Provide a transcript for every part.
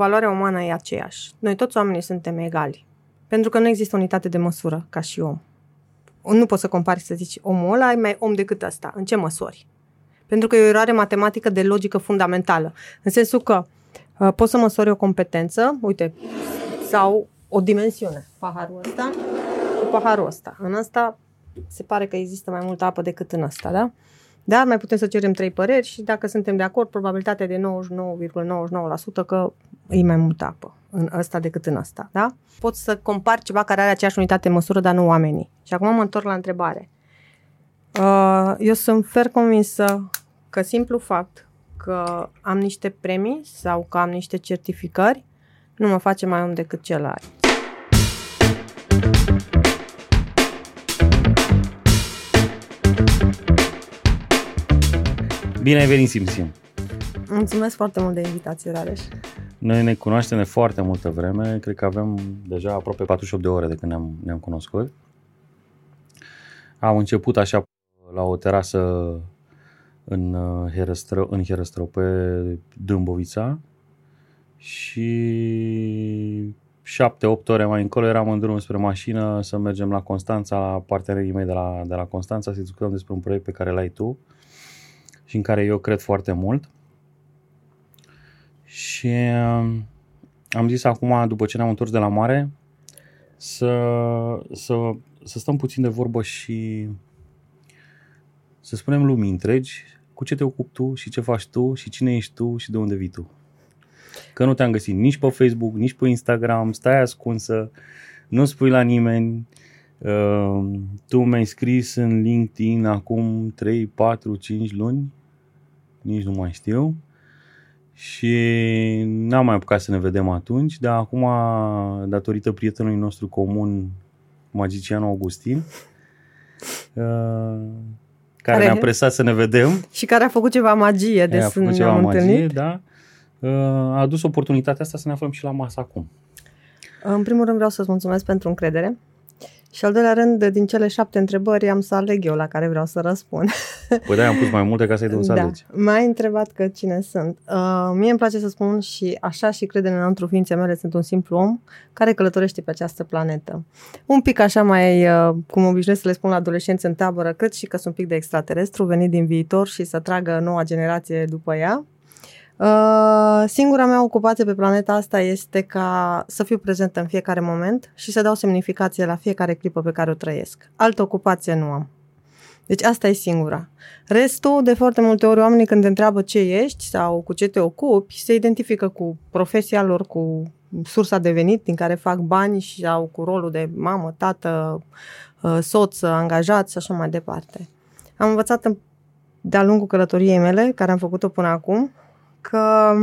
valoarea umană e aceeași. Noi toți oamenii suntem egali. Pentru că nu există unitate de măsură ca și om. Nu poți să compari să zici omul ăla e mai om decât ăsta. În ce măsori? Pentru că e o eroare matematică de logică fundamentală. În sensul că uh, poți să măsori o competență, uite, sau o dimensiune. Paharul ăsta cu paharul ăsta. În ăsta se pare că există mai multă apă decât în ăsta, da? Dar mai putem să cerem trei păreri și dacă suntem de acord, probabilitatea de 99,99% că e mai multă apă în ăsta decât în ăsta, da? Poți să compari ceva care are aceeași unitate de măsură, dar nu oamenii. Și acum mă întorc la întrebare. Uh, eu sunt fer convinsă că simplu fapt că am niște premii sau că am niște certificări nu mă face mai om decât celălalt. Bine ai venit, Simsim! Mulțumesc foarte mult de invitație, Rareș. Noi ne cunoaștem de foarte multă vreme, cred că avem deja aproape 48 de ore de când ne-am, ne-am cunoscut. Am început așa la o terasă în Herăstră, în Herăstră pe Dâmbovița și 7-8 ore mai încolo eram în drum spre mașină să mergem la Constanța, la partenerii mei de la, de la Constanța, să discutăm despre un proiect pe care l-ai tu și în care eu cred foarte mult. Și um, am zis acum, după ce ne-am întors de la mare, să, să, să stăm puțin de vorbă și să spunem lumii întregi cu ce te ocupi tu și ce faci tu și cine ești tu și de unde vii tu. Că nu te-am găsit nici pe Facebook, nici pe Instagram, stai ascunsă, nu spui la nimeni, uh, tu mi-ai scris în LinkedIn acum 3, 4, 5 luni nici nu mai știu. Și n-am mai apucat să ne vedem atunci, dar acum, datorită prietenului nostru comun, magicianul Augustin, uh, care, care ne-a presat să ne vedem. Și care a făcut ceva magie de a făcut ceva magie, întâlnit. da. Uh, a adus oportunitatea asta să ne aflăm și la masă acum. În primul rând vreau să-ți mulțumesc pentru încredere. Și al doilea rând, din cele șapte întrebări, am să aleg eu la care vreau să răspund. Păi da, am pus mai multe ca să-i dăm să da. alegi. M-ai întrebat că cine sunt. Uh, mie îmi place să spun și așa și cred în înăuntru ființe mele, sunt un simplu om care călătorește pe această planetă. Un pic așa mai, uh, cum obișnuiesc să le spun la adolescenți în tabără, cred și că sunt un pic de extraterestru venit din viitor și să tragă noua generație după ea. Uh, singura mea ocupație pe planeta asta este ca să fiu prezentă în fiecare moment și să dau semnificație la fiecare clipă pe care o trăiesc. Altă ocupație nu am. Deci asta e singura. Restul, de foarte multe ori, oamenii când te întreabă ce ești sau cu ce te ocupi, se identifică cu profesia lor, cu sursa de venit din care fac bani sau cu rolul de mamă, tată, uh, soț, angajat și așa mai departe. Am învățat de-a lungul călătoriei mele, care am făcut-o până acum, că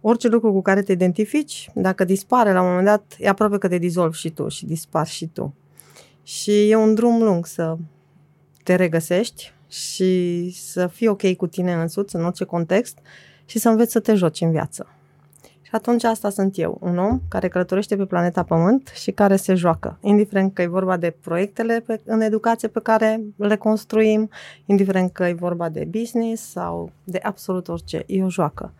orice lucru cu care te identifici, dacă dispare la un moment dat, e aproape că te dizolvi și tu și dispar și tu. Și e un drum lung să te regăsești și să fii ok cu tine însuți în orice context și să înveți să te joci în viață. Și atunci asta sunt eu, un om care călătorește pe planeta Pământ și care se joacă, indiferent că e vorba de proiectele pe, în educație pe care le construim, indiferent că e vorba de business sau de absolut orice, e o joacă.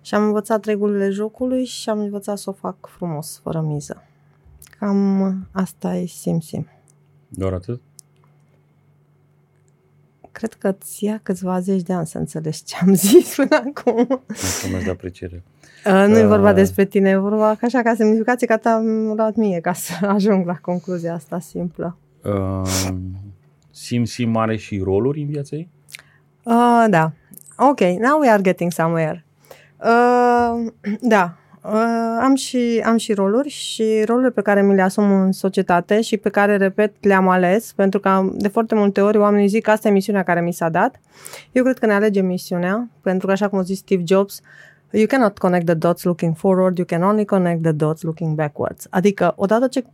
Și am învățat regulile jocului și am învățat să o fac frumos, fără miză. Cam asta e sim-sim. Doar atât? Cred că ți ia câțiva zeci de ani să înțelegi ce am zis până acum. Mulțumesc de apreciere. Uh, nu e vorba uh, despre tine, e vorba ca așa ca semnificație că am luat mie ca să ajung la concluzia asta simplă. Uh, simți mare și roluri în viața ei? Uh, da. Ok, now we are getting somewhere. Uh, da, Uh, am, și, am și roluri și rolurile pe care mi le asum în societate și pe care, repet, le-am ales, pentru că de foarte multe ori oamenii zic că asta e misiunea care mi s-a dat. Eu cred că ne alegem misiunea, pentru că, așa cum a zis Steve Jobs, you cannot connect the dots looking forward, you can only connect the dots looking backwards. Adică, odată ce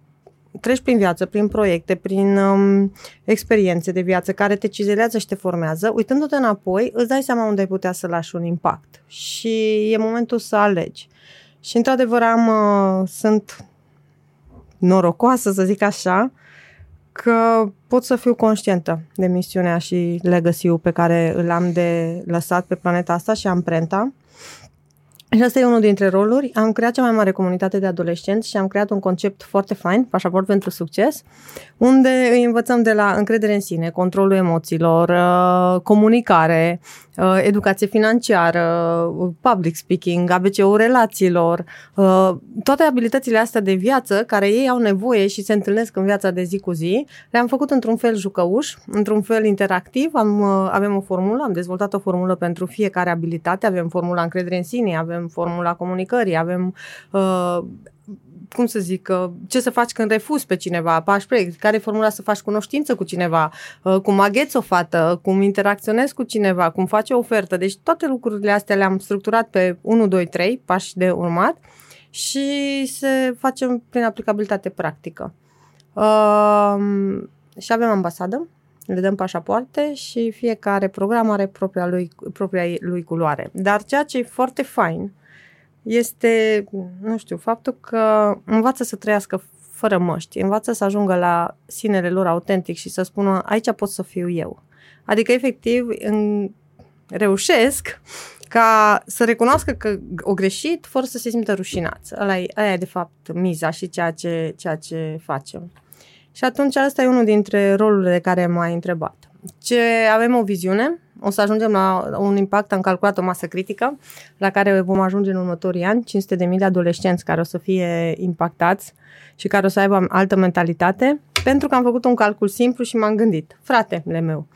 treci prin viață, prin proiecte, prin um, experiențe de viață care te cizelează și te formează, uitându-te înapoi, îți dai seama unde ai putea să lași un impact. Și e momentul să alegi. Și într-adevăr am, uh, sunt norocoasă, să zic așa, că pot să fiu conștientă de misiunea și legacy pe care îl am de lăsat pe planeta asta și amprenta. Și asta e unul dintre roluri. Am creat cea mai mare comunitate de adolescenți și am creat un concept foarte fain, pașaport pentru succes, unde îi învățăm de la încredere în sine, controlul emoțiilor, uh, comunicare, uh, educație financiară, public speaking, ABC-ul relațiilor, uh, toate abilitățile astea de viață care ei au nevoie și se întâlnesc în viața de zi cu zi, le-am făcut într-un fel jucăuș, într-un fel interactiv. Am, avem o formulă, am dezvoltat o formulă pentru fiecare abilitate, avem formula încredere în sine, avem avem formula comunicării, avem uh, cum să zic, uh, ce să faci când refuzi pe cineva, pași proiect, care e formula să faci cunoștință cu cineva, uh, cum agheți o fată, cum interacționezi cu cineva, cum faci o ofertă. Deci toate lucrurile astea le-am structurat pe 1, 2, 3, pași de urmat și se facem prin aplicabilitate practică. Uh, și avem ambasadă, le dăm pașapoarte și fiecare program are propria lui, propria lui culoare. Dar ceea ce e foarte fain este, nu știu, faptul că învață să trăiască fără măști, învață să ajungă la sinele lor autentic și să spună aici pot să fiu eu. Adică, efectiv, în, reușesc ca să recunoască că o greșit fără să se simtă rușinați. Ăla e, aia e, de fapt, miza și ceea ce, ceea ce facem. Și atunci asta e unul dintre rolurile de care m-ai întrebat. Ce avem o viziune, o să ajungem la un impact, am calculat o masă critică, la care vom ajunge în următorii ani, 500.000 de adolescenți care o să fie impactați și care o să aibă altă mentalitate, pentru că am făcut un calcul simplu și m-am gândit, fratele meu,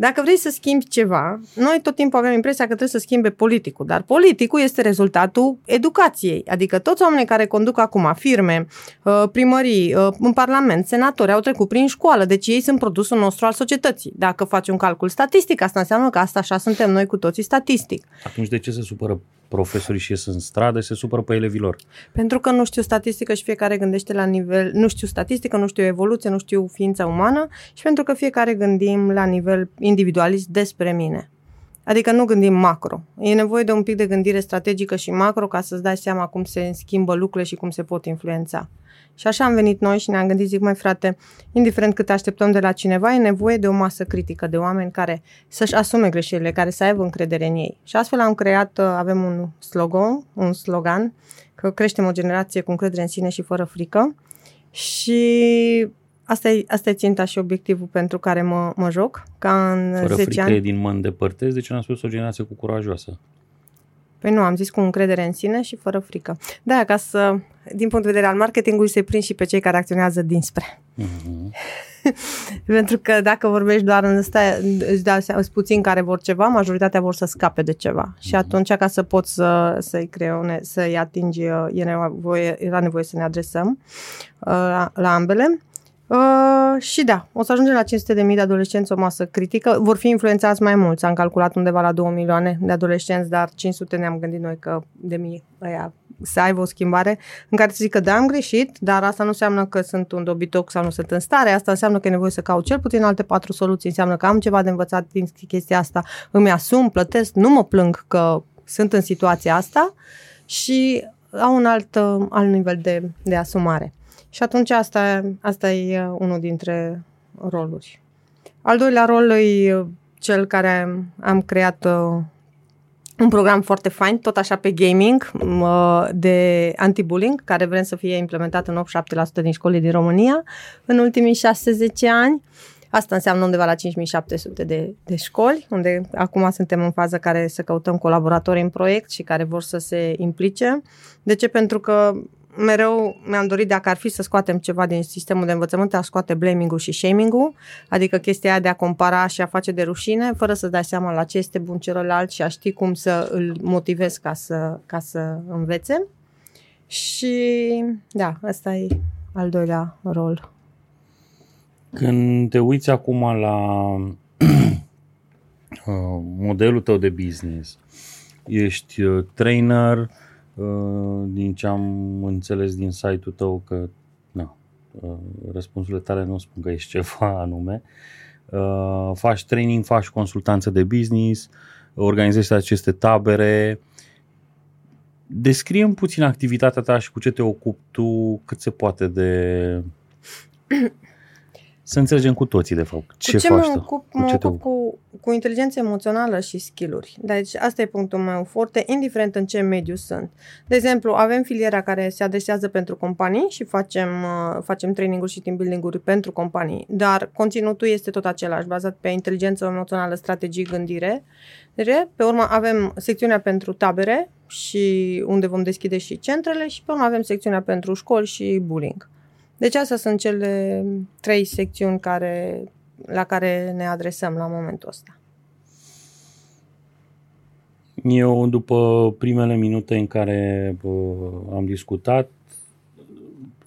dacă vrei să schimbi ceva, noi tot timpul avem impresia că trebuie să schimbe politicul, dar politicul este rezultatul educației. Adică toți oamenii care conduc acum firme, uh, primării, uh, în parlament, senatori, au trecut prin școală, deci ei sunt produsul nostru al societății. Dacă faci un calcul statistic, asta înseamnă că asta așa suntem noi cu toții statistic. Atunci de ce se supără profesorii și ies în stradă și se supără pe elevilor? Pentru că nu știu statistică și fiecare gândește la nivel, nu știu statistică, nu știu evoluție, nu știu ființa umană și pentru că fiecare gândim la nivel individualist despre mine. Adică nu gândim macro. E nevoie de un pic de gândire strategică și macro ca să-ți dai seama cum se schimbă lucrurile și cum se pot influența. Și așa am venit noi și ne-am gândit, zic, mai frate, indiferent cât așteptăm de la cineva, e nevoie de o masă critică, de oameni care să-și asume greșelile, care să aibă încredere în ei. Și astfel am creat, uh, avem un slogan, un slogan, că creștem o generație cu încredere în sine și fără frică. Și Asta e, asta e ținta și obiectivul pentru care mă, mă joc, ca în Fără 10 frică ani. e din mă îndepărtez, deci am spus o generație cu curajoasă. Păi nu, am zis cu încredere în sine și fără frică. Da, ca să, din punct de vedere al marketingului, se prind și pe cei care acționează dinspre. Mm-hmm. Pentru că dacă vorbești doar în ăsta, îți dau seama, puțin care vor ceva, majoritatea vor să scape de ceva. Mm-hmm. Și mhm. atunci, ca să poți să, să-i creune, să-i atingi, e nevoie, era nevoie să ne adresăm uh, la, la ambele. Uh, și da, o să ajungem la 500.000 de adolescenți o masă critică. Vor fi influențați mai mulți. Am calculat undeva la 2 milioane de adolescenți, dar 500 ne-am gândit noi că de mii aia să aibă o schimbare în care să zică da, am greșit, dar asta nu înseamnă că sunt un dobitoc sau nu sunt în stare, asta înseamnă că e nevoie să caut cel puțin alte patru soluții, înseamnă că am ceva de învățat din chestia asta, îmi asum, plătesc, nu mă plâng că sunt în situația asta și au un alt, alt nivel de, de asumare. Și atunci asta, asta e uh, unul dintre roluri. Al doilea rol e uh, cel care am creat uh, un program foarte fain, tot așa pe gaming, de anti-bullying, care vrem să fie implementat în 87% din școlii din România în ultimii 6-10 ani. Asta înseamnă undeva la 5700 de, de școli, unde acum suntem în fază care să căutăm colaboratori în proiect și care vor să se implice. De ce? Pentru că mereu mi-am dorit dacă ar fi să scoatem ceva din sistemul de învățământ, a scoate blaming-ul și shaming-ul, adică chestia aia de a compara și a face de rușine, fără să dai seama la ce este bun celălalt și a ști cum să îl motivezi ca să, ca să învețe. Și da, asta e al doilea rol. Când te uiți acum la uh, modelul tău de business, ești uh, trainer, Uh, din ce am înțeles din site-ul tău că na, uh, răspunsurile tale nu spun că ești ceva anume. Uh, faci training, faci consultanță de business, organizezi aceste tabere. Descrie puțin activitatea ta și cu ce te ocupi tu cât se poate de să înțelegem cu toții, de fapt, ce, cu ce faci mă tu. ocup? Cu Mă ce te ocup cu, cu inteligență emoțională și skill-uri. Deci asta e punctul meu forte, indiferent în ce mediu sunt. De exemplu, avem filiera care se adresează pentru companii și facem, uh, facem training-uri și team building-uri pentru companii, dar conținutul este tot același, bazat pe inteligență emoțională, strategii, gândire. Pe urmă avem secțiunea pentru tabere și unde vom deschide și centrele și pe urmă avem secțiunea pentru școli și bullying. Deci astea sunt cele trei secțiuni care, la care ne adresăm la momentul ăsta. Eu, după primele minute în care bă, am discutat,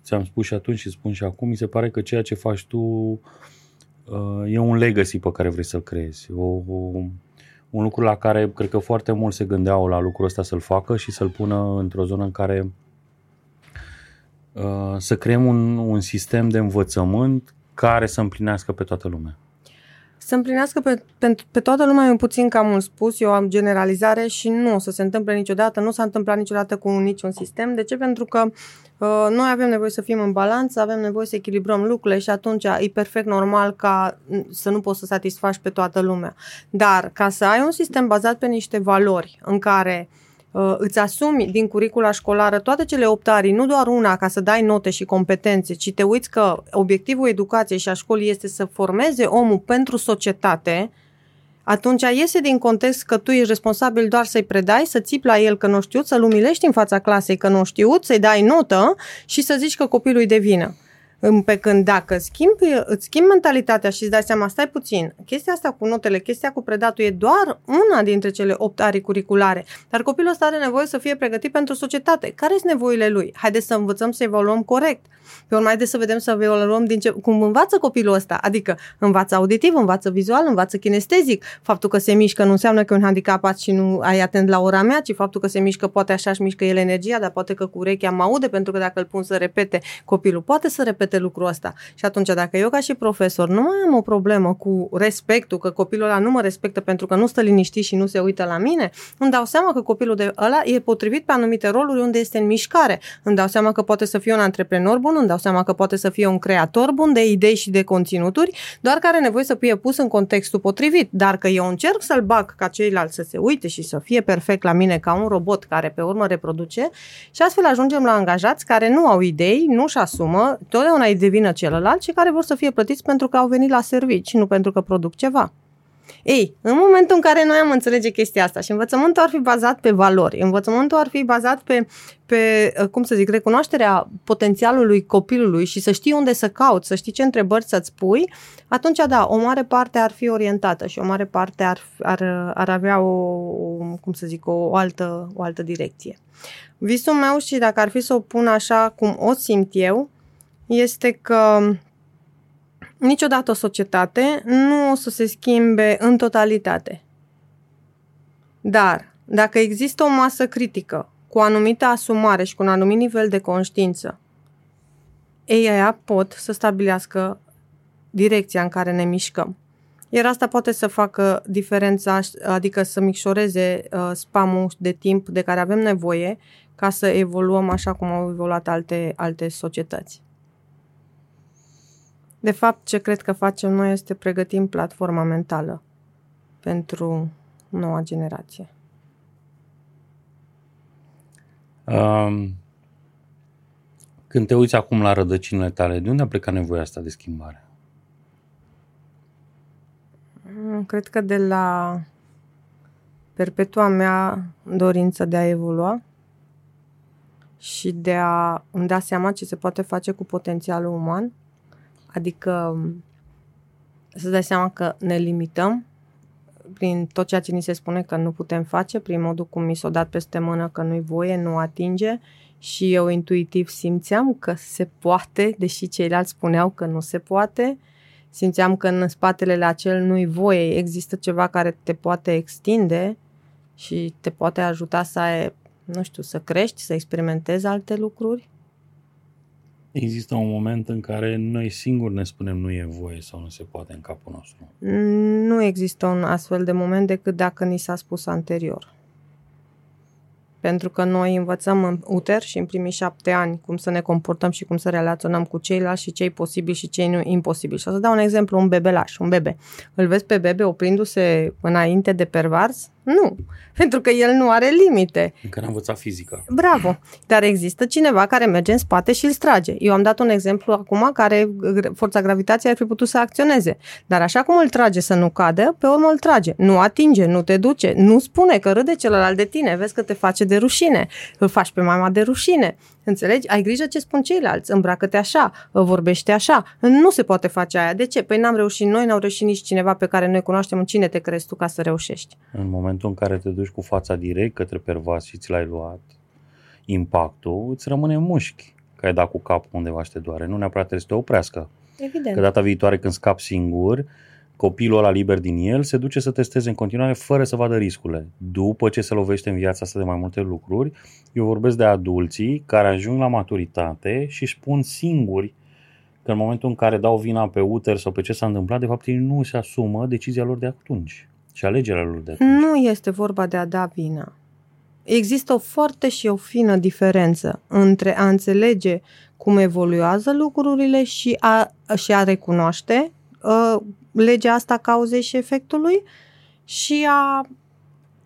ți-am spus și atunci și spun și acum, mi se pare că ceea ce faci tu uh, e un legacy pe care vrei să-l creezi. O, o, un lucru la care cred că foarte mult se gândeau la lucrul ăsta să-l facă și să-l pună într-o zonă în care uh, să creăm un, un sistem de învățământ care să împlinească pe toată lumea. Să împlinească pe, pe, pe toată lumea e puțin cam mult spus, eu am generalizare și nu o să se întâmple niciodată, nu s-a întâmplat niciodată cu niciun sistem. De ce? Pentru că uh, noi avem nevoie să fim în balanță, avem nevoie să echilibrăm lucrurile și atunci e perfect normal ca să nu poți să satisfaci pe toată lumea. Dar ca să ai un sistem bazat pe niște valori în care uh, uh, îți asumi din curicula școlară toate cele opt arii, nu doar una ca să dai note și competențe, ci te uiți că obiectivul educației și a școlii este să formeze omul pentru societate, atunci iese din context că tu ești responsabil doar să-i predai, să țipi la el că nu știu, să-l umilești în fața clasei că nu știu, să-i dai notă și să zici că copilul e de vină. Pe când dacă schimbi, îți schimbi mentalitatea și îți dai seama, stai puțin, chestia asta cu notele, chestia cu predatul e doar una dintre cele opt arii curriculare, dar copilul ăsta are nevoie să fie pregătit pentru societate. Care sunt nevoile lui? Haideți să învățăm să evaluăm corect. Pe urmă, haideți să vedem să evaluăm din ce, cum învață copilul ăsta. Adică învață auditiv, învață vizual, învață kinestezic. Faptul că se mișcă nu înseamnă că e un handicapat și nu ai atent la ora mea, ci faptul că se mișcă poate așa și mișcă el energia, dar poate că cu urechea mă aude, pentru că dacă îl pun să repete, copilul poate să repete lucrul ăsta. Și atunci, dacă eu ca și profesor nu mai am o problemă cu respectul, că copilul ăla nu mă respectă pentru că nu stă liniștit și nu se uită la mine, îmi dau seama că copilul de ăla e potrivit pe anumite roluri unde este în mișcare. Îmi dau seama că poate să fie un antreprenor bun, îmi dau seama că poate să fie un creator bun de idei și de conținuturi, doar care are nevoie să fie pus în contextul potrivit. Dar că eu încerc să-l bag ca ceilalți să se uite și să fie perfect la mine ca un robot care pe urmă reproduce și astfel ajungem la angajați care nu au idei, nu-și asumă, totdeauna îi devină celălalt și care vor să fie plătiți pentru că au venit la servici, nu pentru că produc ceva. Ei, în momentul în care noi am înțelege chestia asta și învățământul ar fi bazat pe valori, învățământul ar fi bazat pe, pe cum să zic, recunoașterea potențialului copilului și să știi unde să cauți, să știi ce întrebări să-ți pui, atunci, da, o mare parte ar fi orientată și o mare parte ar, ar, ar avea o, o, cum să zic, o, o, altă, o altă direcție. Visul meu și dacă ar fi să o pun așa cum o simt eu, este că niciodată o societate nu o să se schimbe în totalitate. Dar, dacă există o masă critică, cu o anumită asumare și cu un anumit nivel de conștiință, ei aia pot să stabilească direcția în care ne mișcăm. Iar asta poate să facă diferența, adică să micșoreze uh, spamul de timp de care avem nevoie ca să evoluăm așa cum au evoluat alte, alte societăți. De fapt, ce cred că facem noi este pregătim platforma mentală pentru noua generație. Um, când te uiți acum la rădăcinile tale, de unde a plecat nevoia asta de schimbare? Mm, cred că de la perpetua mea dorință de a evolua și de a îmi da seama ce se poate face cu potențialul uman Adică să dai seama că ne limităm prin tot ceea ce ni se spune că nu putem face, prin modul cum mi s-a dat peste mână că nu-i voie, nu atinge și eu intuitiv simțeam că se poate, deși ceilalți spuneau că nu se poate. Simțeam că în spatele la acel nu-i voie, există ceva care te poate extinde și te poate ajuta să ai, nu știu, să crești, să experimentezi alte lucruri. Există un moment în care noi singuri ne spunem nu e voie sau nu se poate în capul nostru. Nu există un astfel de moment decât dacă ni s-a spus anterior. pentru că noi învățăm în uter și în primii șapte ani cum să ne comportăm și cum să relaționăm cu ceilalți și cei posibili și cei nu imposibili. Și o să dau un exemplu, un bebelaș, un bebe. Îl vezi pe bebe oprindu-se înainte de pervars? Nu, pentru că el nu are limite. Încă n-am învățat fizică. Bravo! Dar există cineva care merge în spate și îl strage. Eu am dat un exemplu acum care forța gravitației ar fi putut să acționeze. Dar așa cum îl trage să nu cadă, pe urmă îl trage. Nu atinge, nu te duce, nu spune că râde celălalt de tine, vezi că te face de rușine, îl faci pe mama de rușine. Înțelegi? Ai grijă ce spun ceilalți, îmbracă-te așa, vorbește așa. Nu se poate face aia. De ce? Păi n-am reușit noi, n-au reușit nici cineva pe care noi cunoaștem. În cine te crezi tu ca să reușești? În momentul în care te duci cu fața direct către pervas și ți l-ai luat, impactul îți rămâne mușchi că ai dat cu capul undeva și te doare. Nu neapărat trebuie să te oprească. Evident. Că data viitoare când scap singur, copilul ăla liber din el se duce să testeze în continuare fără să vadă riscurile. După ce se lovește în viața asta de mai multe lucruri, eu vorbesc de adulții care ajung la maturitate și își spun singuri că în momentul în care dau vina pe uter sau pe ce s-a întâmplat, de fapt ei nu se asumă decizia lor de atunci și alegerea lor de atunci. Nu este vorba de a da vina. Există o foarte și o fină diferență între a înțelege cum evoluează lucrurile și a, și a recunoaște uh, legea asta cauzei și efectului și a,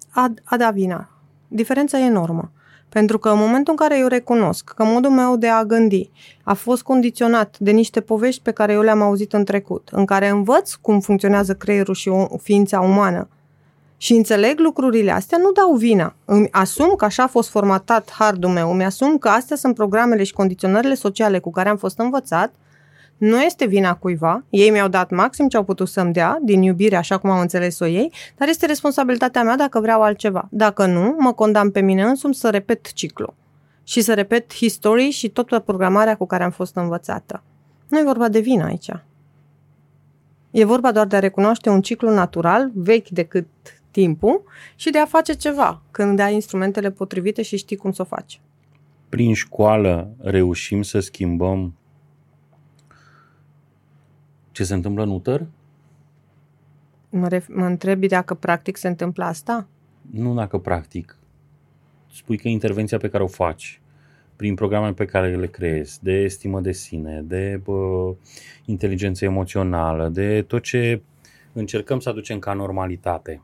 a, a da vina. Diferența e enormă. Pentru că în momentul în care eu recunosc că modul meu de a gândi a fost condiționat de niște povești pe care eu le-am auzit în trecut, în care învăț cum funcționează creierul și o, ființa umană și înțeleg lucrurile astea, nu dau vina. Îmi asum că așa a fost formatat hardul meu, îmi asum că astea sunt programele și condiționările sociale cu care am fost învățat nu este vina cuiva, ei mi-au dat maxim ce au putut să-mi dea, din iubire, așa cum au înțeles-o ei, dar este responsabilitatea mea dacă vreau altceva. Dacă nu, mă condamn pe mine însumi să repet ciclu și să repet history și toată programarea cu care am fost învățată. Nu e vorba de vină aici. E vorba doar de a recunoaște un ciclu natural, vechi decât timpul, și de a face ceva când ai instrumentele potrivite și știi cum să o faci. Prin școală reușim să schimbăm ce se întâmplă în utăr? Mă, ref- mă întrebi dacă practic se întâmplă asta? Nu dacă practic. Spui că intervenția pe care o faci prin programele pe care le creezi, de estimă de sine, de bă, inteligență emoțională, de tot ce încercăm să aducem ca normalitate,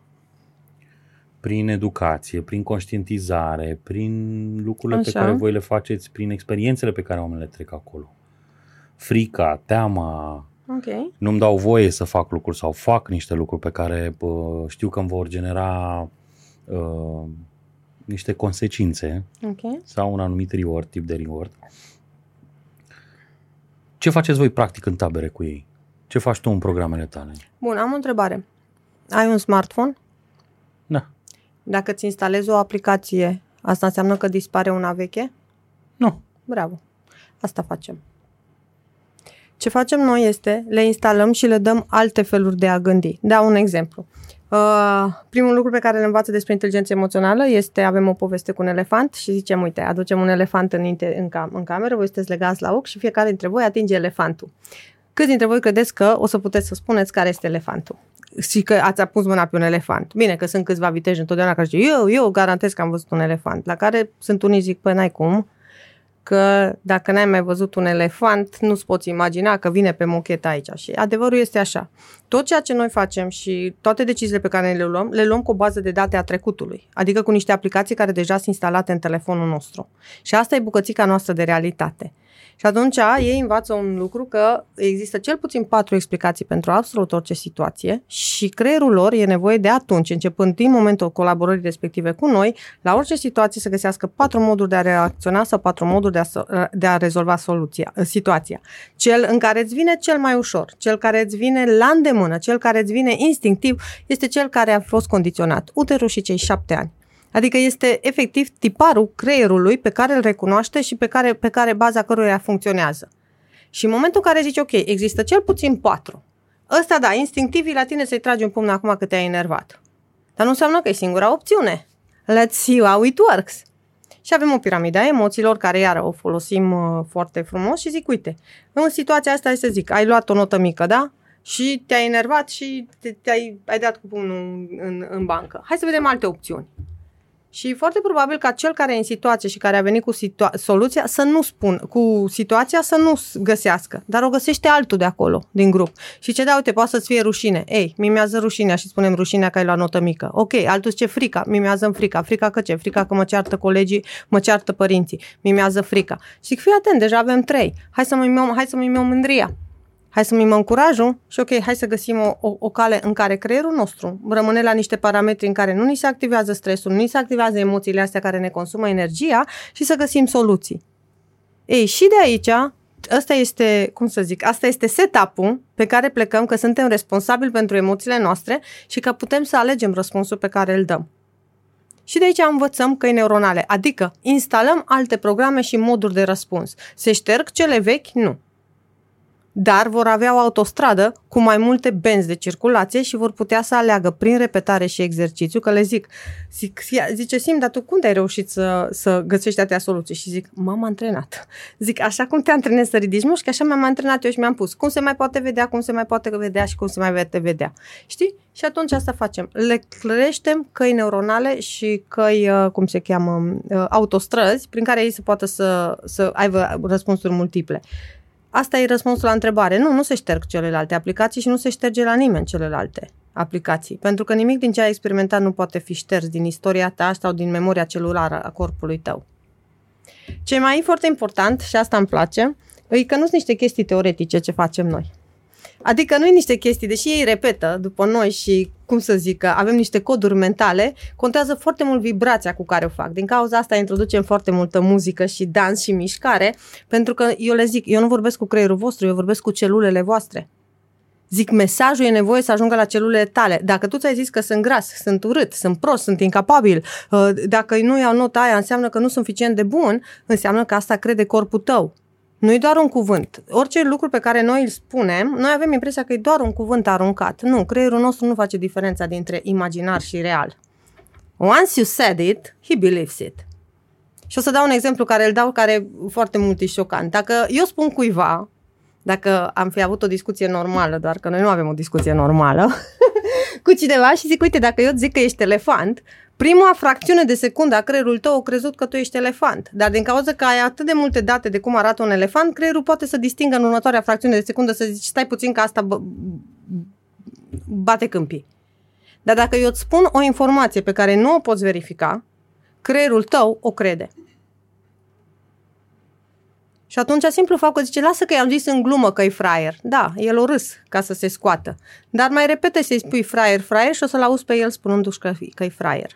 prin educație, prin conștientizare, prin lucrurile Așa. pe care voi le faceți, prin experiențele pe care oamenele trec acolo. Frica, teama, Okay. Nu-mi dau voie să fac lucruri sau fac niște lucruri pe care uh, știu că îmi vor genera uh, niște consecințe okay. sau un anumit reward, tip de reward. Ce faceți voi practic în tabere cu ei? Ce faci tu în programele tale? Bun, am o întrebare. Ai un smartphone? Da. Dacă ți instalezi o aplicație, asta înseamnă că dispare una veche? Nu. Bravo. Asta facem. Ce facem noi este le instalăm și le dăm alte feluri de a gândi. Da, un exemplu. Uh, primul lucru pe care îl învață despre inteligență emoțională este avem o poveste cu un elefant și zicem, uite, aducem un elefant în, în, cam, în cameră, voi sunteți legați la ochi și fiecare dintre voi atinge elefantul. Câți dintre voi credeți că o să puteți să spuneți care este elefantul? Și că ați apus mâna pe un elefant. Bine, că sunt câțiva viteji întotdeauna care zice, eu, eu garantez că am văzut un elefant. La care sunt unii zic, păi n-ai cum, că dacă n-ai mai văzut un elefant, nu-ți poți imagina că vine pe mochet aici. Și adevărul este așa. Tot ceea ce noi facem și toate deciziile pe care le luăm, le luăm cu o bază de date a trecutului, adică cu niște aplicații care deja sunt instalate în telefonul nostru. Și asta e bucățica noastră de realitate. Și atunci ei învață un lucru că există cel puțin patru explicații pentru absolut orice situație și creierul lor e nevoie de atunci, începând din momentul colaborării respective cu noi, la orice situație să găsească patru moduri de a reacționa sau patru moduri de a, de a rezolva soluția, situația. Cel în care îți vine cel mai ușor, cel care îți vine la îndemână, cel care îți vine instinctiv, este cel care a fost condiționat. Uterul și cei șapte ani. Adică este efectiv tiparul creierului pe care îl recunoaște și pe care, pe care baza căruia funcționează. Și în momentul în care zici, ok, există cel puțin patru, ăsta da, instinctiv la tine să-i tragi un pumn acum că te-ai enervat. Dar nu înseamnă că e singura opțiune. Let's see how it works. Și avem o piramidă a emoțiilor care iară o folosim uh, foarte frumos și zic, uite, în situația asta să zic, ai luat o notă mică, da? Și te-ai enervat și te, te-ai ai dat cu pumnul în, în, în bancă. Hai să vedem alte opțiuni. Și foarte probabil ca cel care e în situație și care a venit cu situa- soluția să nu spun, cu situația să nu găsească, dar o găsește altul de acolo, din grup. Și ce da, uite, poate să-ți fie rușine. Ei, mimează rușinea și spunem rușinea că ai la notă mică. Ok, altul ce frica, mimează în frica. Frica că ce? Frica că mă ceartă colegii, mă ceartă părinții. Mimează frica. Și fii atent, deja avem trei. Hai să mimăm, hai să mimăm mândria hai să mimăm curajul și ok, hai să găsim o, o, o cale în care creierul nostru rămâne la niște parametri în care nu ni se activează stresul, nu ni se activează emoțiile astea care ne consumă energia și să găsim soluții. Ei, și de aici, asta este, cum să zic, asta este setup-ul pe care plecăm că suntem responsabili pentru emoțiile noastre și că putem să alegem răspunsul pe care îl dăm. Și de aici învățăm căi neuronale, adică instalăm alte programe și moduri de răspuns. Se șterg cele vechi? Nu dar vor avea o autostradă cu mai multe benzi de circulație și vor putea să aleagă prin repetare și exercițiu, că le zic, zic zice Sim, dar tu cum ai reușit să, să găsești atâtea soluții? Și zic, m-am antrenat. Zic, așa cum te antrenezi să ridici mușchi, așa mi-am antrenat eu și mi-am pus. Cum se mai poate vedea, cum se mai poate vedea și cum se mai poate vedea. Știi? Și atunci asta facem. Le creștem căi neuronale și căi, uh, cum se cheamă, uh, autostrăzi, prin care ei se poată să, să aibă răspunsuri multiple. Asta e răspunsul la întrebare. Nu, nu se șterg celelalte aplicații și nu se șterge la nimeni celelalte aplicații. Pentru că nimic din ce ai experimentat nu poate fi șters din istoria ta sau din memoria celulară a corpului tău. Ce mai e foarte important, și asta îmi place, e că nu sunt niște chestii teoretice ce facem noi. Adică nu e niște chestii, deși ei repetă după noi și, cum să zic, avem niște coduri mentale, contează foarte mult vibrația cu care o fac. Din cauza asta introducem foarte multă muzică și dans și mișcare, pentru că eu le zic, eu nu vorbesc cu creierul vostru, eu vorbesc cu celulele voastre. Zic, mesajul e nevoie să ajungă la celulele tale. Dacă tu ți-ai zis că sunt gras, sunt urât, sunt prost, sunt incapabil, uh, dacă nu iau nota aia, înseamnă că nu sunt suficient de bun, înseamnă că asta crede corpul tău. Nu e doar un cuvânt. Orice lucru pe care noi îl spunem, noi avem impresia că e doar un cuvânt aruncat. Nu, creierul nostru nu face diferența dintre imaginar și real. Once you said it, he believes it. Și o să dau un exemplu care îl dau, care foarte mult e șocant. Dacă eu spun cuiva, dacă am fi avut o discuție normală, doar că noi nu avem o discuție normală, cu cineva și zic, uite, dacă eu zic că ești elefant, prima fracțiune de secundă a creierului tău a crezut că tu ești elefant. Dar din cauza că ai atât de multe date de cum arată un elefant, creierul poate să distingă în următoarea fracțiune de secundă să zici, stai puțin că asta b- bate câmpii. Dar dacă eu îți spun o informație pe care nu o poți verifica, creierul tău o crede. Și atunci simplu fac că zice, lasă că i-am zis în glumă că e fraier. Da, el o râs ca să se scoată. Dar mai repete să-i spui fraier, fraier și o să-l auzi pe el spunându-și că, că e fraier.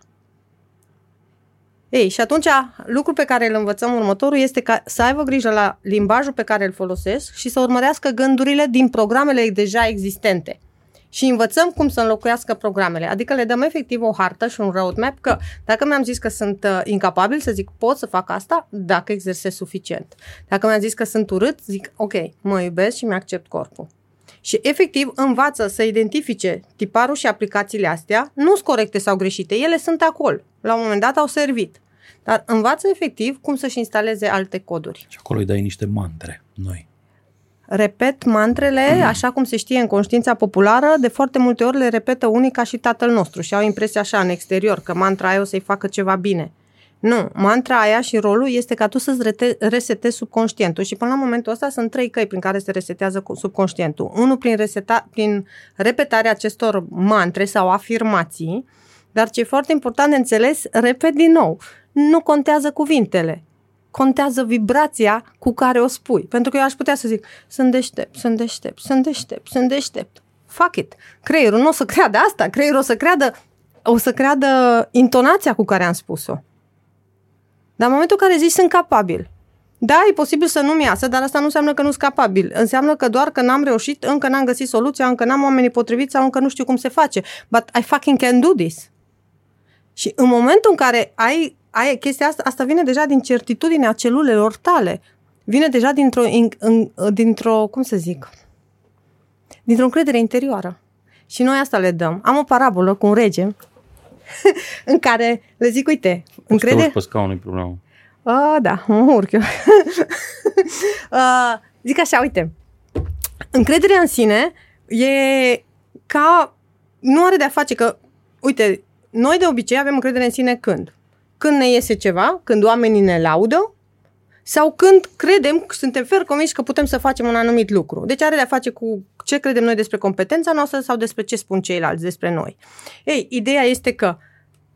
Ei, și atunci lucrul pe care îl învățăm următorul este ca să aibă grijă la limbajul pe care îl folosesc și să urmărească gândurile din programele deja existente. Și învățăm cum să înlocuiască programele. Adică le dăm efectiv o hartă și un roadmap că dacă mi-am zis că sunt uh, incapabil, să zic pot să fac asta dacă exersez suficient. Dacă mi-am zis că sunt urât, zic ok, mă iubesc și mi-accept corpul. Și efectiv învață să identifice tiparul și aplicațiile astea, nu sunt corecte sau greșite, ele sunt acolo. La un moment dat au servit. Dar învață efectiv cum să-și instaleze alte coduri. Și acolo îi dai niște mantre noi. Repet mantrele, mm. așa cum se știe în conștiința populară, de foarte multe ori le repetă unii ca și tatăl nostru și au impresia așa în exterior că mantra aia o să-i facă ceva bine. Nu, mantra aia și rolul este ca tu să-ți rete- resetezi subconștientul și până la momentul ăsta sunt trei căi prin care se resetează subconștientul. Unul prin, reseta- prin repetarea acestor mantre sau afirmații, dar ce e foarte important de înțeles, repet din nou, nu contează cuvintele, contează vibrația cu care o spui. Pentru că eu aș putea să zic, sunt deștept, sunt deștept, sunt deștept, sunt deștept. Fuck it. Creierul nu o să creadă asta, creierul o să creadă, o să creadă intonația cu care am spus-o. Dar în momentul în care zici sunt capabil, da, e posibil să nu-mi iasă, dar asta nu înseamnă că nu sunt capabil. Înseamnă că doar că n-am reușit, încă n-am găsit soluția, încă n-am oamenii potriviți sau încă nu știu cum se face. But I fucking can do this. Și în momentul în care ai, ai chestia asta, asta vine deja din certitudinea celulelor tale. Vine deja dintr-o, in, in, dintr-o cum să zic, dintr-o încredere interioară. Și noi asta le dăm. Am o parabolă cu un rege în care le zic, uite, încredere... pe scaun, nu problemă. Uh, da, mă urc eu. uh, zic așa, uite, încrederea în sine e ca... Nu are de-a face că, uite, noi de obicei avem încredere în sine când? când ne iese ceva, când oamenii ne laudă sau când credem, suntem fer convinși că putem să facem un anumit lucru. Deci are de-a face cu ce credem noi despre competența noastră sau despre ce spun ceilalți despre noi. Ei, ideea este că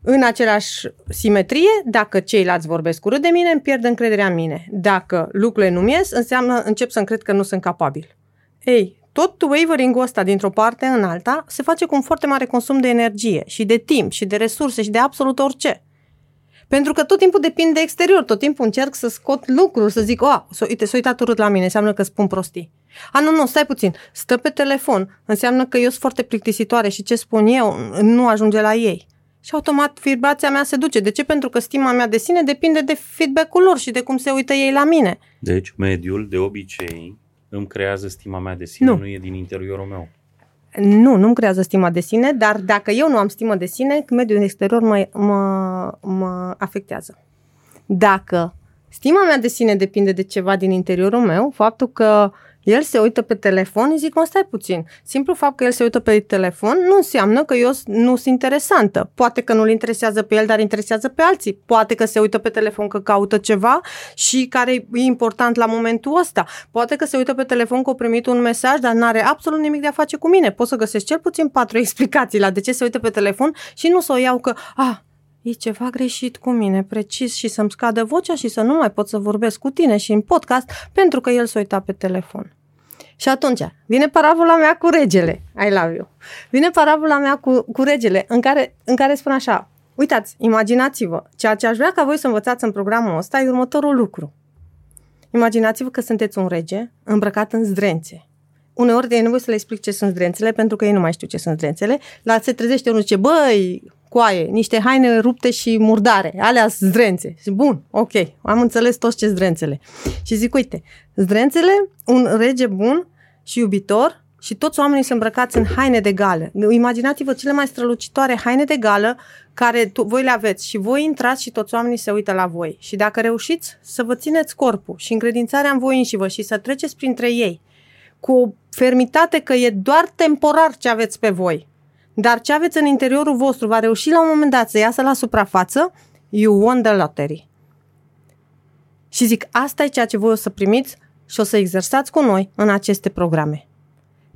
în același simetrie, dacă ceilalți vorbesc urât de mine, îmi pierd încrederea în mine. Dacă lucrurile nu ies, înseamnă încep să-mi cred că nu sunt capabil. Ei, tot wavering-ul ăsta dintr-o parte în alta se face cu un foarte mare consum de energie și de timp și de resurse și de absolut orice. Pentru că tot timpul depind de exterior, tot timpul încerc să scot lucruri, să zic, oh, s-a, uite, s-a uitat urât la mine, înseamnă că spun prostii. A, nu, nu, stai puțin, stă pe telefon, înseamnă că eu sunt foarte plictisitoare și ce spun eu nu ajunge la ei. Și automat vibrația mea se duce. De ce? Pentru că stima mea de sine depinde de feedback-ul lor și de cum se uită ei la mine. Deci, mediul, de obicei, îmi creează stima mea de sine, Nu. nu, nu e din interiorul meu. Nu, nu-mi creează stima de sine, dar dacă eu nu am stimă de sine, mediul exterior mă, mă, mă afectează. Dacă stima mea de sine depinde de ceva din interiorul meu, faptul că el se uită pe telefon, îi zic, mă, stai puțin. Simplu fapt că el se uită pe telefon nu înseamnă că eu nu sunt interesantă. Poate că nu-l interesează pe el, dar interesează pe alții. Poate că se uită pe telefon că caută ceva și care e important la momentul ăsta. Poate că se uită pe telefon că a primit un mesaj, dar nu are absolut nimic de a face cu mine. Pot să găsesc cel puțin patru explicații la de ce se uită pe telefon și nu să o iau că, ah, e ceva greșit cu mine, precis, și să-mi scadă vocea și să nu mai pot să vorbesc cu tine și în podcast pentru că el s-a uitat pe telefon. Și atunci, vine parabola mea cu regele, I love you. Vine parabola mea cu, cu regele, în care, în care spun așa, uitați, imaginați-vă, ceea ce aș vrea ca voi să învățați în programul ăsta e următorul lucru. Imaginați-vă că sunteți un rege îmbrăcat în zdrențe. Uneori e nevoie să le explic ce sunt zdrențele, pentru că ei nu mai știu ce sunt zdrențele. La se trezește unul zice, băi, coaie, niște haine rupte și murdare, alea sunt zdrențe. Și bun, ok, am înțeles toți ce zdrențele. Și zic, uite, zdrențele, un rege bun și iubitor și toți oamenii sunt îmbrăcați în haine de gală. Imaginați-vă cele mai strălucitoare haine de gală care tu, voi le aveți și voi intrați și toți oamenii se uită la voi. Și dacă reușiți să vă țineți corpul și încredințarea în voi înși și să treceți printre ei cu o fermitate că e doar temporar ce aveți pe voi, dar ce aveți în interiorul vostru va reuși la un moment dat să iasă la suprafață, you won the lottery. Și zic, asta e ceea ce voi o să primiți și o să exersați cu noi în aceste programe.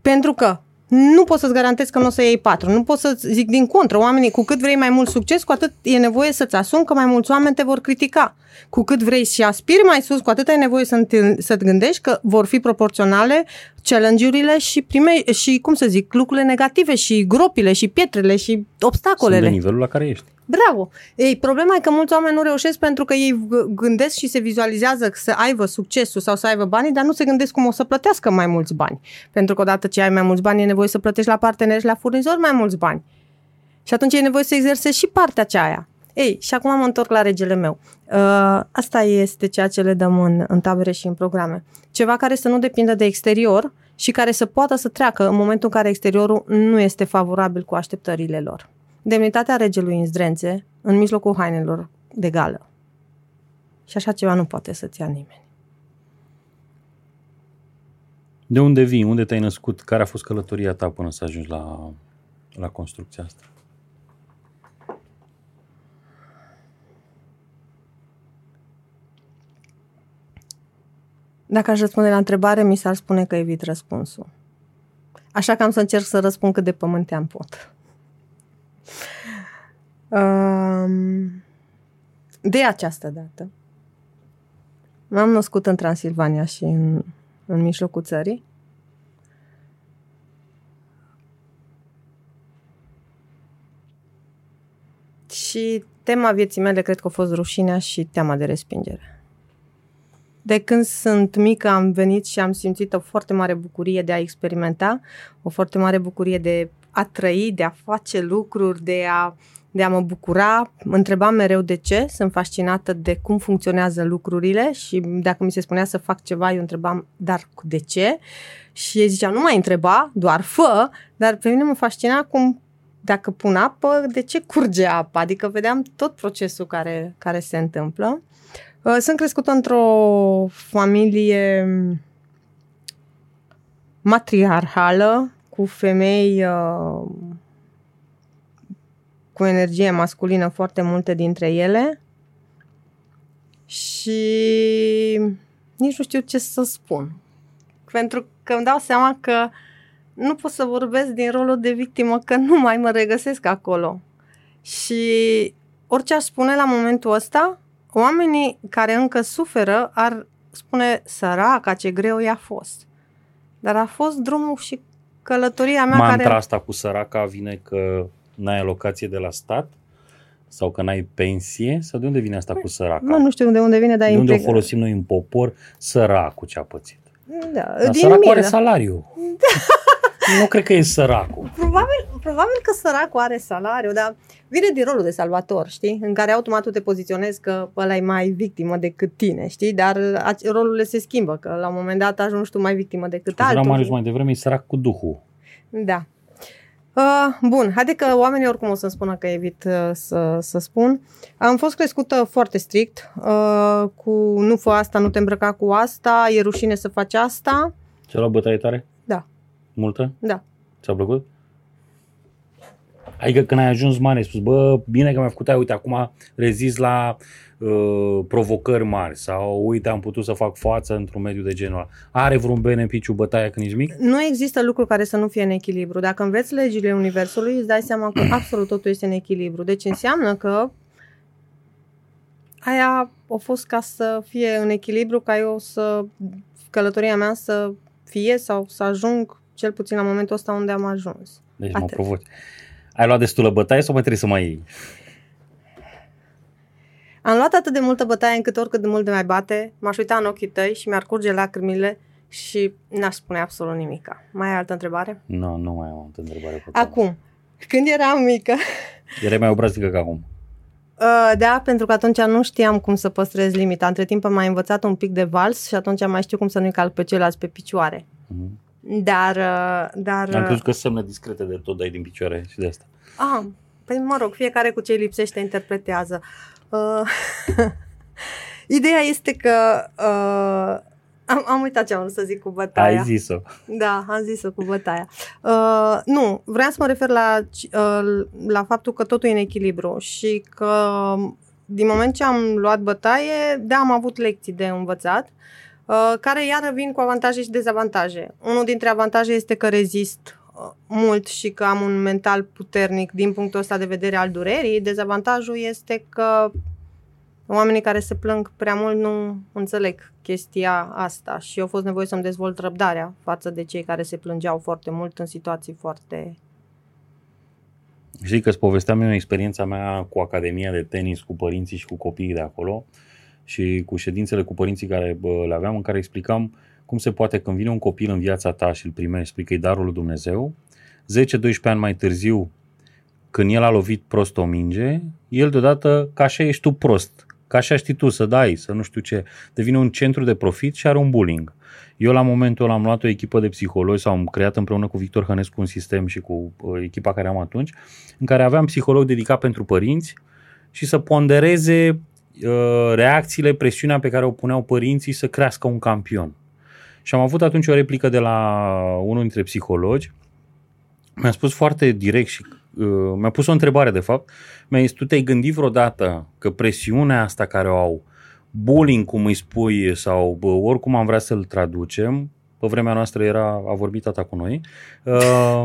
Pentru că nu pot să-ți garantez că nu o să iei patru. Nu pot să zic din contră. Oamenii, cu cât vrei mai mult succes, cu atât e nevoie să-ți asumi că mai mulți oameni te vor critica. Cu cât vrei și aspiri mai sus, cu atât ai nevoie să te, să-ți gândești că vor fi proporționale challenge-urile și, prime, și, cum să zic, lucrurile negative și gropile și pietrele și obstacolele. Sunt de nivelul la care ești. Bravo! Ei, problema e că mulți oameni nu reușesc pentru că ei gândesc și se vizualizează să aibă succesul sau să aibă banii, dar nu se gândesc cum o să plătească mai mulți bani. Pentru că odată ce ai mai mulți bani, e nevoie să plătești la parteneri și la furnizori mai mulți bani. Și atunci e nevoie să exersezi și partea aceea. Ei, și acum mă întorc la regele meu. Uh, asta este ceea ce le dăm în, în tabere și în programe. Ceva care să nu depindă de exterior și care să poată să treacă în momentul în care exteriorul nu este favorabil cu așteptările lor demnitatea regelui în zdrențe, în mijlocul hainelor de gală. Și așa ceva nu poate să-ți ia nimeni. De unde vii? Unde te-ai născut? Care a fost călătoria ta până să ajungi la, la construcția asta? Dacă aș răspunde la întrebare, mi s-ar spune că evit răspunsul. Așa că am să încerc să răspund cât de pământean pot. De această dată m-am născut în Transilvania și în, în mijlocul țării. Și tema vieții mele cred că a fost rușinea și teama de respingere. De când sunt mică am venit și am simțit o foarte mare bucurie de a experimenta, o foarte mare bucurie de a trăi, de a face lucruri, de a, de a mă bucura. Mă întrebam mereu de ce, sunt fascinată de cum funcționează lucrurile și dacă mi se spunea să fac ceva, eu întrebam, dar de ce? Și ei zicea, nu mai întreba, doar fă, dar pe mine mă fascina cum dacă pun apă, de ce curge apa? Adică vedeam tot procesul care, care se întâmplă. Uh, sunt crescută într-o familie matriarhală, cu femei uh, cu energie masculină foarte multe dintre ele și nici nu știu ce să spun. Pentru că îmi dau seama că nu pot să vorbesc din rolul de victimă, că nu mai mă regăsesc acolo. Și orice aș spune la momentul ăsta, oamenii care încă suferă ar spune săraca ce greu i-a fost. Dar a fost drumul și călătoria mea Mantra care... asta cu săraca vine că n-ai alocație de la stat? Sau că n-ai pensie? Sau de unde vine asta cu săraca? Mă, nu știu de unde vine, dar de unde o implică- folosim noi în popor săracul ce a pățit? Da, Dar din săracul are milă. salariu. Nu cred că e săracul. Probabil, probabil că săracul are salariu, dar vine din rolul de salvator, știi? În care automat tu te poziționezi că ăla e mai victimă decât tine, știi? Dar ace- rolurile se schimbă, că la un moment dat ajungi tu mai victimă decât Cum spunea altul. Marius mai devreme, e sărac cu duhul. Da. Uh, bun, haide că oamenii oricum o să-mi spună că evit uh, să, să spun. Am fost crescută foarte strict, uh, cu nu fă asta, nu te îmbrăca cu asta, e rușine să faci asta. Ți-a luat bătaie tare? Da. Multă? Da. Ți-a plăcut? Adică când ai ajuns mare, ai spus, bă, bine că mi-ai făcut aia, uite, acum rezist la uh, provocări mari sau uite, am putut să fac față într-un mediu de genul ăla. Are vreun beneficiu bătaia când ești mic? Nu există lucru care să nu fie în echilibru. Dacă înveți legile Universului, îți dai seama că absolut totul este în echilibru. Deci înseamnă că aia a fost ca să fie în echilibru, ca eu să, călătoria mea să fie sau să ajung cel puțin la momentul ăsta unde am ajuns. Deci mă Atât. provoci. Ai luat destulă bătaie sau mai trebuie să mai iei? Am luat atât de multă bătaie încât oricât de mult de mai bate, m-aș uita în ochii tăi și mi-ar curge lacrimile și n-aș spune absolut nimica. Mai ai altă întrebare? Nu, nu mai am altă întrebare. pe tine. Acum, când eram mică, Erai mai obraznică ca acum. Uh, Da, pentru că atunci nu știam cum să păstrez limita. Între timp am mai învățat un pic de vals și atunci mai știu cum să nu-i calc pe ceilalți pe picioare. Mhm. Dar, uh, dar... Am uh, crezut că semne discrete de tot dai din picioare și de asta. Ah, păi mă rog, fiecare cu ce îi lipsește interpretează. Uh, ideea este că uh, am, am uitat ce am vrut să zic cu bătaia. Ai zis-o. Da, am zis-o cu bătaia. Uh, nu, vreau să mă refer la, uh, la faptul că totul e în echilibru și că din moment ce am luat bătaie, da, am avut lecții de învățat, uh, care iară vin cu avantaje și dezavantaje. Unul dintre avantaje este că rezist uh, mult și că am un mental puternic din punctul ăsta de vedere al durerii. Dezavantajul este că oamenii care se plâng prea mult nu înțeleg chestia asta și eu a fost nevoie să-mi dezvolt răbdarea față de cei care se plângeau foarte mult în situații foarte... Știi că îți povesteam eu experiența mea cu Academia de Tenis, cu părinții și cu copiii de acolo și cu ședințele cu părinții care bă, le aveam în care explicam cum se poate când vine un copil în viața ta și îl primești, spui că e darul lui Dumnezeu, 10-12 ani mai târziu, când el a lovit prost o minge, el deodată, ca așa ești tu prost, ca așa știi tu să dai, să nu știu ce, devine un centru de profit și are un bullying. Eu la momentul ăla am luat o echipă de psihologi sau am creat împreună cu Victor Hănescu un sistem și cu uh, echipa care am atunci, în care aveam psiholog dedicat pentru părinți și să pondereze uh, reacțiile, presiunea pe care o puneau părinții să crească un campion. Și am avut atunci o replică de la unul dintre psihologi, mi-a spus foarte direct și uh, mi-a pus o întrebare de fapt, mi-a zis, tu te-ai gândit vreodată că presiunea asta care o au, bullying cum îi spui sau bă, oricum am vrea să-l traducem, pe vremea noastră era, a vorbit tata cu noi, uh,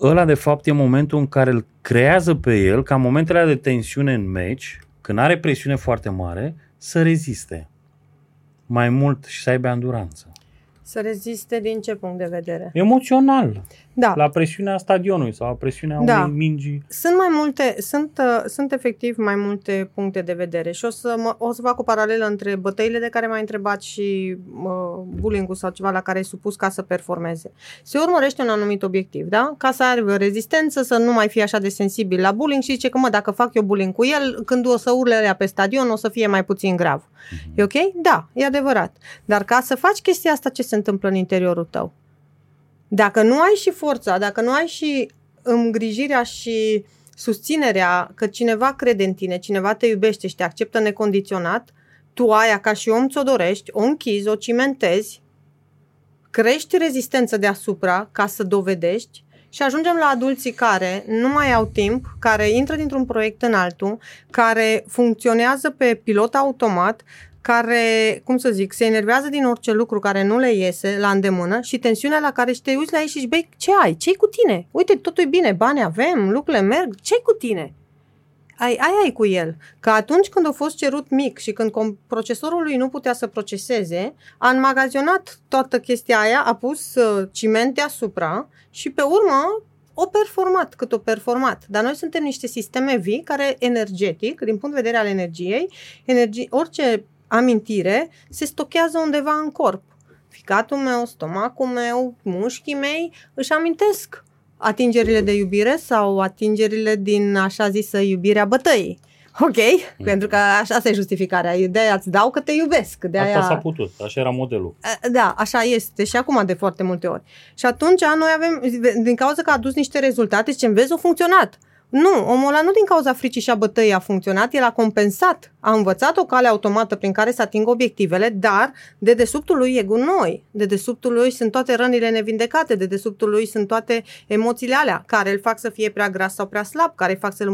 ăla de fapt e momentul în care îl creează pe el ca în momentele alea de tensiune în meci, când are presiune foarte mare, să reziste mai mult și să aibă anduranță. Să reziste din ce punct de vedere? Emoțional, Da, la presiunea stadionului sau la presiunea Da. unei mingi. Sunt mai multe, sunt, uh, sunt efectiv mai multe puncte de vedere și o să, mă, o să fac o paralelă între bătăile de care m-ai întrebat și uh, bullying-ul sau ceva la care e supus ca să performeze. Se urmărește un anumit obiectiv, da? Ca să aibă rezistență, să nu mai fie așa de sensibil la bullying și zice că, mă, dacă fac eu bullying cu el, când o să urle alea pe stadion, o să fie mai puțin grav. E ok? Da, e adevărat. Dar ca să faci chestia asta, ce se întâmplă în interiorul tău? Dacă nu ai și forța, dacă nu ai și îngrijirea și susținerea că cineva crede în tine, cineva te iubește și te acceptă necondiționat, tu aia ca și om ți-o dorești, o închizi, o cimentezi, crești rezistență deasupra ca să dovedești Și ajungem la adulții care nu mai au timp, care intră dintr-un proiect în altul, care funcționează pe pilot automat, care, cum să zic, se enervează din orice lucru care nu le iese la îndemână și tensiunea la care și te uiți la ei și zici, băi, ce ai? Ce-i cu tine? Uite, totul e bine, bani avem, lucrurile merg, ce-i cu tine? ai, ai, ai cu el. Că atunci când a fost cerut mic și când procesorul lui nu putea să proceseze, a înmagazionat toată chestia aia, a pus uh, ciment deasupra și pe urmă o performat cât o performat. Dar noi suntem niște sisteme vii care energetic, din punct de vedere al energiei, energie, orice amintire se stochează undeva în corp. Ficatul meu, stomacul meu, mușchii mei își amintesc atingerile de iubire sau atingerile din așa zisă iubirea bătăii. Ok, mm. pentru că așa asta e justificarea. De aia îți dau că te iubesc. De aia... Asta s-a putut, așa era modelul. Da, așa este și acum de foarte multe ori. Și atunci noi avem, din cauza că a adus niște rezultate, zicem, vezi, a funcționat. Nu, omul ăla nu din cauza fricii și a bătăii a funcționat, el a compensat, a învățat o cale automată prin care să atingă obiectivele, dar de desubtul lui e gunoi, de desubtul lui sunt toate rănile nevindecate, de desubtul lui sunt toate emoțiile alea care îl fac să fie prea gras sau prea slab, care îl fac să,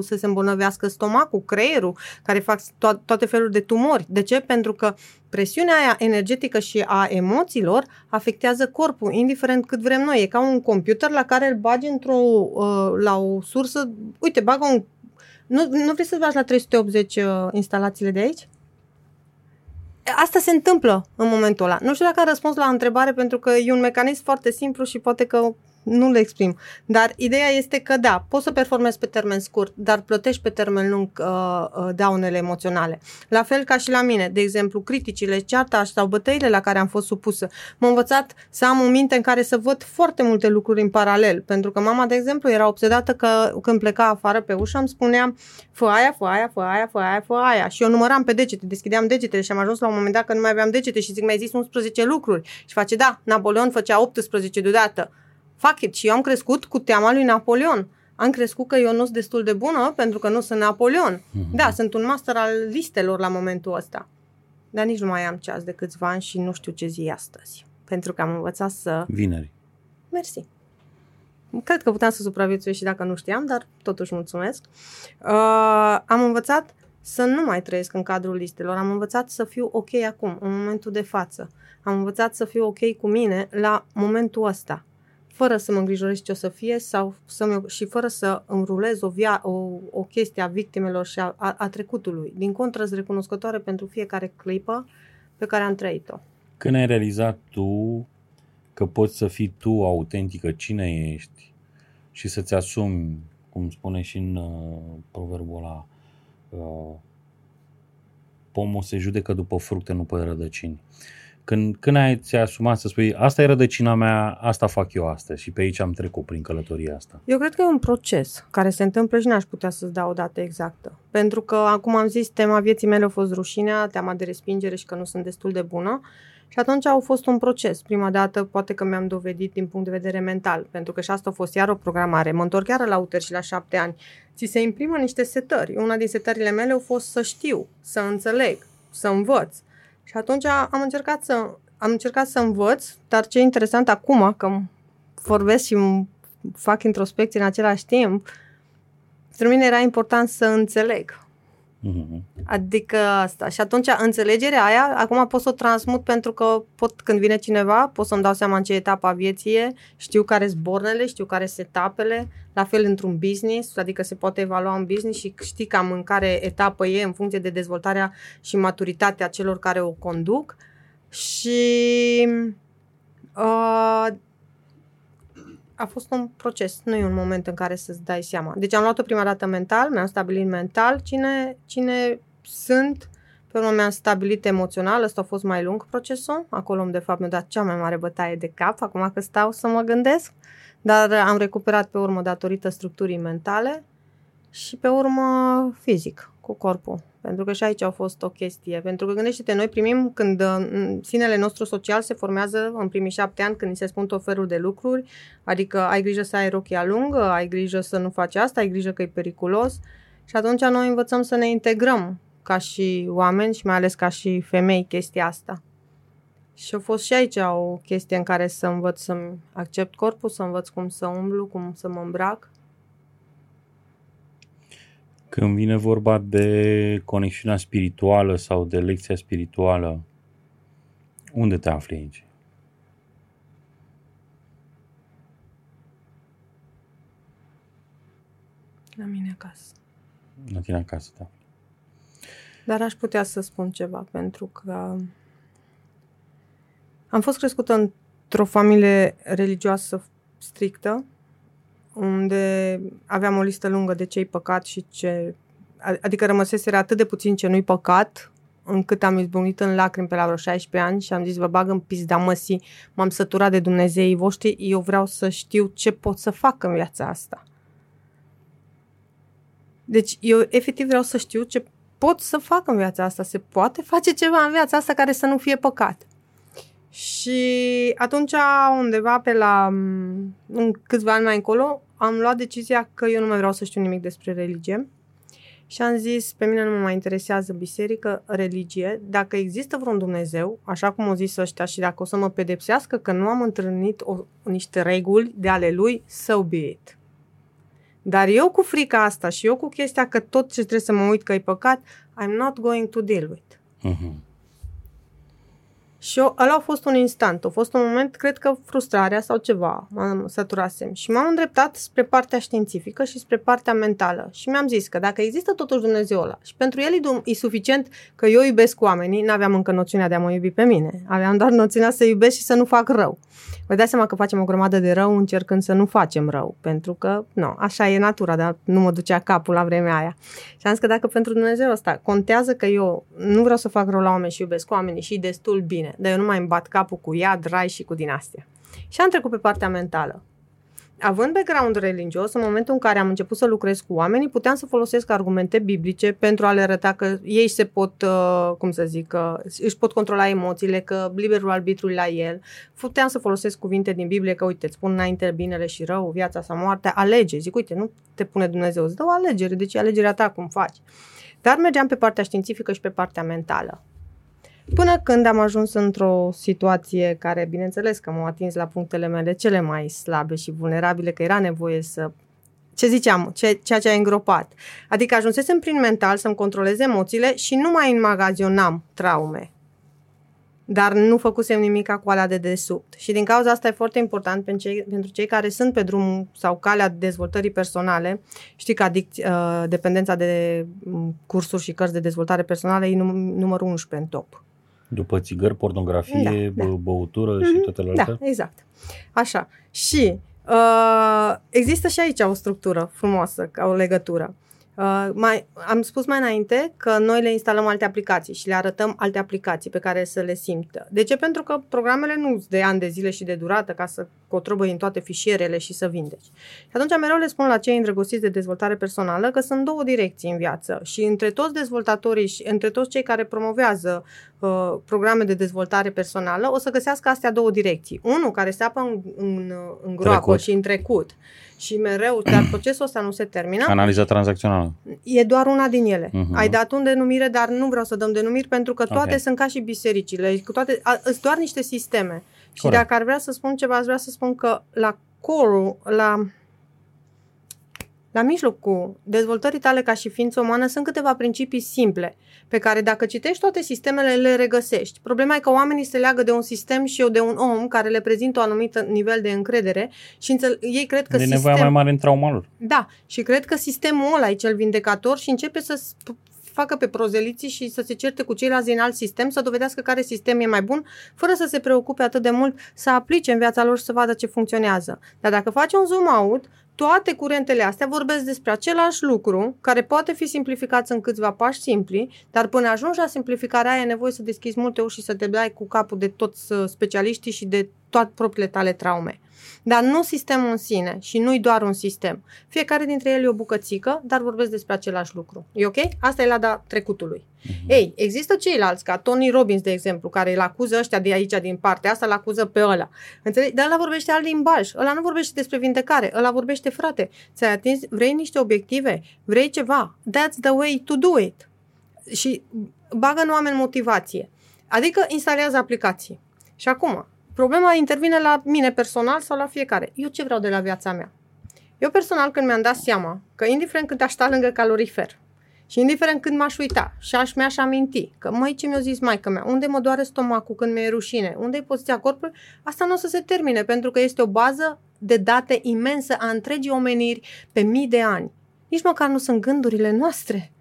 să se îmbolnăvească stomacul, creierul, care fac to- toate feluri de tumori. De ce? Pentru că presiunea aia energetică și a emoțiilor afectează corpul, indiferent cât vrem noi. E ca un computer la care îl bagi într-o, uh, la o sursă, uite, bagă un... Nu, nu vrei să bagi la 380 uh, instalațiile de aici? Asta se întâmplă în momentul ăla. Nu știu dacă am răspuns la întrebare pentru că e un mecanism foarte simplu și poate că nu le exprim. Dar ideea este că da, poți să performezi pe termen scurt, dar plătești pe termen lung uh, uh, daunele emoționale. La fel ca și la mine, de exemplu, criticile, cearta sau bătăile la care am fost supusă. M-am învățat să am o minte în care să văd foarte multe lucruri în paralel, pentru că mama, de exemplu, era obsedată că când pleca afară pe ușă îmi spunea fă aia, fă aia, fă aia, fă aia, fă aia. Și eu număram pe degete, deschideam degetele și am ajuns la un moment dat că nu mai aveam degete și zic, mi-ai zis 11 lucruri. Și face, da, Napoleon făcea 18 deodată fuck it. Și eu am crescut cu teama lui Napoleon. Am crescut că eu nu sunt destul de bună pentru că nu sunt Napoleon. Mm-hmm. Da, sunt un master al listelor la momentul ăsta. Dar nici nu mai am ceas de câțiva ani și nu știu ce zi e astăzi. Pentru că am învățat să... Vineri. Mersi. Cred că puteam să supraviețuiesc și dacă nu știam, dar totuși mulțumesc. Uh, am învățat să nu mai trăiesc în cadrul listelor. Am învățat să fiu ok acum, în momentul de față. Am învățat să fiu ok cu mine la momentul ăsta fără să mă îngrijorez ce o să fie sau să și fără să îmi rulez o, via, o, o chestie a victimelor și a, a, a trecutului. Din contră, sunt recunoscătoare pentru fiecare clipă pe care am trăit-o. Când ai realizat tu că poți să fii tu autentică, cine ești și să-ți asumi, cum spune și în uh, proverbul ăla, uh, pomul se judecă după fructe, nu pe rădăcini. Uh, când, când ai ți asumat să spui, asta e rădăcina mea, asta fac eu astăzi și pe aici am trecut prin călătoria asta? Eu cred că e un proces care se întâmplă și n-aș putea să-ți dau o dată exactă. Pentru că, acum am zis, tema vieții mele a fost rușinea, teama de respingere și că nu sunt destul de bună. Și atunci au fost un proces. Prima dată poate că mi-am dovedit din punct de vedere mental, pentru că și asta a fost iar o programare. Mă întorc chiar la UTER și la șapte ani. Ți se imprimă niște setări. Una din setările mele a fost să știu, să înțeleg, să învăț. Și atunci am încercat să, am încercat să învăț, dar ce e interesant acum, că vorbesc și fac introspecție în același timp, pentru mine era important să înțeleg. Mm-hmm. Adică asta. Și atunci înțelegerea aia, acum pot să o transmut pentru că pot, când vine cineva, pot să-mi dau seama în ce etapă a vieții e, știu care sunt bornele, știu care sunt etapele, la fel într-un business, adică se poate evalua un business și știi cam în care etapă e în funcție de dezvoltarea și maturitatea celor care o conduc. Și uh, a fost un proces, nu e un moment în care să-ți dai seama. Deci am luat-o prima dată mental, mi-am stabilit mental cine, cine sunt, pe urmă mi-am stabilit emoțional, ăsta a fost mai lung procesul, acolo de fapt mi-a dat cea mai mare bătaie de cap, acum că stau să mă gândesc, dar am recuperat pe urmă datorită structurii mentale și pe urmă fizic, cu corpul. Pentru că și aici a fost o chestie. Pentru că gândește-te, noi primim când uh, sinele nostru social se formează în primii șapte ani când ni se spun tot felul de lucruri, adică ai grijă să ai rochia lungă, ai grijă să nu faci asta, ai grijă că e periculos și atunci noi învățăm să ne integrăm ca și oameni și mai ales ca și femei chestia asta. Și a fost și aici o chestie în care să învăț să-mi accept corpul, să învăț cum să umblu, cum să mă îmbrac. Când vine vorba de conexiunea spirituală sau de lecția spirituală, unde te afli aici? La mine acasă. La tine acasă, da. Dar aș putea să spun ceva, pentru că am fost crescută într-o familie religioasă strictă, unde aveam o listă lungă de ce-i păcat și ce... Adică rămăseseră atât de puțin ce nu-i păcat, încât am izbunit în lacrimi pe la vreo 16 ani și am zis, vă bag în pizda măsii, m-am săturat de Dumnezeii voștri, eu vreau să știu ce pot să fac în viața asta. Deci eu efectiv vreau să știu ce pot să fac în viața asta. Se poate face ceva în viața asta care să nu fie păcat. Și atunci, undeva pe la în câțiva ani mai încolo, am luat decizia că eu nu mai vreau să știu nimic despre religie. Și am zis, pe mine nu mă mai interesează biserică, religie. Dacă există vreun Dumnezeu, așa cum au zis ăștia, și dacă o să mă pedepsească că nu am întâlnit o, niște reguli de ale lui, so be it. Dar eu cu frica asta și eu cu chestia că tot ce trebuie să mă uit că e păcat, I'm not going to deal with. Uh-huh. Și eu, ăla a fost un instant, a fost un moment, cred că frustrarea sau ceva, m-am săturasem. Și m-am îndreptat spre partea științifică și spre partea mentală. Și mi-am zis că dacă există totuși Dumnezeu ăla și pentru el e, e suficient că eu iubesc oamenii, n-aveam încă noțiunea de a mă iubi pe mine, aveam doar noțiunea să iubesc și să nu fac rău. Vă dați seama că facem o grămadă de rău încercând să nu facem rău, pentru că, nu, așa e natura, dar nu mă ducea capul la vremea aia. Și am zis că dacă pentru Dumnezeu ăsta contează că eu nu vreau să fac rău la oameni și iubesc oamenii și destul bine, dar eu nu mai îmi bat capul cu iad, rai și cu dinastia. Și am trecut pe partea mentală având background religios, în momentul în care am început să lucrez cu oamenii, puteam să folosesc argumente biblice pentru a le arăta că ei se pot, uh, cum să zic, că își pot controla emoțiile, că liberul arbitru la el. Puteam să folosesc cuvinte din Biblie că, uite, îți spun înainte binele și rău, viața sau moartea, alege. Zic, uite, nu te pune Dumnezeu, îți dă o alegere, deci e alegerea ta cum faci. Dar mergeam pe partea științifică și pe partea mentală. Până când am ajuns într-o situație care, bineînțeles că m-au atins la punctele mele cele mai slabe și vulnerabile, că era nevoie să ce ziceam, ce, ceea ce a îngropat. Adică ajunsesem prin mental să-mi controlez emoțiile și nu mai înmagazionam traume. Dar nu făcusem nimic cu alea de desubt. Și din cauza asta e foarte important pentru cei, pentru cei care sunt pe drumul sau calea dezvoltării personale. Știi că adic, uh, dependența de mm, cursuri și cărți de dezvoltare personală e num- numărul 11 în top. După țigări, pornografie, da, da. băutură mm-hmm. și toate Da, exact. Așa. Și uh, există și aici o structură frumoasă, ca o legătură. Uh, mai, am spus mai înainte că noi le instalăm alte aplicații și le arătăm alte aplicații pe care să le simtă. De ce? Pentru că programele nu sunt de ani de zile și de durată ca să cotrobăi în toate fișierele și să vindeci. Și atunci mereu le spun la cei îndrăgostiți de dezvoltare personală că sunt două direcții în viață și între toți dezvoltatorii și între toți cei care promovează uh, programe de dezvoltare personală o să găsească astea două direcții. Unul care se apă în, în, în groapă trecut. și în trecut și mereu, dar procesul ăsta nu se termină. Analiza tranzacțională. E doar una din ele. Uh-huh. Ai dat un denumire, dar nu vreau să dăm denumiri pentru că toate okay. sunt ca și bisericile. Toate, sunt doar niște sisteme. Corect. Și dacă ar vrea să spun ceva, aș vrea să spun că la core la la mijlocul dezvoltării tale ca și ființă umană sunt câteva principii simple, pe care dacă citești toate sistemele le regăsești. Problema e că oamenii se leagă de un sistem și eu de un om care le prezintă un anumit nivel de încredere și înțel- ei cred că de sistem... nevoia mai mare în trauma lor. Da, și cred că sistemul ăla e cel vindecator și începe să facă pe prozeliții și să se certe cu ceilalți din alt sistem, să dovedească care sistem e mai bun, fără să se preocupe atât de mult să aplice în viața lor și să vadă ce funcționează. Dar dacă faci un zoom out, toate curentele astea vorbesc despre același lucru, care poate fi simplificat în câțiva pași simpli, dar până ajungi la simplificarea aia e nevoie să deschizi multe uși și să te dai cu capul de toți uh, specialiștii și de toate propriile tale traume. Dar nu sistemul în sine și nu-i doar un sistem. Fiecare dintre ele e o bucățică, dar vorbesc despre același lucru. E ok? Asta e lada trecutului. Mm-hmm. Ei, există ceilalți, ca Tony Robbins, de exemplu, care îl acuză ăștia de aici, din partea asta, îl acuză pe ăla. Înțelegi? Dar ăla vorbește alt limbaj. Ăla nu vorbește despre vindecare. Ăla vorbește, frate, ți-ai atins, vrei niște obiective, vrei ceva. That's the way to do it. Și bagă în oameni motivație. Adică instalează aplicații. Și acum, problema intervine la mine personal sau la fiecare. Eu ce vreau de la viața mea? Eu personal, când mi-am dat seama că indiferent cât aș sta lângă calorifer și indiferent când m-aș uita și aș mi-aș aminti că măi ce mi-a zis maică mea, unde mă doare stomacul când mi-e rușine, unde e poziția corpului, asta nu o să se termine pentru că este o bază de date imensă a întregii omeniri pe mii de ani. Nici măcar nu sunt gândurile noastre.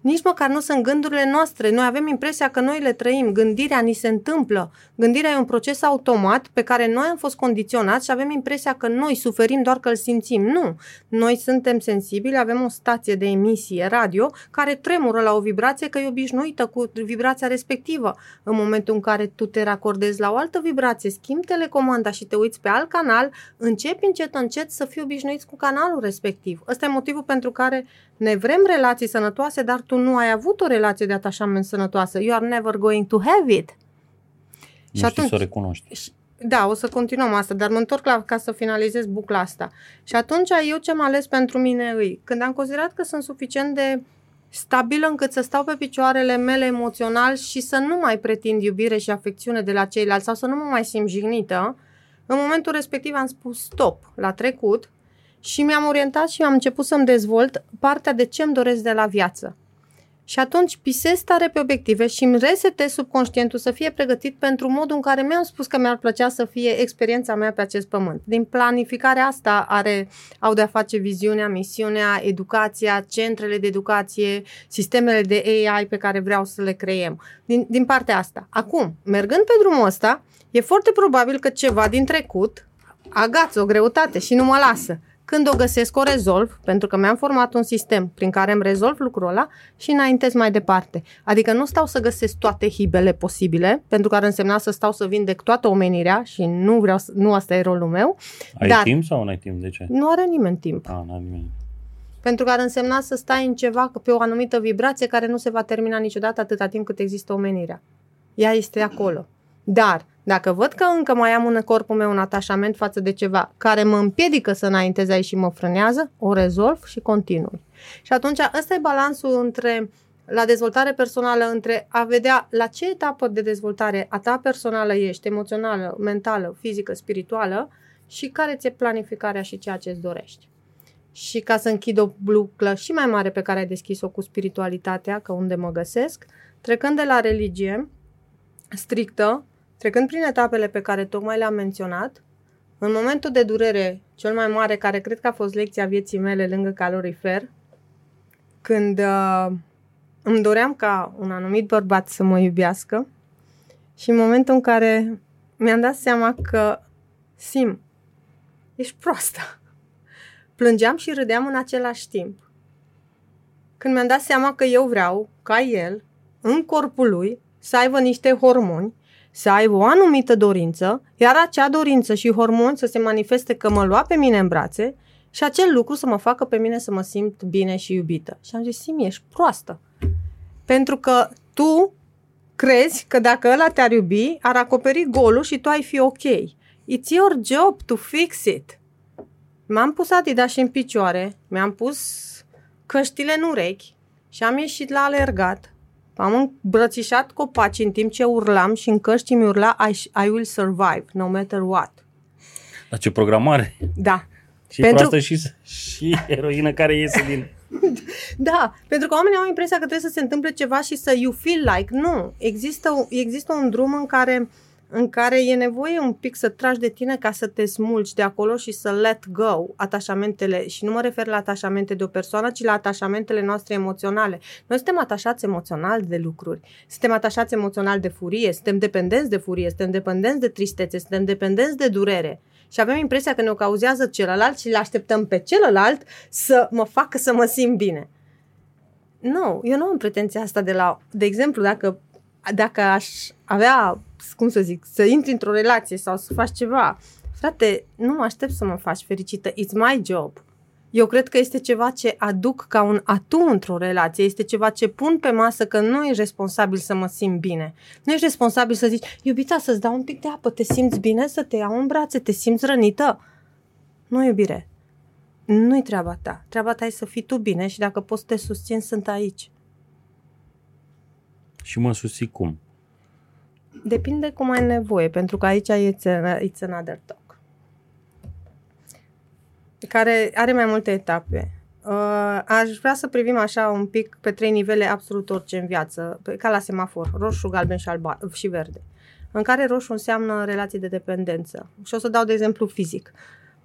Nici măcar nu sunt gândurile noastre. Noi avem impresia că noi le trăim. Gândirea ni se întâmplă. Gândirea e un proces automat pe care noi am fost condiționați și avem impresia că noi suferim doar că îl simțim. Nu. Noi suntem sensibili, avem o stație de emisie radio care tremură la o vibrație că e obișnuită cu vibrația respectivă. În momentul în care tu te racordezi la o altă vibrație, schimbi telecomanda și te uiți pe alt canal, începi încet încet să fii obișnuit cu canalul respectiv. Ăsta e motivul pentru care ne vrem relații sănătoase, dar tu nu ai avut o relație de atașament sănătoasă. You are never going to have it. Nu și atunci, să o recunoști. Da, o să continuăm asta, dar mă întorc la, ca să finalizez bucla asta. Și atunci eu ce am ales pentru mine îi, când am considerat că sunt suficient de stabilă încât să stau pe picioarele mele emoțional și să nu mai pretind iubire și afecțiune de la ceilalți sau să nu mă mai simt jignită, în momentul respectiv am spus stop la trecut și mi-am orientat și am început să-mi dezvolt partea de ce îmi doresc de la viață. Și atunci pisez tare pe obiective și îmi resetez subconștientul să fie pregătit pentru modul în care mi-am spus că mi-ar plăcea să fie experiența mea pe acest pământ. Din planificarea asta are, au de-a face viziunea, misiunea, educația, centrele de educație, sistemele de AI pe care vreau să le creiem. Din, din partea asta. Acum, mergând pe drumul ăsta, e foarte probabil că ceva din trecut agață o greutate și nu mă lasă. Când o găsesc, o rezolv, pentru că mi-am format un sistem prin care îmi rezolv lucrul ăla și înaintez mai departe. Adică nu stau să găsesc toate hibele posibile, pentru că ar însemna să stau să vindec toată omenirea și nu vreau să, nu asta e rolul meu. Ai dar timp sau nu ai timp? De ce? Nu are nimeni timp. A, nu are nimeni. Pentru că ar însemna să stai în ceva pe o anumită vibrație care nu se va termina niciodată atâta timp cât există omenirea. Ea este acolo. Dar dacă văd că încă mai am în corpul meu un atașament față de ceva care mă împiedică să înaintez aici și mă frânează, o rezolv și continui. Și atunci ăsta e balansul între la dezvoltare personală între a vedea la ce etapă de dezvoltare a ta personală ești, emoțională, mentală, fizică, spirituală și care ți-e planificarea și ceea ce îți dorești. Și ca să închid o bluclă și mai mare pe care ai deschis-o cu spiritualitatea, că unde mă găsesc, trecând de la religie strictă, Trecând prin etapele pe care tocmai le-am menționat, în momentul de durere cel mai mare, care cred că a fost lecția vieții mele lângă calorifer, când uh, îmi doream ca un anumit bărbat să mă iubească și în momentul în care mi-am dat seama că Sim, ești proastă. Plângeam și râdeam în același timp. Când mi-am dat seama că eu vreau, ca el, în corpul lui, să aibă niște hormoni să aibă o anumită dorință, iar acea dorință și hormoni să se manifeste că mă lua pe mine în brațe și acel lucru să mă facă pe mine să mă simt bine și iubită. Și am zis, Simi, ești proastă. Pentru că tu crezi că dacă ăla te-ar iubi, ar acoperi golul și tu ai fi ok. It's your job to fix it. M-am pus Adidas și în picioare, mi-am pus căștile în urechi și am ieșit la alergat am îmbrățișat copaci în timp ce urlam și în căști mi urla I, I will survive, no matter what. La ce programare! Da. Și pentru... proastă și, și eroină care iese din... da, pentru că oamenii au impresia că trebuie să se întâmple ceva și să you feel like. Nu, există, există un drum în care uh, în care e nevoie un pic să tragi de tine ca să te smulgi de acolo și să let go atașamentele. Și nu mă refer la atașamente de o persoană, ci la atașamentele noastre emoționale. Noi suntem atașați emoțional de lucruri. Suntem atașați emoțional de furie, suntem dependenți de furie, suntem dependenți de tristețe, suntem dependenți de durere. Și avem impresia că ne o cauzează celălalt și le așteptăm pe celălalt să mă facă să mă simt bine. Nu, eu nu am pretenția asta de la... De exemplu, dacă, dacă aș avea cum să zic, să intri într-o relație sau să faci ceva. Frate, nu mă aștept să mă faci fericită. It's my job. Eu cred că este ceva ce aduc ca un atu într-o relație, este ceva ce pun pe masă că nu ești responsabil să mă simt bine. Nu ești responsabil să zici, iubita, să-ți dau un pic de apă, te simți bine, să te iau în brațe, te simți rănită. Nu, iubire, nu-i treaba ta. Treaba ta e să fii tu bine și dacă poți să te susțin, sunt aici. Și mă susții cum? Depinde cum ai nevoie, pentru că aici it's, a, it's another talk. Care are mai multe etape. Uh, aș vrea să privim așa un pic pe trei nivele absolut orice în viață, ca la semafor, roșu, galben și, alba, și verde, în care roșu înseamnă relații de dependență. Și o să dau de exemplu fizic.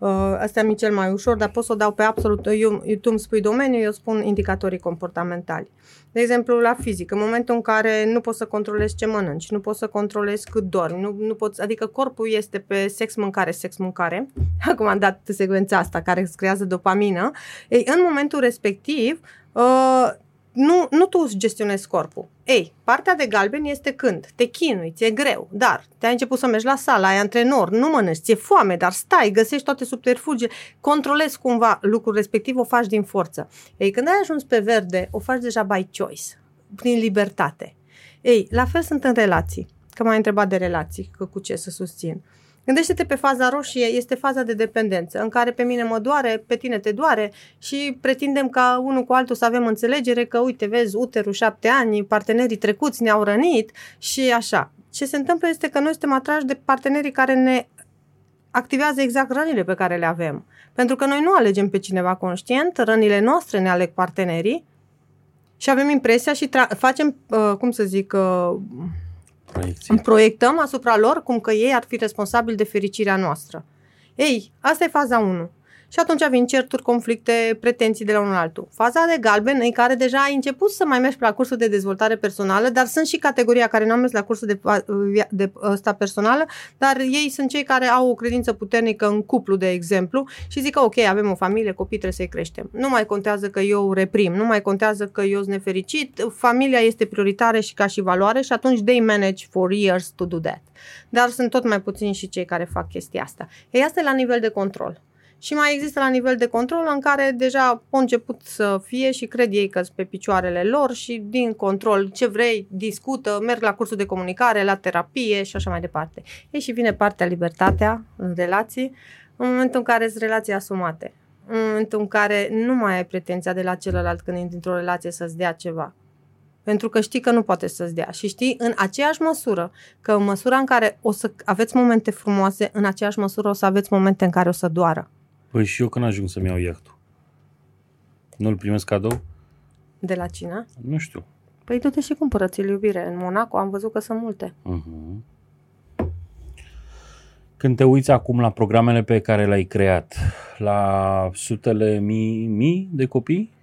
Uh, asta mi cel mai ușor, dar pot să o dau pe absolut, eu, tu îmi spui domeniu, eu spun indicatorii comportamentali. De exemplu, la fizic, în momentul în care nu poți să controlezi ce mănânci, nu poți să controlezi cât dormi, nu, nu poți, adică corpul este pe sex-mâncare, sex-mâncare, acum am dat secvența asta care îți creează dopamină, ei, în momentul respectiv, uh, nu, nu tu îți gestionezi corpul. Ei, partea de galben este când te chinui, ți-e greu, dar te-ai început să mergi la sala, ai antrenor, nu mănânci, ți-e foame, dar stai, găsești toate subterfugiile, controlezi cumva lucrul respectiv, o faci din forță. Ei, când ai ajuns pe verde, o faci deja by choice, prin libertate. Ei, la fel sunt în relații, că m-ai întrebat de relații, că cu ce să susțin. Uh, Gândește-te pe faza roșie, este faza de dependență, în care pe mine mă doare, pe tine te doare și pretindem ca unul cu altul să avem înțelegere că, uite, vezi, uterul șapte ani, partenerii trecuți ne-au rănit și așa. Ce se întâmplă este că noi suntem atrași de partenerii care ne activează exact rănile pe care le avem. Pentru că noi nu alegem pe cineva conștient, rănile noastre ne aleg partenerii și avem impresia și tra- facem, uh, cum să zic, uh, Proiecție. proiectăm asupra lor cum că ei ar fi responsabili de fericirea noastră. Ei, asta e faza 1. Și atunci vin certuri, conflicte, pretenții de la unul altul. Faza de galben în care deja ai început să mai mergi pe la cursul de dezvoltare personală, dar sunt și categoria care nu au mers la cursul de, de ăsta personală, dar ei sunt cei care au o credință puternică în cuplu, de exemplu, și zic că ok, avem o familie, copii trebuie să-i creștem. Nu mai contează că eu reprim, nu mai contează că eu sunt nefericit, familia este prioritară și ca și valoare și atunci they manage for years to do that. Dar sunt tot mai puțini și cei care fac chestia asta. Ei, asta e la nivel de control și mai există la nivel de control în care deja au început să fie și cred ei că sunt pe picioarele lor și din control ce vrei, discută, merg la cursul de comunicare, la terapie și așa mai departe. Ei și vine partea libertatea în relații, în momentul în care sunt relații asumate, în momentul în care nu mai ai pretenția de la celălalt când intri într-o relație să-ți dea ceva. Pentru că știi că nu poate să-ți dea și știi în aceeași măsură că în măsura în care o să aveți momente frumoase, în aceeași măsură o să aveți momente în care o să doară. Păi și eu când ajung să-mi iau iahtul? Nu-l primesc cadou? De la cine? Nu știu. Păi du-te și cumpără-ți-l iubire. În Monaco am văzut că sunt multe. Uh-huh. Când te uiți acum la programele pe care le-ai creat, la sutele mii, mii de copii,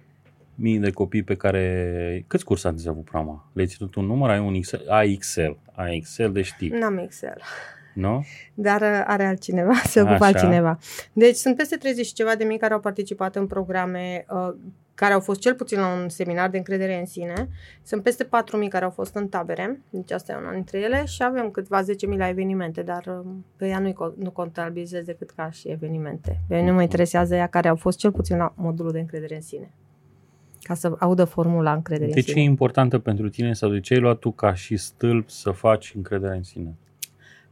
mii de copii pe care... Câți cursanți ai avut programa? Le-ai ținut un număr? Ai un Excel? Ai Excel. Ai Excel de știi. N-am Excel. Nu? Dar uh, are altcineva, se ocupă Așa. altcineva. Deci sunt peste 30 și ceva de mii care au participat în programe uh, care au fost cel puțin la un seminar de încredere în sine. Sunt peste 4.000 care au fost în tabere, deci asta e una dintre ele și avem câteva 10.000 la evenimente, dar uh, pe ea nu, nu contabilizez decât ca și evenimente. Pe mine nu mă interesează ea care au fost cel puțin la modulul de încredere în sine ca să audă formula încrederii De în ce sine. e importantă pentru tine sau de ce ai luat tu ca și stâlp să faci încrederea în sine?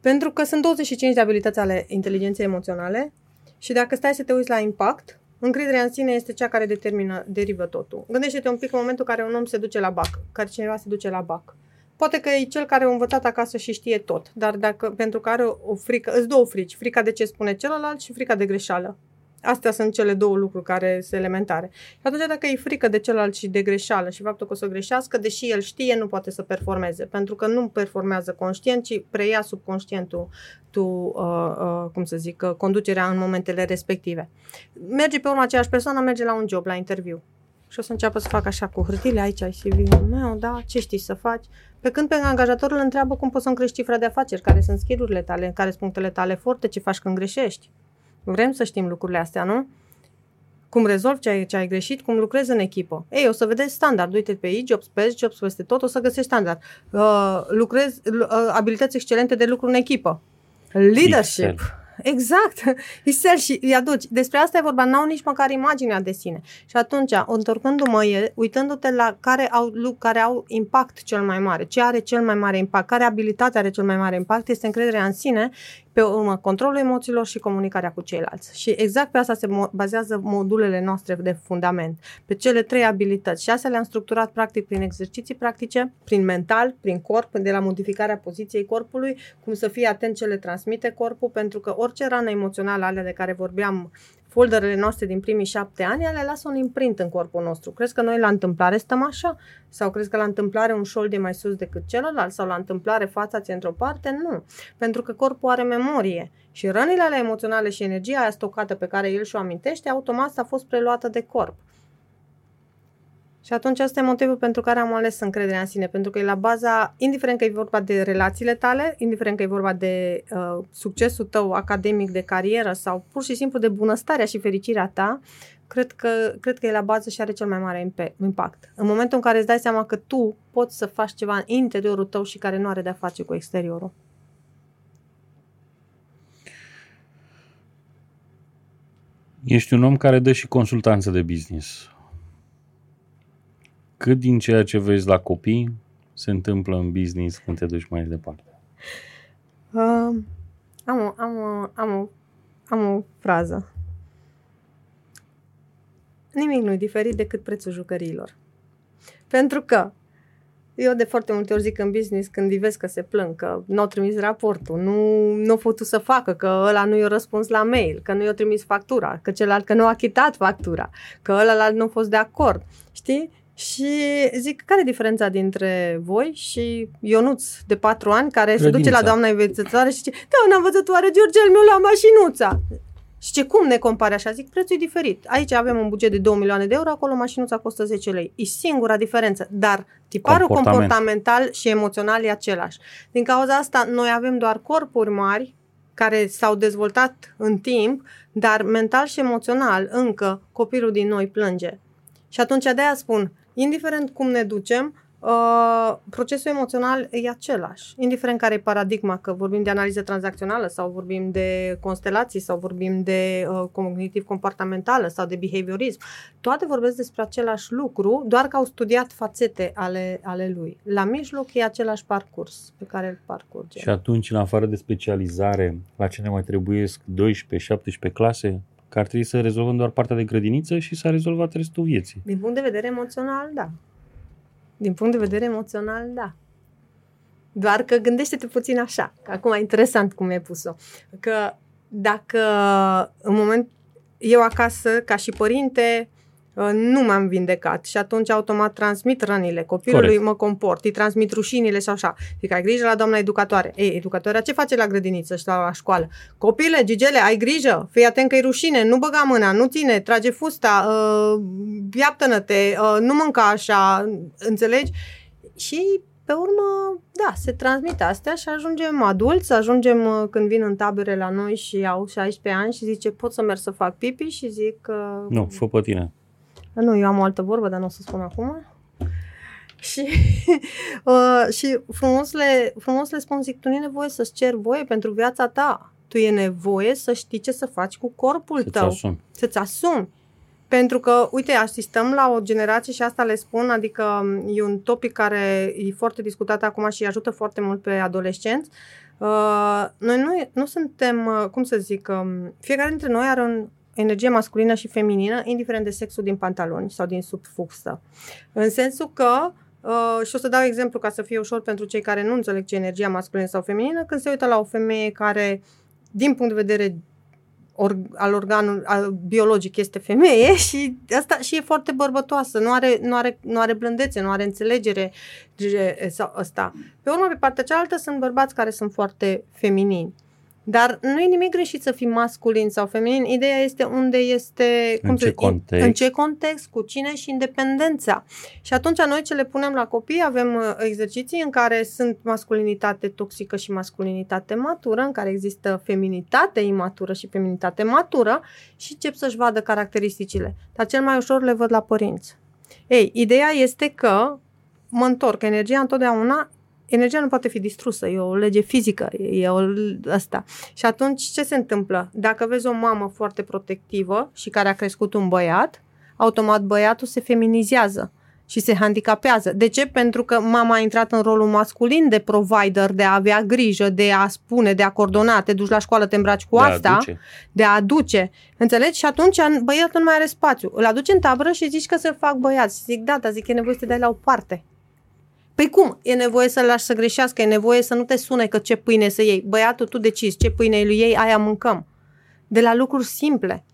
Pentru că sunt 25 de abilități ale inteligenței emoționale și dacă stai să te uiți la impact, încrederea în sine este cea care determină, derivă totul. Gândește-te un pic în momentul în care un om se duce la bac, care cineva se duce la bac. Poate că e cel care a învățat acasă și știe tot, dar dacă, pentru că are o frică, îți două frici, frica de ce spune celălalt și frica de greșeală. Astea sunt cele două lucruri care sunt elementare. Și atunci dacă e frică de celălalt și de greșeală și faptul că o să greșească, deși el știe, nu poate să performeze. Pentru că nu performează conștient, ci preia subconștientul tu, uh, uh, cum să zic, uh, conducerea în momentele respective. Merge pe urmă aceeași persoană, merge la un job, la interviu. Și o să înceapă să facă așa cu hârtile, aici ai CV-ul meu, da, ce știi să faci? Pe când pe angajatorul îl întreabă cum poți să-mi crești cifra de afaceri, care sunt skill-urile tale, care sunt punctele tale forte, ce faci când greșești. Vrem să știm lucrurile astea, nu? Cum rezolvi ce ai, ce ai greșit, cum lucrezi în echipă. Ei, o să vedeți standard. Uite pe e-jobs, pe jobs, peste tot, o să găsești standard. Uh, lucrezi, uh, abilități excelente de lucru în echipă. Leadership. Excel. exact. Isel și îi aduci. Despre asta e vorba, n-au nici măcar imaginea de sine. Și atunci, întorcându-mă, uitându-te la care au, care au impact cel mai mare, ce are cel mai mare impact, care abilitate are cel mai mare impact, este încrederea în sine, pe urmă controlul emoțiilor și comunicarea cu ceilalți. Și exact pe asta se bazează modulele noastre de fundament, pe cele trei abilități. Și astea le-am structurat practic prin exerciții practice, prin mental, prin corp, de la modificarea poziției corpului, cum să fie atent ce le transmite corpul, pentru că orice rană emoțională alea de care vorbeam folderele noastre din primii șapte ani, ele lasă un imprint în corpul nostru. Crezi că noi la întâmplare stăm așa? Sau crezi că la întâmplare un șold e mai sus decât celălalt? Sau la întâmplare fața ți într-o parte? Nu. Pentru că corpul are memorie și rănile alea emoționale și energia aia stocată pe care el și-o amintește, automat a fost preluată de corp. Și atunci asta e motivul pentru care am ales încrederea în sine, pentru că e la baza, indiferent că e vorba de relațiile tale, indiferent că e vorba de uh, succesul tău academic, de carieră sau pur și simplu de bunăstarea și fericirea ta, cred că, cred că e la bază și are cel mai mare impact. În momentul în care îți dai seama că tu poți să faci ceva în interiorul tău și care nu are de-a face cu exteriorul. Ești un om care dă și consultanță de business cât din ceea ce vezi la copii se întâmplă în business când te duci mai departe? Uh, am, o, am, o, am, o, am o frază. Nimic nu e diferit decât prețul jucăriilor. Pentru că eu de foarte multe ori zic în business când îi vezi că se plâng, că nu au trimis raportul, nu, nu au putut să facă, că ăla nu i-a răspuns la mail, că nu i-a trimis factura, că celălalt că nu a achitat factura, că ăla nu a fost de acord. Știi? Și zic, care e diferența dintre voi și Ionuț de patru ani care Grădinița. se duce la doamna învățătoare și zice, da, una învățătoare, Georgel meu la mașinuța. Și ce, cum ne compare așa? Zic, prețul e diferit. Aici avem un buget de 2 milioane de euro, acolo mașinuța costă 10 lei. E singura diferență, dar tiparul Comportament. comportamental și emoțional e același. Din cauza asta, noi avem doar corpuri mari care s-au dezvoltat în timp, dar mental și emoțional încă copilul din noi plânge. Și atunci de aia spun, indiferent cum ne ducem, uh, procesul emoțional e același. Indiferent care e paradigma, că vorbim de analiză tranzacțională sau vorbim de constelații sau vorbim de uh, cognitiv comportamentală sau de behaviorism, toate vorbesc despre același lucru, doar că au studiat fațete ale, ale lui. La mijloc e același parcurs pe care îl parcurge. Și atunci, în afară de specializare, la ce ne mai trebuie 12-17 clase? Că ar trebui să rezolvăm doar partea de grădiniță și s-a rezolvat restul vieții. Din punct de vedere emoțional, da. Din punct de vedere emoțional, da. Doar că gândește-te puțin așa, că acum e interesant cum e pus-o, că dacă în moment eu acasă, ca și părinte, Uh, nu m-am vindecat și atunci automat transmit rănile copilului, Corect. mă comport, îi transmit rușinile și așa. Zic, ai grijă la doamna educatoare. Ei, educatoarea ce face la grădiniță și la, la școală? Copile, Gigele, ai grijă, fii atent că e rușine, nu băga mâna, nu ține, trage fusta, uh, iaptă-te, uh, nu mânca așa, înțelegi? Și pe urmă, da, se transmit astea și ajungem adulți, ajungem uh, când vin în tabere la noi și au 16 ani și zice, pot să merg să fac pipi și zic... Uh, nu, fă pe tine. Nu, eu am o altă vorbă, dar nu o să spun acum. Și, uh, și frumos, le, frumos le spun, zic, tu nu e nevoie să-ți cer voie pentru viața ta. Tu e nevoie să știi ce să faci cu corpul să-ți tău. Asumi. Să-ți asumi. Pentru că, uite, asistăm la o generație și asta le spun, adică um, e un topic care e foarte discutat acum și ajută foarte mult pe adolescenți. Uh, noi nu, nu suntem, uh, cum să zic, um, fiecare dintre noi are un, energie masculină și feminină, indiferent de sexul din pantaloni sau din sub fuxă. În sensul că Uh, și o să dau exemplu ca să fie ușor pentru cei care nu înțeleg ce energia masculină sau feminină, când se uită la o femeie care, din punct de vedere or, al organului al biologic, este femeie și asta și e foarte bărbătoasă, nu are, nu are, nu are blândețe, nu are înțelegere sau asta. Pe urmă, pe partea cealaltă sunt bărbați care sunt foarte feminini. Dar nu e nimic greșit să fii masculin sau feminin. Ideea este unde este... Cum în ce să, context. În ce context, cu cine și independența. Și atunci noi ce le punem la copii, avem uh, exerciții în care sunt masculinitate toxică și masculinitate matură, în care există feminitate imatură și feminitate matură și încep să-și vadă caracteristicile. Dar cel mai ușor le văd la părinți. Ei, ideea este că, mă întorc, energia întotdeauna Energia nu poate fi distrusă, e o lege fizică, e o asta. Și atunci ce se întâmplă? Dacă vezi o mamă foarte protectivă și care a crescut un băiat, automat băiatul se feminizează și se handicapează. De ce? Pentru că mama a intrat în rolul masculin de provider, de a avea grijă, de a spune, de a coordona, te duci la școală, te îmbraci cu De a asta, aduce. de a aduce. Înțelegi? Și atunci băiatul nu mai are spațiu. Îl aduci în tabără și zici că să-l fac băiat. Și zic, da, dar zic, e nevoie să te dai la o parte. Păi cum? E nevoie să-l lași să greșească, e nevoie să nu te sune că ce pâine să iei. Băiatul, tu decizi ce pâine e lui ei, aia mâncăm. De la lucruri simple.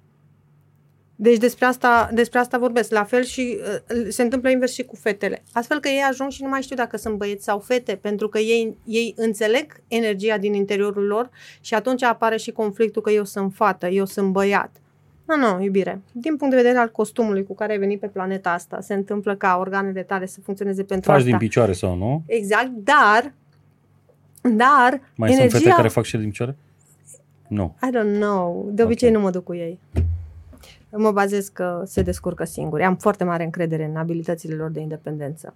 Deci despre asta, despre asta vorbesc. La fel și uh, se întâmplă invers și cu fetele. Astfel că ei ajung și nu mai știu dacă sunt băieți sau fete, pentru că ei, ei înțeleg energia din interiorul lor și atunci apare și conflictul că eu sunt fată, eu sunt băiat. Nu, nu, iubire. Din punct de vedere al costumului cu care ai venit pe planeta asta, se întâmplă ca organele tale să funcționeze pentru Faci asta. din picioare sau nu? Exact, dar dar Mai energia sunt fete care fac și din picioare? Nu. I don't know. De obicei Ok. nu mă duc cu ei. Mă bazez că se descurcă singuri. Am foarte mare încredere în abilitățile lor de independență.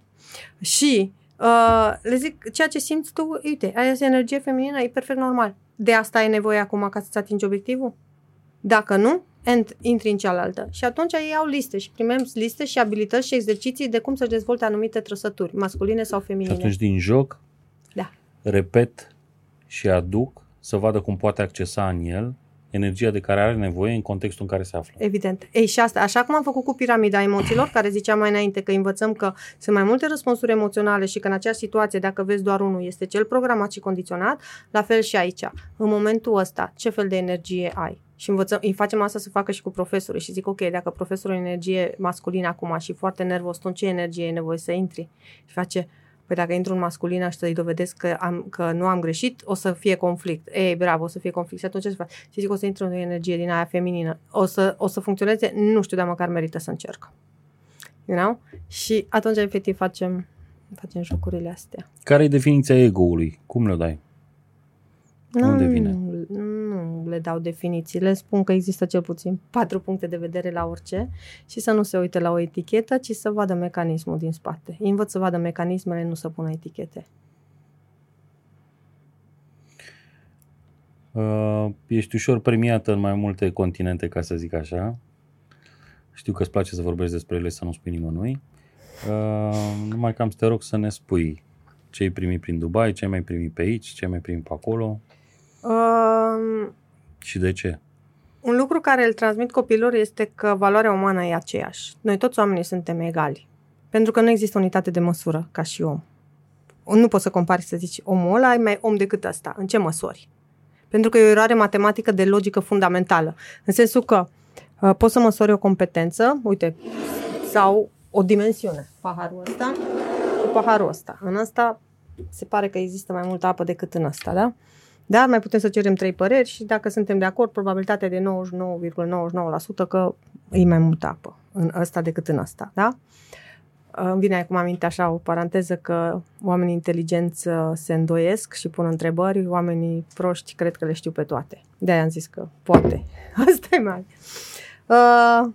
Și uh, le zic, ceea ce simți tu, uite, aia este energie feminină, e perfect normal. De asta ai nevoie acum ca să-ți atingi obiectivul? Dacă nu, ent- intri în cealaltă. Și atunci ei au liste și primim liste și abilități și exerciții de cum să-și dezvolte anumite trăsături, masculine sau Și feminine. atunci din joc Da. repet și aduc să vadă cum poate accesa în el energia de care are nevoie în contextul în care se află. Evident. Ei, și asta, așa cum am făcut cu piramida emoțiilor, care ziceam mai înainte că învățăm că sunt mai multe răspunsuri emoționale și că în aceeași situație, dacă vezi doar unul, este cel programat și condiționat, la fel și aici. În momentul ăsta, ce fel de energie ai? Și învățăm, îi facem asta să facă și cu profesorii și zic, ok, dacă profesorul e energie masculină acum și foarte nervos, tu în ce energie e nevoie să intri? Și face, Păi dacă intru în masculină și să-i dovedesc că, am, că nu am greșit, o să fie conflict. Ei, bravo, o să fie conflict. Și atunci ce să fac? Și zic, o să intru în o energie din aia feminină. O să, o să funcționeze? Nu știu, dar măcar merită să încerc. You know? Și atunci, efectiv, facem, facem jocurile astea. Care e definiția ego-ului? Cum le dai? Unde nu, vine? Nu le dau definiții. Le spun că există cel puțin patru puncte de vedere la orice și să nu se uite la o etichetă, ci să vadă mecanismul din spate. Îi învăț să vadă mecanismele, nu să pună etichete. Uh, ești ușor premiată în mai multe continente, ca să zic așa. Știu că îți place să vorbești despre ele, să nu spui nimănui. Uh, numai că am să te rog să ne spui ce ai primit prin Dubai, ce ai mai primit pe aici, ce ai mai primit pe acolo Um, și de ce. Un lucru care îl transmit copilor este că valoarea umană e aceeași. Noi toți oamenii suntem egali. Pentru că nu există unitate de măsură ca și om. Nu poți să compari să zici omul ăla e mai om decât ăsta. În ce măsori? Pentru că e o eroare matematică de logică fundamentală. În sensul că uh, poți să măsori o competență, uite, sau o dimensiune. Paharul ăsta cu paharul ăsta. În ăsta se pare că există mai multă apă decât în ăsta, da? Dar mai putem să cerem trei păreri și dacă suntem de acord, probabilitatea de 99,99% că e mai multă apă în ăsta decât în ăsta, da? Îmi vine acum aminte așa o paranteză că oamenii inteligenți uh, se îndoiesc și pun întrebări, oamenii proști cred că le știu pe toate. De-aia am zis că poate. Asta e mai. Uh,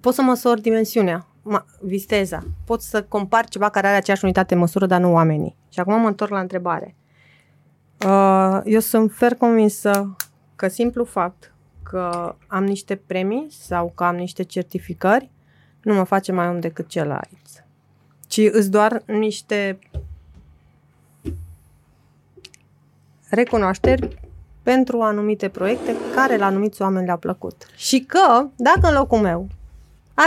poți să măsori dimensiunea, ma, visteza. Poți să compari ceva care are aceeași unitate de măsură, dar nu oamenii. Și acum mă întorc la întrebare. Uh, eu sunt fer convinsă că simplu fapt că am niște premii sau că am niște certificări nu mă face mai om decât celălalt. Ci îți doar niște recunoașteri pentru anumite proiecte care la anumiți oameni le-au plăcut. Și că, dacă în locul meu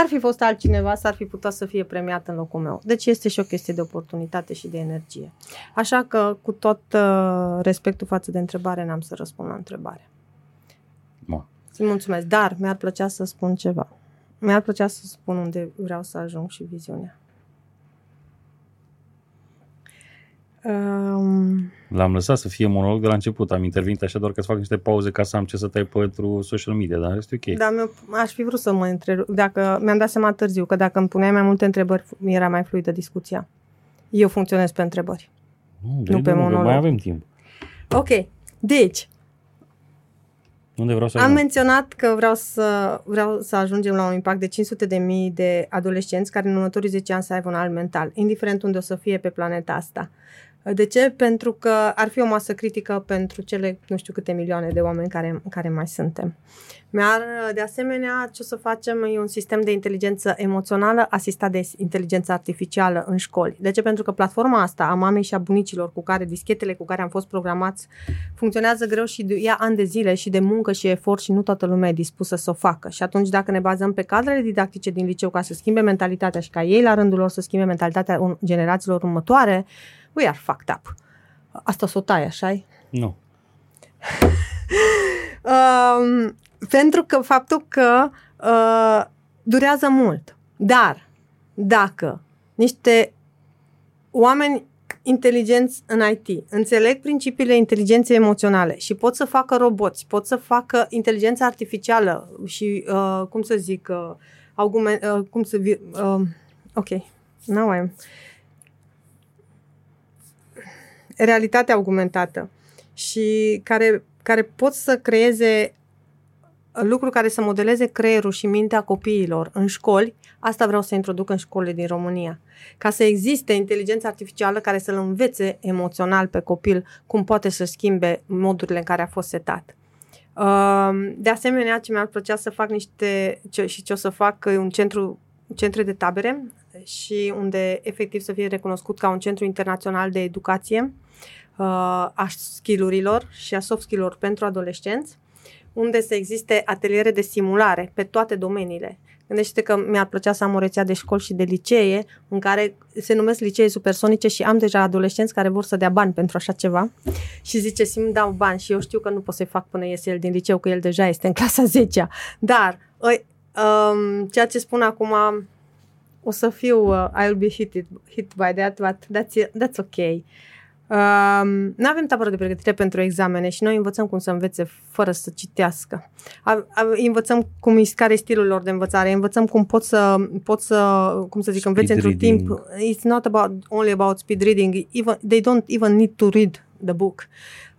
ar fi fost altcineva, s-ar fi putut să fie premiat în locul meu. Deci este și o chestie de oportunitate și de energie. Așa că, cu tot uh, respectul față de întrebare, n-am să răspund la întrebare. Mă. Îți mulțumesc, dar mi-ar plăcea să spun ceva. Mi-ar plăcea să spun unde vreau să ajung și viziunea. Um, L-am lăsat să fie monolog de la început. Am intervenit așa doar ca să fac niște pauze ca să am ce să tai pentru social media, dar este ok. dar mi aș fi vrut să mă întrerup. Dacă mi-am dat seama târziu că dacă îmi puneai mai multe întrebări, era mai fluidă discuția. Eu funcționez pe întrebări. Nu, nu pe drumul, că monolog. Mai avem timp. Ok, deci, Unde vreau să Am ajung? menționat că vreau să, vreau să ajungem la un impact de 500 de mii de adolescenți care în următorii 10 ani să aibă un alt mental, indiferent unde o să fie pe planeta asta. De ce? Pentru că ar fi o masă critică pentru cele nu știu câte milioane de oameni care, care mai suntem. Mi-ar, de asemenea, ce o să facem e un sistem de inteligență emoțională asistat de inteligență artificială în școli. De ce? Pentru că platforma asta a mamei și a bunicilor cu care, dischetele cu care am fost programați, funcționează greu și ia ani de zile și de muncă și efort și nu toată lumea e dispusă să o facă. Și atunci dacă ne bazăm pe cadrele didactice din liceu ca să schimbe mentalitatea și ca ei la rândul lor să schimbe mentalitatea generațiilor următoare, we are fucked up. Asta o să o tai, așa Nu. um, pentru că faptul că uh, durează mult. Dar dacă niște oameni inteligenți în IT, înțeleg principiile inteligenței emoționale și pot să facă roboți, pot să facă inteligența artificială și, uh, cum să zic, uh, argument, uh, cum să... Uh, ok, now I'm... Realitatea augmentată și care, care pot să creeze lucruri care să modeleze creierul și mintea copiilor în școli, asta vreau să introduc în școlile din România. Ca să existe inteligența artificială care să-l învețe emoțional pe copil cum poate să schimbe modurile în care a fost setat. De asemenea, ce mi-ar plăcea să fac niște, ce, și ce o să fac, un centru, centre de tabere și unde efectiv să fie recunoscut ca un centru internațional de educație a skillurilor și a soft skill-urilor pentru adolescenți unde să existe ateliere de simulare pe toate domeniile. Gândește că mi-ar plăcea să am o rețea de școli și de licee în care se numesc licee supersonice și am deja adolescenți care vor să dea bani pentru așa ceva și zice, simt dau bani și eu știu că nu pot să-i fac până iese el din liceu, că el deja este în clasa 10 Dar, oi, um, ceea ce spun acum, o să fiu, uh, I'll be hit, hit by that, but that's, that's okay. Uh, nu avem tabără de pregătire pentru examene și noi învățăm cum să învețe fără să citească. A, a, învățăm cum care e stilul lor de învățare, învățăm cum pot să, pot să cum să zic, învețe într-un timp. It's not about only about speed reading. Even, they don't even need to read the book. Uh,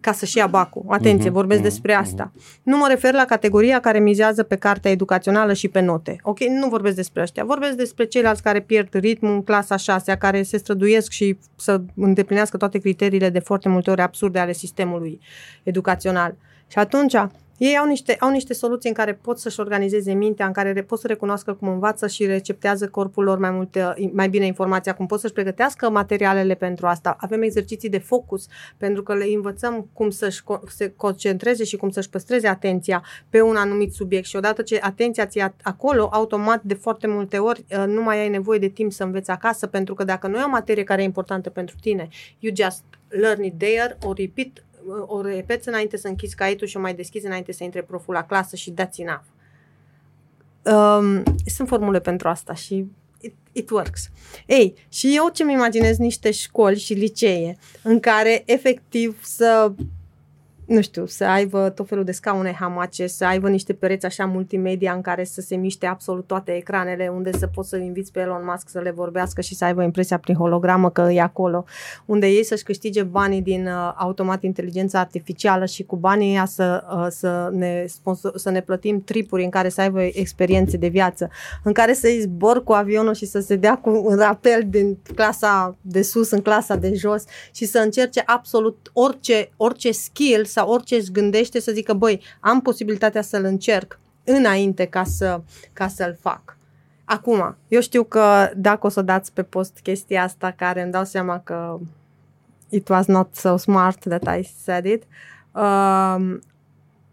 ca să-și ia bacul. Atenție, uh-huh, vorbesc uh-huh, despre asta. Uh-huh. Nu mă refer la categoria care mizează pe cartea educațională și pe note. Ok? Nu vorbesc despre ăștia. Vorbesc despre ceilalți care pierd ritmul în clasa 6 care se străduiesc și să îndeplinească toate criteriile de foarte multe ori absurde ale sistemului educațional. Și atunci, ei au niște, au niște soluții în care pot să-și organizeze mintea, în care pot să recunoască cum învață și receptează corpul lor mai, multe, mai bine informația, cum pot să-și pregătească materialele pentru asta. Avem exerciții de focus, pentru că le învățăm cum să-și se concentreze și cum să-și păstreze atenția pe un anumit subiect. Și odată ce atenția ți acolo, automat, de foarte multe ori, uh, nu mai ai nevoie de timp să înveți acasă, pentru că dacă nu e o materie care e importantă pentru tine, you just learn it there or repeat o repeți înainte să închizi caietul și o mai deschizi înainte să intre proful la clasă și dați enough. Um, sunt formule pentru asta și it, it works. Ei, și eu ce-mi imaginez niște școli și licee în care efectiv să nu știu, să aibă tot felul de scaune hamace, să aibă niște pereți așa multimedia în care să se miște absolut toate ecranele, unde să poți să inviți pe Elon Musk să le vorbească și să aibă impresia prin hologramă că e acolo, unde ei să-și câștige banii din uh, automat inteligența artificială și cu banii ăia să, uh, să, ne sponsor, să ne plătim tripuri în care să aibă experiențe de viață, în care să zbor cu avionul și să se dea cu un rapel din clasa de sus în clasa de jos și să încerce absolut orice, orice skill sau orice își gândește să zică, băi, am posibilitatea să-l încerc înainte ca, să, ca să-l fac. Acum, eu știu că dacă o să dați pe post chestia asta care îmi dau seama că it was not so smart that I said it, uh,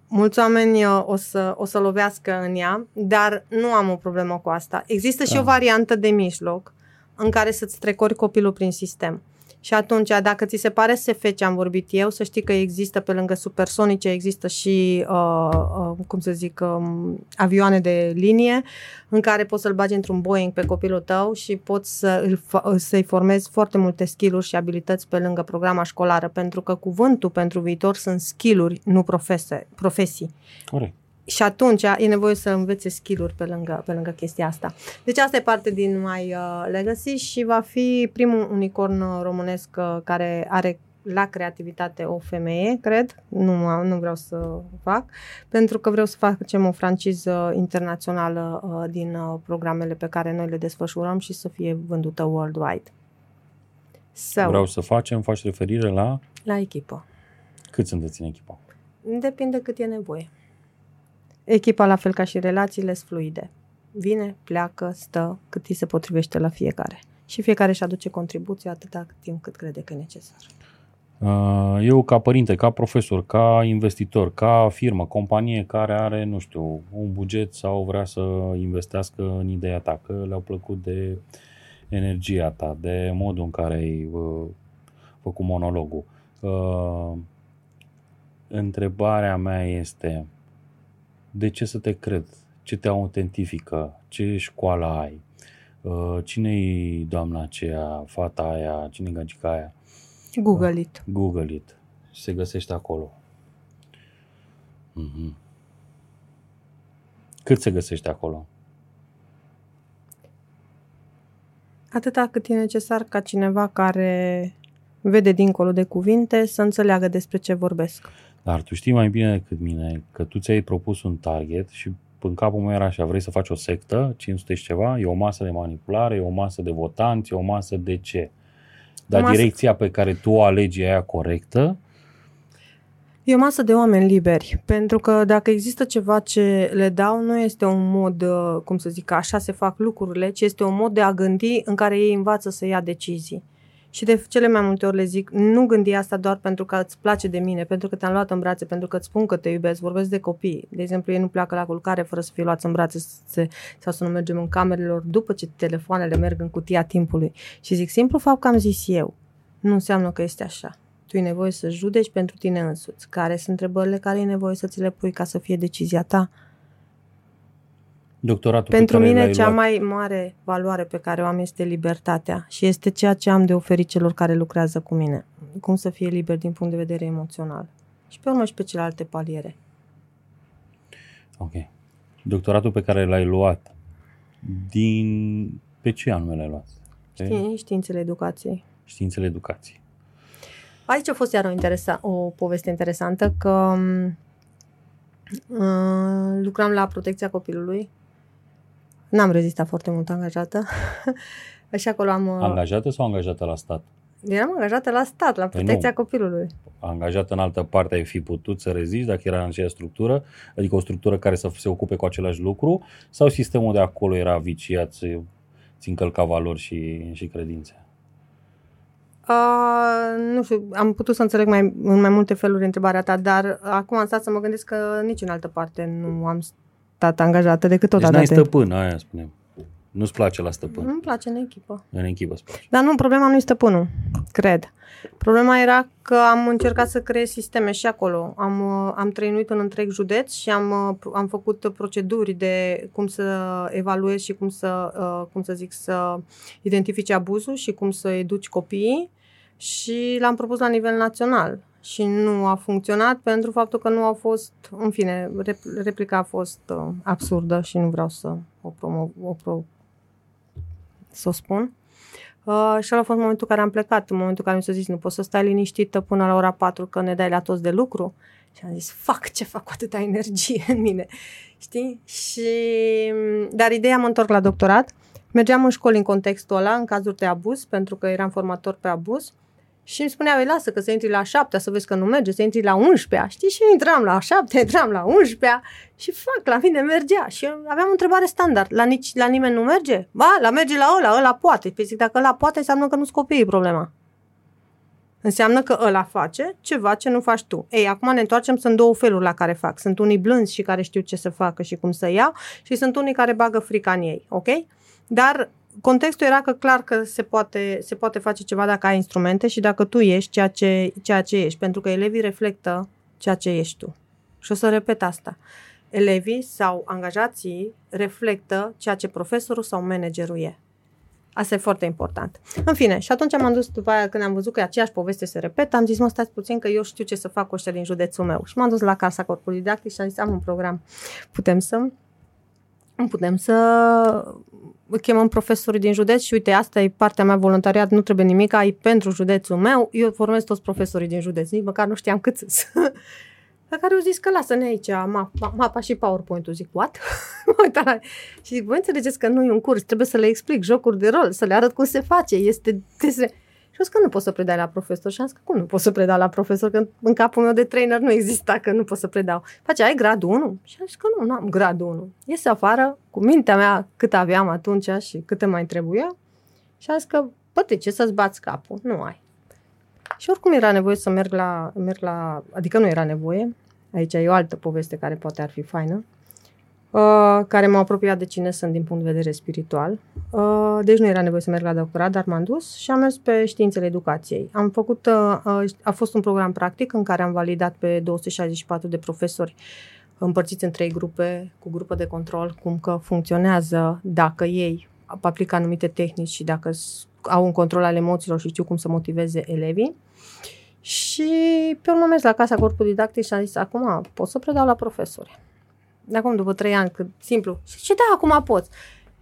mulți oameni uh, o să, o să lovească în ea, dar nu am o problemă cu asta. Există da. și o da. variantă de mijloc în care să-ți trecori copilul prin sistem. Și atunci, dacă ți se pare SF ce am vorbit eu, să știi că există pe lângă supersonice, există și, uh, uh, cum să zic, um, avioane de linie în care poți să-l bagi într-un Boeing pe copilul tău și poți să să-i formezi foarte multe skill-uri și abilități pe lângă programa școlară, pentru că cuvântul pentru viitor sunt skill-uri, nu profese, profesii. Corect și atunci e nevoie să învețe skill-uri pe lângă, pe lângă chestia asta. Deci asta e parte din My uh, Legacy și va fi primul unicorn românesc uh, care are la creativitate o femeie, cred, nu, nu vreau să fac, pentru că vreau să facem o franciză internațională uh, din uh, programele pe care noi le desfășurăm și să fie vândută worldwide. So, vreau să facem, faci referire la? La echipă. Cât sunteți în echipă? Depinde cât e nevoie. Echipa, la fel ca și relațiile, sunt fluide. Vine, pleacă, stă, cât îi se potrivește la fiecare. Și fiecare își aduce contribuția atâta timp cât crede că e necesar. Uh, eu ca părinte, ca profesor, ca investitor, ca firmă, companie care are, nu știu, un buget sau vrea să investească în ideea ta, că le-au plăcut de energia ta, de modul în care ai uh, făcut monologul. Uh, întrebarea mea este de ce să te cred? Ce te autentifică? Ce școală ai? Uh, cine-i doamna aceea, fata aia, cine-i gagica aia? Google it. Uh, Google it. Se găsește acolo. Mm-hmm. Cât se găsește acolo? Atâta cât e necesar ca cineva care vede dincolo de cuvinte să înțeleagă despre ce vorbesc. Dar tu știi mai bine decât mine că tu ți-ai propus un target și în capul meu era așa, vrei să faci o sectă, 500 și ceva, e o masă de manipulare, e o masă de votanți, e o masă de ce? Dar masă... direcția pe care tu o alegi e aia corectă? E o masă de oameni liberi, pentru că dacă există ceva ce le dau, nu este un mod, uh, cum să zic, așa se fac lucrurile, ci este un mod de a gândi în care ei învață să ia decizii. Și de cele mai multe ori le zic, nu gândi asta doar pentru că îți place de mine, pentru că te-am luat în brațe, pentru că îți spun că te iubesc, vorbesc de copii. De exemplu, ei nu pleacă la culcare fără să fie luați în brațe se, sau să nu mergem în camerelor după ce telefoanele merg în cutia timpului. Și zic, simplu fapt că am zis eu, nu înseamnă că este așa. Tu ai nevoie să judeci pentru tine însuți. Care sunt întrebările care ai nevoie să ți le pui ca să fie decizia ta? Doctoratul Pentru pe care mine cea luat. mai mare valoare pe care o am este libertatea și este ceea ce am de oferit celor care lucrează cu mine. Cum să fie liber din punct de vedere emoțional. Și pe urmă și pe celelalte paliere. Ok. Doctoratul pe care l-ai luat, din... pe ce anume l-ai luat? Știi, științele educației. Științele educației. Aici a fost iar o, interesa- o poveste interesantă că uh, lucram la protecția copilului N-am rezistat foarte mult angajată. și acolo am... Uh, angajată sau angajată la stat? Eram angajată la stat, la păi protecția păi copilului. Angajată în altă parte ai fi putut să rezisti dacă era în aceeași structură, adică o structură care să se ocupe cu același lucru, sau sistemul de acolo era viciat, ți încălca valori și, și credințe? Uh, nu știu, am putut să înțeleg mai, în mai multe feluri întrebarea ta, dar acum am stat să mă gândesc că nici în altă parte nu am stat angajată decât tot deci n-ai stăpân, aia spunem. Nu-ți place la stăpân. Nu-mi place în echipă. În echipă îți place. Dar nu, problema nu e stăpânul, cred. Problema era că am încercat să creez sisteme și acolo. Am, am trăinuit în întreg județ și am, am făcut proceduri de cum să evaluez și cum să, cum să zic, să identifice abuzul și cum să educi copiii și l-am propus la nivel național și nu a funcționat pentru faptul că nu au fost, în fine, replica a fost uh, absurdă și nu vreau să o, promo, o pro, să o spun. Uh, și ăla a fost momentul în care am plecat, în momentul în care mi s-a zis, nu poți să stai liniștită până la ora 4 că ne dai la toți de lucru. Și am zis, fac ce fac cu atâta energie în mine, știi? Și, dar ideea mă întorc la doctorat. Mergeam în școli în contextul ăla, în cazuri de abuz, pentru că eram formator pe abuz. Și îmi spunea, lasă că să intri la șaptea, să vezi că nu merge, să intri la 11 știi? Și intram la șapte, intram la 11 și fac, la mine mergea. Și aveam o întrebare standard, la, nici, la nimeni nu merge? Ba, la merge la ăla, ăla poate. Păi zic, dacă ăla poate, înseamnă că nu-ți copiii problema. Înseamnă că ăla face ceva ce nu faci tu. Ei, acum ne întoarcem, sunt două feluri la care fac. Sunt unii blânzi și care știu ce să facă și cum să iau și sunt unii care bagă frica în ei, ok? Dar contextul era că clar că se poate, se poate face ceva dacă ai instrumente și dacă tu ești ceea ce, ceea ce ești, pentru că elevii reflectă ceea ce ești tu. Și o să repet asta. Elevii sau angajații reflectă ceea ce profesorul sau managerul e. Asta e foarte important. În fine, și atunci m-am dus după aia când am văzut că aceeași poveste se repetă, am zis, mă, stați puțin că eu știu ce să fac cu ăștia din județul meu. Și m-am dus la Casa Corpului Didactic și am zis, am un program, putem să putem să chemăm profesorii din județ și uite, asta e partea mea voluntariat, nu trebuie nimic, ai pentru județul meu, eu formez toți profesorii din județ, nici măcar nu știam cât sunt. La care au zis că lasă-ne aici mapa, mapa și PowerPoint-ul. Zic, what? și zic, voi înțelegeți că nu e un curs, trebuie să le explic jocuri de rol, să le arăt cum se face, este despre... Și zis că nu pot să predai la profesor. Și am zis că cum nu pot să predau la profesor, că în capul meu de trainer nu exista că nu pot să predau. Face, ai gradul 1? Și am zis că nu, nu am gradul 1. Iese afară, cu mintea mea cât aveam atunci și câte mai trebuia. Și am zis că, poate ce să-ți bați capul? Nu ai. Și oricum era nevoie să merg la, merg la, adică nu era nevoie, aici e o altă poveste care poate ar fi faină, uh, care m-a apropiat de cine sunt din punct de vedere spiritual. Uh, deci nu era nevoie să merg la doctorat, dar m-am dus și am mers pe științele educației. Am făcut, uh, uh a fost un program practic în care am validat pe 264 de profesori împărțiți în trei grupe, cu grupă de control, cum că funcționează dacă ei aplică anumite tehnici și dacă au un control al emoțiilor și știu cum să motiveze elevii. Și pe urmă mers la casa corpului didactic și am zis, acum pot să predau la profesori. De acum, după trei ani, cât simplu. Și ce da, acum poți.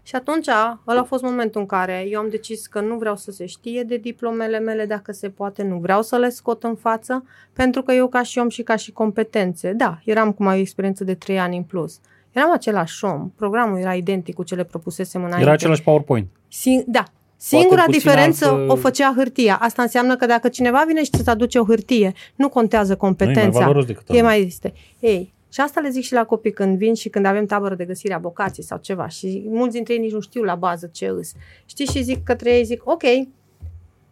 Și atunci, ăla a fost momentul în care eu am decis că nu vreau să se știe de diplomele mele dacă se poate, nu vreau să le scot în față, pentru că eu ca și om și ca și competențe, da, eram cu mai experiență de trei ani în plus. Eram același om, programul era identic cu cele propusesem înainte. Era același PowerPoint. Sin- da, Singura diferență altă... o făcea hârtia. Asta înseamnă că dacă cineva vine și ți aduce o hârtie, nu contează competența. Nu e mai e mai este. Ei, și asta le zic și la copii când vin și când avem tabără de găsire a bocații sau ceva. Și mulți dintre ei nici nu știu la bază ce îs. Știți și zic către ei, zic, ok,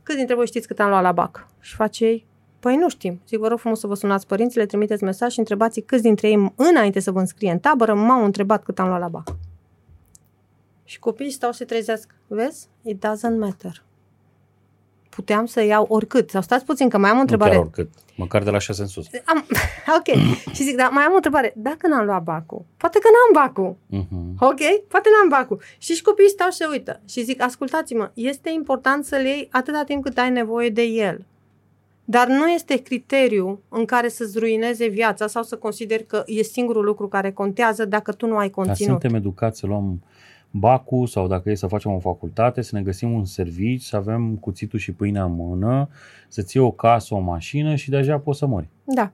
câți dintre voi știți cât am luat la BAC? Și face ei, păi nu știm. Zic, vă rog frumos să vă sunați părinții, le trimiteți mesaj și întrebați câți dintre ei, înainte să vă înscrie în tabără, m-au întrebat cât am luat la BAC. Și copiii stau să se trezească. Vezi? It doesn't matter. Puteam să iau oricât. Sau stați puțin, că mai am o întrebare. Nu chiar oricât. Măcar de la 6 în sus. Am, ok. și zic, dar mai am o întrebare. Dacă n-am luat bacul, poate că n-am bacul. Uh-huh. Ok? Poate n-am bacul. Și și copiii stau și se uită. Și zic, ascultați-mă, este important să le iei atâta timp cât ai nevoie de el. Dar nu este criteriu în care să-ți ruineze viața sau să consideri că e singurul lucru care contează dacă tu nu ai conținut. Dar suntem educați să luăm bacul sau dacă e să facem o facultate, să ne găsim un servici, să avem cuțitul și pâinea în mână, să ții o casă, o mașină și deja poți să mori. Da.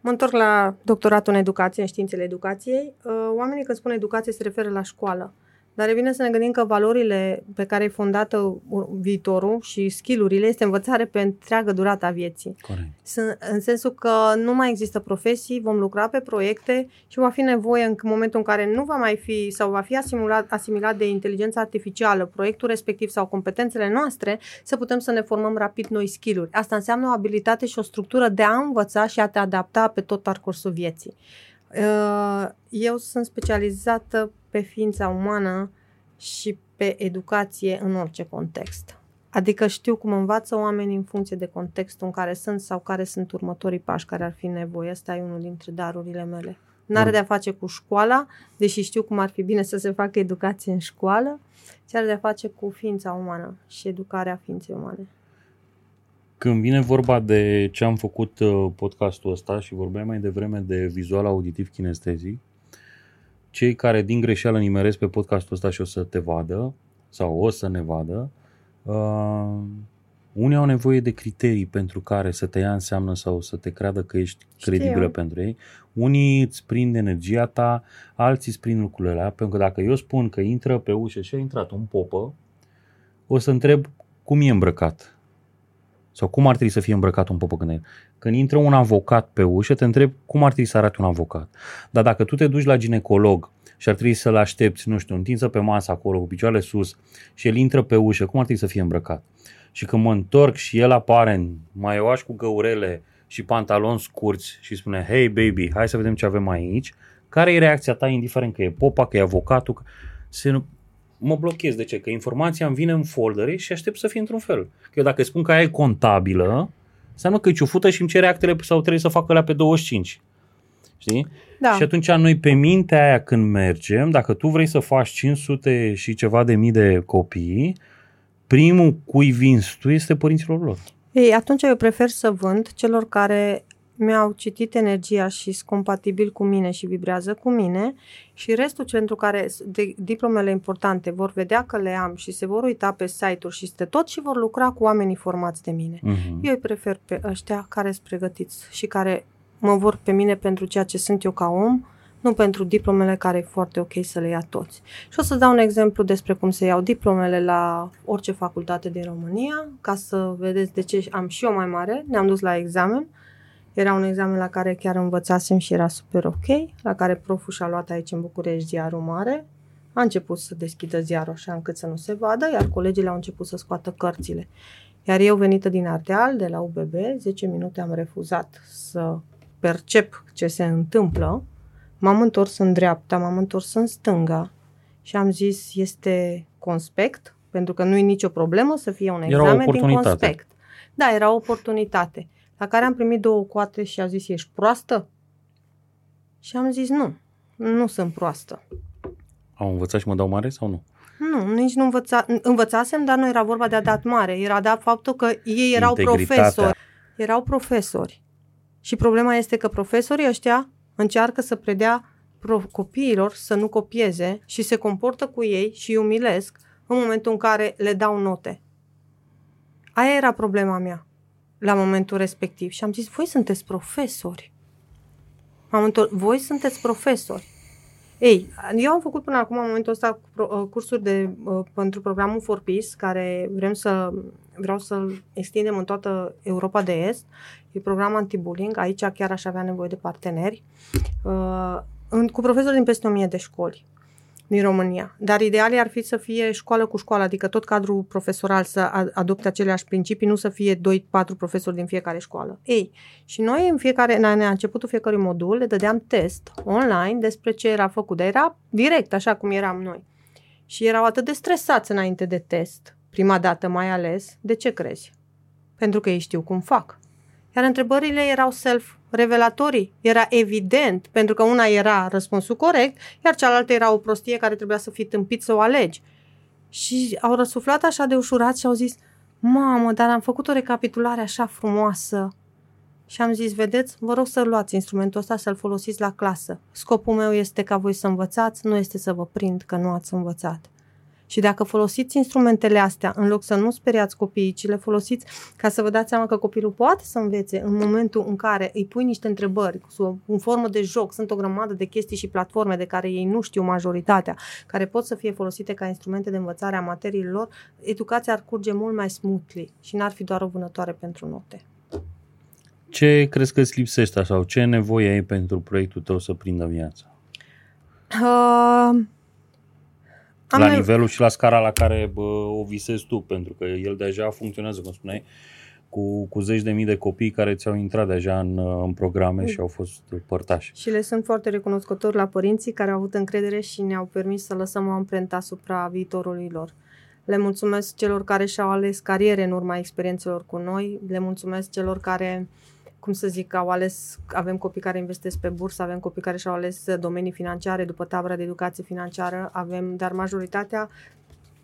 Mă întorc la doctoratul în educație, în științele educației. Uh, oamenii când spun educație se referă la școală. Dar e bine să ne gândim că valorile pe care e fondată viitorul și skillurile este învățare pe întreagă durată a vieții. Corect. În sensul că nu mai există profesii, vom lucra pe proiecte și va fi nevoie în momentul în care nu va mai fi sau va fi asimilat, asimilat de inteligența artificială proiectul respectiv sau competențele noastre, să putem să ne formăm rapid noi skill-uri. Asta înseamnă o abilitate și o structură de a învăța și a te adapta pe tot parcursul vieții. Uh, eu sunt specializată pe ființa umană și pe educație în orice context. Adică știu cum învață oamenii în funcție de contextul în care sunt sau care sunt următorii pași care ar fi nevoie. Asta e unul dintre darurile mele. N-are de-a face cu școala, deși știu cum ar fi bine să se facă educație în școală, ci are de-a face cu ființa umană și educarea ființei umane. Când vine vorba de ce am făcut uh, podcastul ăsta și vorbeam mai devreme de vizual auditiv kinestezic, cei care din greșeală nimeresc pe podcastul ăsta și o să te vadă sau o să ne vadă, uh, unii au nevoie de criterii pentru care să te ia înseamnă sau să te creadă că ești credibilă pentru ei. Unii îți prind energia ta, alții îți prind lucrurile alea, pentru că dacă eu spun că intră pe ușă și a intrat un popă, o să întreb cum e îmbrăcat. Sau cum ar trebui să fie îmbrăcat un popă când Când intră un avocat pe ușă, te întreb cum ar trebui să arate un avocat. Dar dacă tu te duci la ginecolog și ar trebui să-l aștepți, nu știu, întinsă pe masă acolo cu picioarele sus și el intră pe ușă, cum ar trebui să fie îmbrăcat? Și când mă întorc și el apare în maioaș cu găurele și pantaloni scurți și spune, hey baby, hai să vedem ce avem aici, care e reacția ta, indiferent că e popa, că e avocatul, că se, mă blochez. De ce? Că informația îmi vine în foldere și aștept să fie într-un fel. Că eu dacă spun că aia e contabilă, înseamnă că e ciufută și îmi cere actele sau trebuie să facă la pe 25. Știi? Da. Și atunci noi pe mintea aia când mergem, dacă tu vrei să faci 500 și ceva de mii de copii, primul cui vinzi tu este părinților lor. Ei, atunci eu prefer să vând celor care mi-au citit energia și sunt compatibili cu mine și vibrează cu mine și restul pentru care de, diplomele importante vor vedea că le am și se vor uita pe site-uri și este tot și vor lucra cu oamenii formați de mine. Uh-huh. Eu îi prefer pe ăștia care sunt pregătiți și care mă vor pe mine pentru ceea ce sunt eu ca om, nu pentru diplomele care e foarte ok să le ia toți. Și o să dau un exemplu despre cum se iau diplomele la orice facultate din România, ca să vedeți de ce am și eu mai mare. Ne-am dus la examen. Era un examen la care chiar învățasem și era super ok, la care proful și-a luat aici în București ziarul mare. A început să deschidă ziarul așa încât să nu se vadă, iar colegii au început să scoată cărțile. Iar eu, venită din Ardeal, de la UBB, 10 minute am refuzat să percep ce se întâmplă M-am întors în dreapta, m-am întors în stânga și am zis este conspect, pentru că nu e nicio problemă să fie un examen din conspect. Da, era o oportunitate. La care am primit două coate și a zis, ești proastă? Și am zis, nu, nu sunt proastă. Au învățat și mă dau mare sau nu? Nu, nici nu învăța, învățasem, dar nu era vorba de a dat mare. Era de faptul că ei erau profesori. Erau profesori. Și problema este că profesorii ăștia încearcă să predea copiilor să nu copieze și se comportă cu ei și îi umilesc în momentul în care le dau note. Aia era problema mea la momentul respectiv și am zis, voi sunteți profesori. Am întors, voi sunteți profesori. Ei, eu am făcut până acum, în momentul ăsta, uh, cursuri de, uh, pentru programul For Peace, care vrem să, vreau să-l extindem în toată Europa de Est. E program anti-bullying. Aici chiar aș avea nevoie de parteneri. Uh, cu profesori din peste 1000 de școli din România. Dar ideal ar fi să fie școală cu școală, adică tot cadrul profesoral să adopte aceleași principii, nu să fie 2-4 profesori din fiecare școală. Ei, și noi în fiecare, în începutul fiecărui modul, le dădeam test online despre ce era făcut, dar era direct, așa cum eram noi. Și erau atât de stresați înainte de test, prima dată mai ales, de ce crezi? Pentru că ei știu cum fac. Iar întrebările erau self-revelatorii. Era evident, pentru că una era răspunsul corect, iar cealaltă era o prostie care trebuia să fii tâmpit să o alegi. Și au răsuflat așa de ușurat și au zis, mamă, dar am făcut o recapitulare așa frumoasă. Și am zis, vedeți, vă rog să luați instrumentul ăsta, să-l folosiți la clasă. Scopul meu este ca voi să învățați, nu este să vă prind că nu ați învățat. Și dacă folosiți instrumentele astea, în loc să nu speriați copiii, ci le folosiți ca să vă dați seama că copilul poate să învețe în momentul în care îi pui niște întrebări în formă de joc, sunt o grămadă de chestii și platforme de care ei nu știu majoritatea, care pot să fie folosite ca instrumente de învățare a materiilor, educația ar curge mult mai smoothly și n-ar fi doar o vânătoare pentru note. Ce crezi că îți lipsește sau ce nevoie ai pentru proiectul tău să prindă viața? Uh, am la nivelul și la scara la care bă, o visezi tu, pentru că el deja funcționează, cum spuneai, cu, cu zeci de mii de copii care ți-au intrat deja în, în programe și au fost părtași. Și le sunt foarte recunoscători la părinții care au avut încredere și ne-au permis să lăsăm o amprentă asupra viitorului lor. Le mulțumesc celor care și-au ales cariere în urma experiențelor cu noi, le mulțumesc celor care uh, cum să zic, au ales, avem copii care investesc pe bursă, avem copii care și-au ales domenii financiare după tabăra de educație financiară, avem, dar majoritatea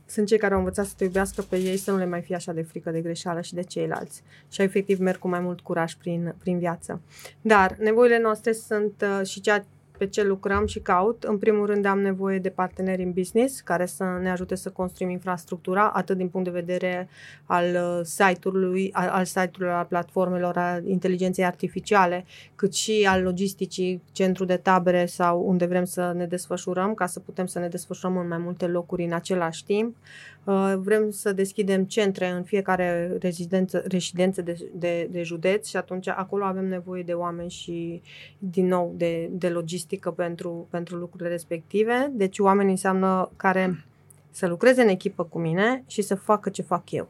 sunt cei care au învățat să te iubească pe ei, să nu le mai fie așa de frică de greșeală și de ceilalți. Și efectiv merg cu mai mult curaj prin, prin viață. Dar nevoile noastre sunt uh, și ceea pe ce lucrăm și caut. În primul rând am nevoie de parteneri în business care să ne ajute să construim infrastructura, atât din punct de vedere al uh, site-ului, al, al site-ului, al platformelor, al inteligenței artificiale, cât și al logisticii, centru de tabere sau unde vrem să ne desfășurăm, ca să putem să ne desfășurăm în mai multe locuri în același timp. Uh, vrem să deschidem centre în fiecare rezidență, rezidență de, de, de județ și atunci acolo avem nevoie de oameni și, din nou, de, de logistică pentru, pentru lucrurile respective. Deci oameni înseamnă care să lucreze în echipă cu mine și să facă ce fac eu.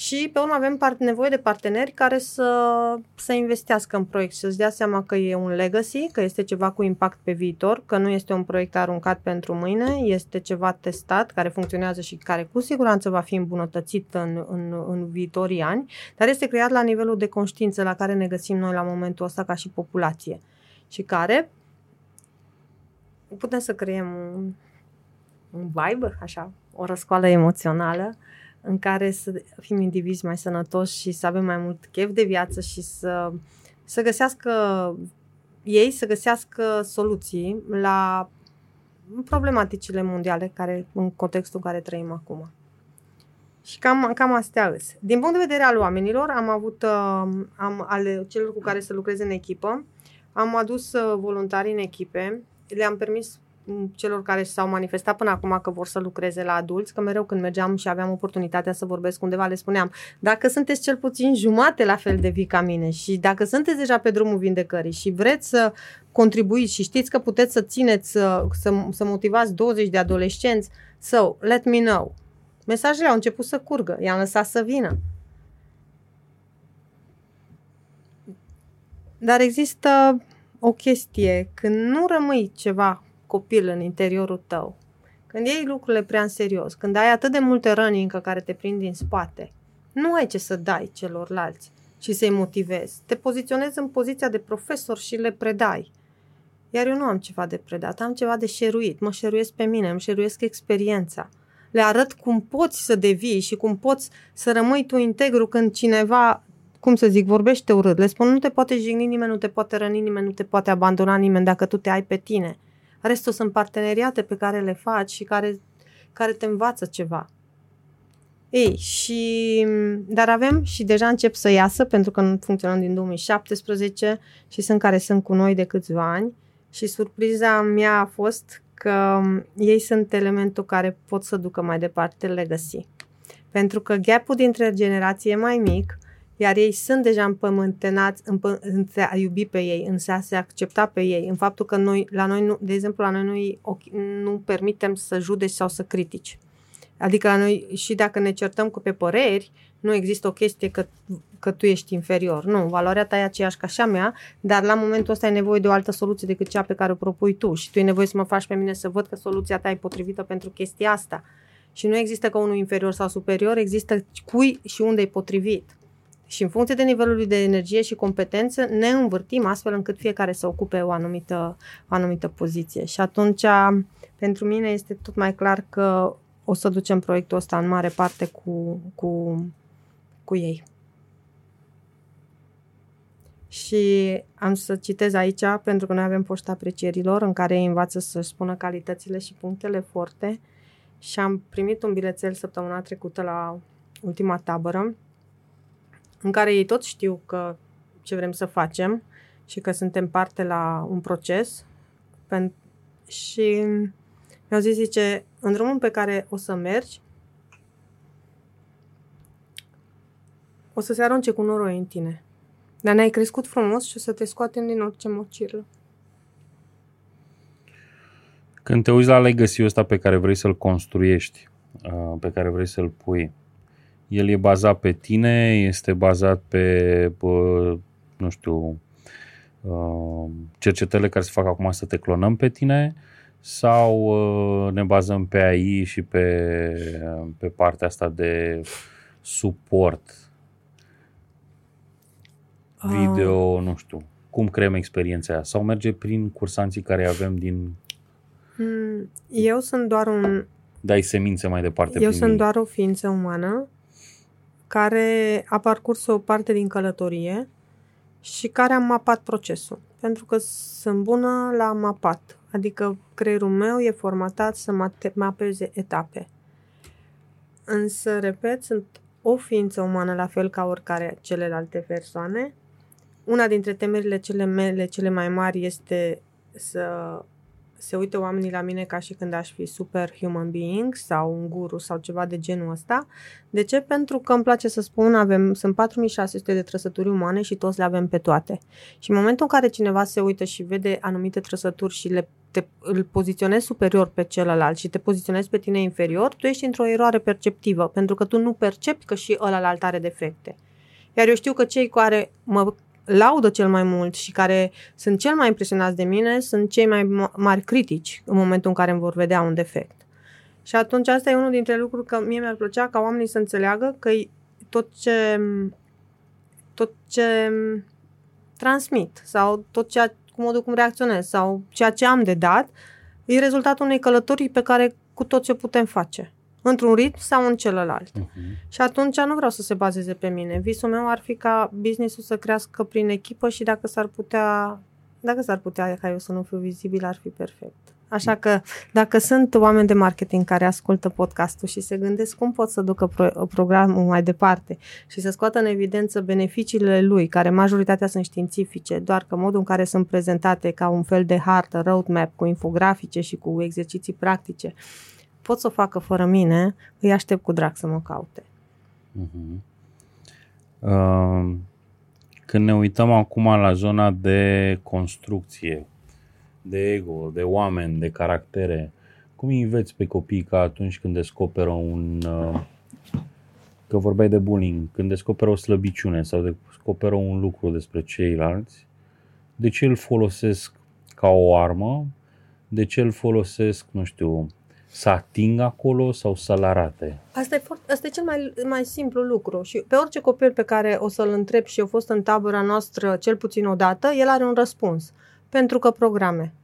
Și pe urmă avem part- nevoie de parteneri care să, să investească în proiect și să-ți dea seama că e un legacy, că este ceva cu impact pe viitor, că nu este un proiect aruncat pentru mâine, este ceva testat, care funcționează și care cu siguranță va fi îmbunătățit în, în, în viitorii ani, dar este creat la nivelul de conștiință la care ne găsim noi la momentul ăsta ca și populație și care putem să creăm un, un vibe, așa, o răscoală emoțională în care să fim indivizi mai sănătoși și să avem mai mult chef de viață și să, să găsească ei să găsească soluții la problematicile mondiale care, în contextul în care trăim acum. Și cam, cam astea îs. Din punct de vedere al oamenilor, am avut, uh, am, ale celor cu care să lucrez în echipă, am adus uh, voluntari în echipe, le-am permis celor care s-au manifestat până acum că vor să lucreze la adulți, că mereu când mergeam și aveam oportunitatea să vorbesc undeva, le spuneam, dacă sunteți cel puțin jumate la fel de vii ca mine și dacă sunteți deja pe drumul vindecării și vreți să contribuiți și știți că puteți să țineți, să, să, să motivați 20 de adolescenți, so, let me know. Mesajele au început să curgă, i-am lăsat să vină. Dar există o chestie, când nu rămâi ceva copil în interiorul tău, când iei lucrurile prea în serios, când ai atât de multe răni încă care te prind din spate, nu ai ce să dai celorlalți și să-i motivezi. Te poziționezi în poziția de profesor și le predai. Iar eu nu am ceva de predat, am ceva de șeruit. Mă șeruiesc pe mine, îmi șeruiesc experiența. Le arăt cum poți să devii și cum poți să rămâi tu integru când cineva, cum să zic, vorbește urât. Le spun, nu te poate jigni nimeni, nu te poate răni nimeni, nu te poate abandona nimeni dacă tu te ai pe tine. Restul sunt parteneriate pe care le faci și care, care te învață ceva. Ei, și, dar avem și deja încep să iasă, pentru că funcționăm din 2017 și sunt care sunt cu noi de câțiva ani și surpriza mea a fost că ei sunt elementul care pot să ducă mai departe legacy. Pentru că gapul dintre generații e mai mic, iar ei sunt deja împământenați în, în a iubi pe ei, în a se accepta pe ei, în faptul că noi, la noi, nu, de exemplu, la noi nu, nu permitem să judeci sau să critici. Adică la noi, și dacă ne certăm cu pe păreri, nu există o chestie că, că tu ești inferior. Nu, valoarea ta e aceeași ca și a mea, dar la momentul ăsta ai nevoie de o altă soluție decât cea pe care o propui tu și tu ai nevoie să mă faci pe mine să văd că soluția ta e potrivită pentru chestia asta. Și nu există că unul inferior sau superior, există cui și unde e potrivit. Și în funcție de nivelul de energie și competență, ne învârtim astfel încât fiecare să ocupe o anumită, o anumită poziție. Și atunci, pentru mine este tot mai clar că o să ducem proiectul ăsta în mare parte cu, cu, cu ei. Și am să citez aici, pentru că noi avem poșta aprecierilor, în care ei învață să spună calitățile și punctele forte. Și am primit un bilețel săptămâna trecută la ultima tabără, în care ei tot știu că ce vrem să facem și că suntem parte la un proces. Și mi-au zis, zice, în drumul pe care o să mergi, o să se arunce cu noroi în tine. Dar ne-ai crescut frumos și o să te scoatem din orice mocirlă. Când te uiți la legacy ăsta pe care vrei să-l construiești, uh, pe care vrei să-l pui, el e bazat pe tine, este bazat pe, nu știu, uh, cercetările care se fac acum să te clonăm pe tine sau uh, ne bazăm pe AI și pe, pe partea asta de suport video, uh. nu știu, cum creăm experiența aia sau merge prin cursanții care avem din... Hmm, eu sunt doar un... Dai semințe mai departe Eu sunt ei. doar o ființă umană care a parcurs o parte din călătorie și care am mapat procesul. Pentru că sunt bună la mapat. Adică creierul meu e formatat să mapeze etape. Însă, repet, sunt o ființă umană la fel ca oricare celelalte persoane. Una dintre temerile cele mele cele mai mari este să se uită oamenii la mine ca și când aș fi super human being sau un guru sau ceva de genul ăsta. De ce? Pentru că îmi place să spun, avem, sunt 4600 de trăsături umane și toți le avem pe toate. Și în momentul în care cineva se uită și vede anumite trăsături și le te, îl poziționezi superior pe celălalt și te poziționezi pe tine inferior, tu ești într-o eroare perceptivă, pentru că tu nu percepi că și ălalt are defecte. Iar eu știu că cei care mă laudă cel mai mult și care sunt cel mai impresionați de mine sunt cei mai mari critici în momentul în care îmi vor vedea un defect. Și atunci asta e unul dintre lucruri că mie mi-ar plăcea ca oamenii să înțeleagă că tot ce tot ce transmit sau tot ceea, cu modul cum reacționez sau ceea ce am de dat e rezultatul unei călătorii pe care cu tot ce putem face. Într-un ritm sau în celălalt. Uh-huh. Și atunci nu vreau să se bazeze pe mine. Visul meu ar fi ca businessul să crească prin echipă și dacă s-ar putea, dacă s-ar putea ca eu să nu fiu vizibil, ar fi perfect. Așa că dacă sunt oameni de marketing care ascultă podcastul și se gândesc cum pot să ducă pro- programul mai departe și să scoată în evidență beneficiile lui, care majoritatea sunt științifice, doar că modul în care sunt prezentate ca un fel de hartă, roadmap, cu infografice și cu exerciții practice, pot să o facă fără mine, îi aștept cu drag să mă caute. Uh-huh. Uh, când ne uităm acum la zona de construcție, de ego, de oameni, de caractere, cum îi înveți pe copii ca atunci când descoperă un... Uh, că vorbeai de bullying, când descoperă o slăbiciune sau descoperă un lucru despre ceilalți, de ce îl folosesc ca o armă, de ce îl folosesc, nu știu, să atingă acolo sau să-l arate? Asta e, foarte, asta e cel mai, mai simplu lucru și pe orice copil pe care o să-l întreb și eu fost în tabăra noastră cel puțin o dată, el are un răspuns. Pentru că programe.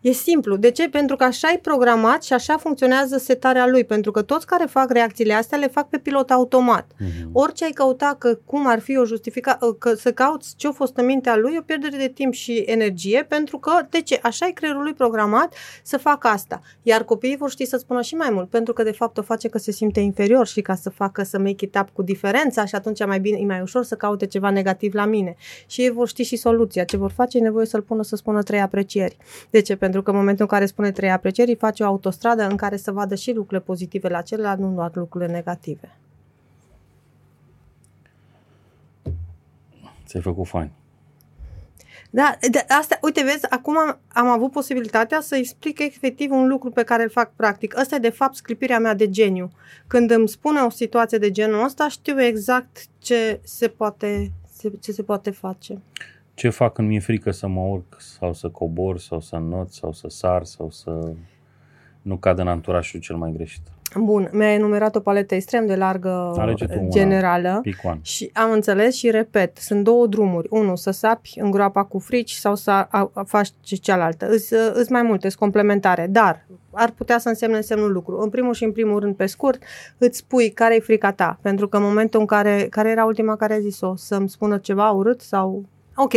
E simplu. De ce? Pentru că așa e programat și așa funcționează setarea lui. Pentru că toți care fac reacțiile astea le fac pe pilot automat. Mm-hmm. Orice ai căuta că cum ar fi o justifica, că să cauți ce a fost în mintea lui, o pierdere de timp și energie, pentru că, de ce? Așa e creierul lui programat să facă asta. Iar copiii vor ști să spună și mai mult, pentru că de fapt o face că se simte inferior și ca să facă să make it up cu diferența și atunci mai bine, e mai ușor să caute ceva negativ la mine. Și ei vor ști și soluția. Ce vor face e nevoie să-l pună să spună trei aprecieri. De ce? Pentru că în momentul în care spune trei aprecieri, face o autostradă în care să vadă și lucrurile pozitive la celălalt, nu doar lucrurile negative. Ți-ai făcut fani. Da, de asta, uite, vezi, acum am, am avut posibilitatea să explic efectiv un lucru pe care îl fac practic. Asta e, de fapt, sclipirea mea de geniu. Când îmi spune o situație de genul ăsta, știu exact ce se poate, ce se poate face ce fac când mi-e frică să mă urc sau să cobor sau să not sau să sar sau să nu cad în anturașul cel mai greșit. Bun, mi-a enumerat o paletă extrem de largă generală una, și am înțeles și repet, sunt două drumuri. Unul, să sapi în groapa cu frici sau să a, a, faci cealaltă. Îs, îs mai multe, sunt complementare, dar ar putea să însemne semnul lucru. În primul și în primul rând, pe scurt, îți spui care e frica ta, pentru că în momentul în care, care era ultima care a zis-o, să-mi spună ceva urât sau ok,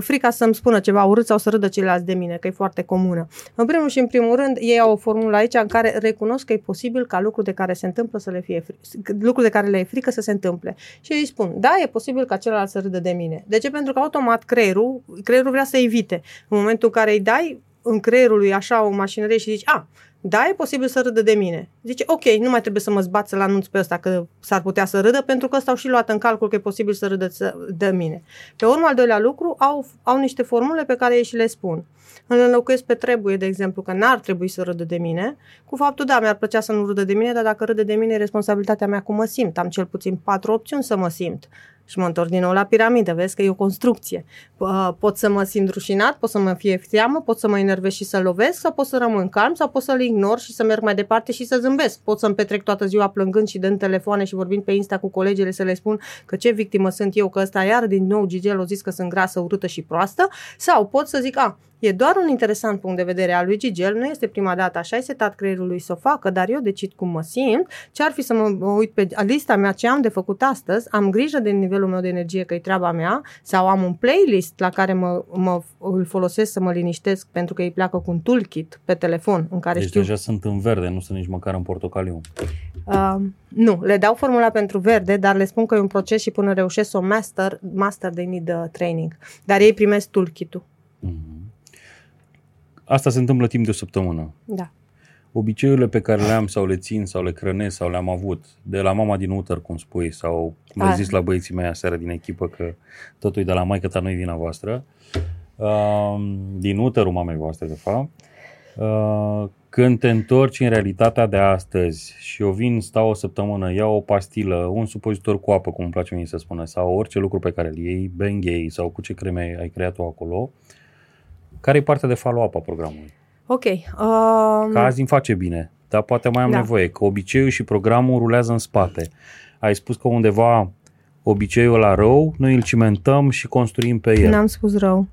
frica să-mi spună ceva urât sau să râdă ceilalți de mine, că e foarte comună. În primul și în primul rând, ei au o formulă aici în care recunosc că e posibil ca lucruri de care se întâmplă să le fie frică, lucruri de care le e frică să se întâmple. Și îi spun, da, e posibil ca celălalt să râdă de mine. De ce? Pentru că automat creierul, creierul vrea să evite. În momentul în care îi dai în creierul lui așa o mașinărie și zici, a, da, e posibil să râdă de mine. Zice, ok, nu mai trebuie să mă zbat să-l anunț pe ăsta că s-ar putea să râdă, pentru că ăsta au și luat în calcul că e posibil să râdă de mine. Pe urmă, al doilea lucru, au, au niște formule pe care ei și le spun. Îl înlocuiesc pe trebuie, de exemplu, că n-ar trebui să râdă de mine, cu faptul, da, mi-ar plăcea să nu râdă de mine, dar dacă râde de mine, e responsabilitatea mea cum mă simt. Am cel puțin patru opțiuni să mă simt. Și mă întorc din nou la piramidă, vezi că e o construcție. Pot să mă simt rușinat, pot să mă fie teamă, pot să mă enervez și să lovesc, sau pot să rămân calm, sau pot să-l ignor și să merg mai departe și să zâmbesc. Pot să-mi petrec toată ziua plângând și dând telefoane și vorbind pe Insta cu colegele să le spun că ce victimă sunt eu, că ăsta iar din nou Gigel o zis că sunt grasă, urâtă și proastă, sau pot să zic, a, E doar un interesant punct de vedere al lui Gigel, nu este prima dată așa ai setat creierul lui să o facă, dar eu decid cum mă simt, ce ar fi să mă uit pe lista mea ce am de făcut astăzi, am grijă de nivelul meu de energie că e treaba mea, sau am un playlist la care mă, mă îl folosesc să mă liniștesc pentru că îi pleacă cu un toolkit pe telefon în care deci știu... deja sunt în verde, nu sunt nici măcar în portocaliu. Uh, nu, le dau formula pentru verde, dar le spun că e un proces și până reușesc să o master, master they need uh, training. Dar ei primesc toolkit-ul. Mm-hmm. Asta se întâmplă timp de o săptămână. Da. Obiceiurile pe care le am sau le țin sau le crănesc sau le-am avut de la mama din uter, cum spui, sau cum ai zis la băieții mei aseară din echipă că totul e de la maică ta, nu-i vina voastră, uh, din uterul mamei voastre, de fapt, uh, când te întorci în realitatea de astăzi și eu vin, stau o săptămână, iau o pastilă, un supozitor cu apă, cum îmi place mie să spună, sau orice lucru pe care îl iei, benghei sau cu ce creme ai creat-o acolo, uh, care e partea de follow-up a programului? Ok. Um... Ca azi îmi face bine, dar poate mai am da. nevoie, că obiceiul și programul rulează în spate. Ai spus că undeva obiceiul la rău, noi îl cimentăm și construim pe el. N-am spus rău.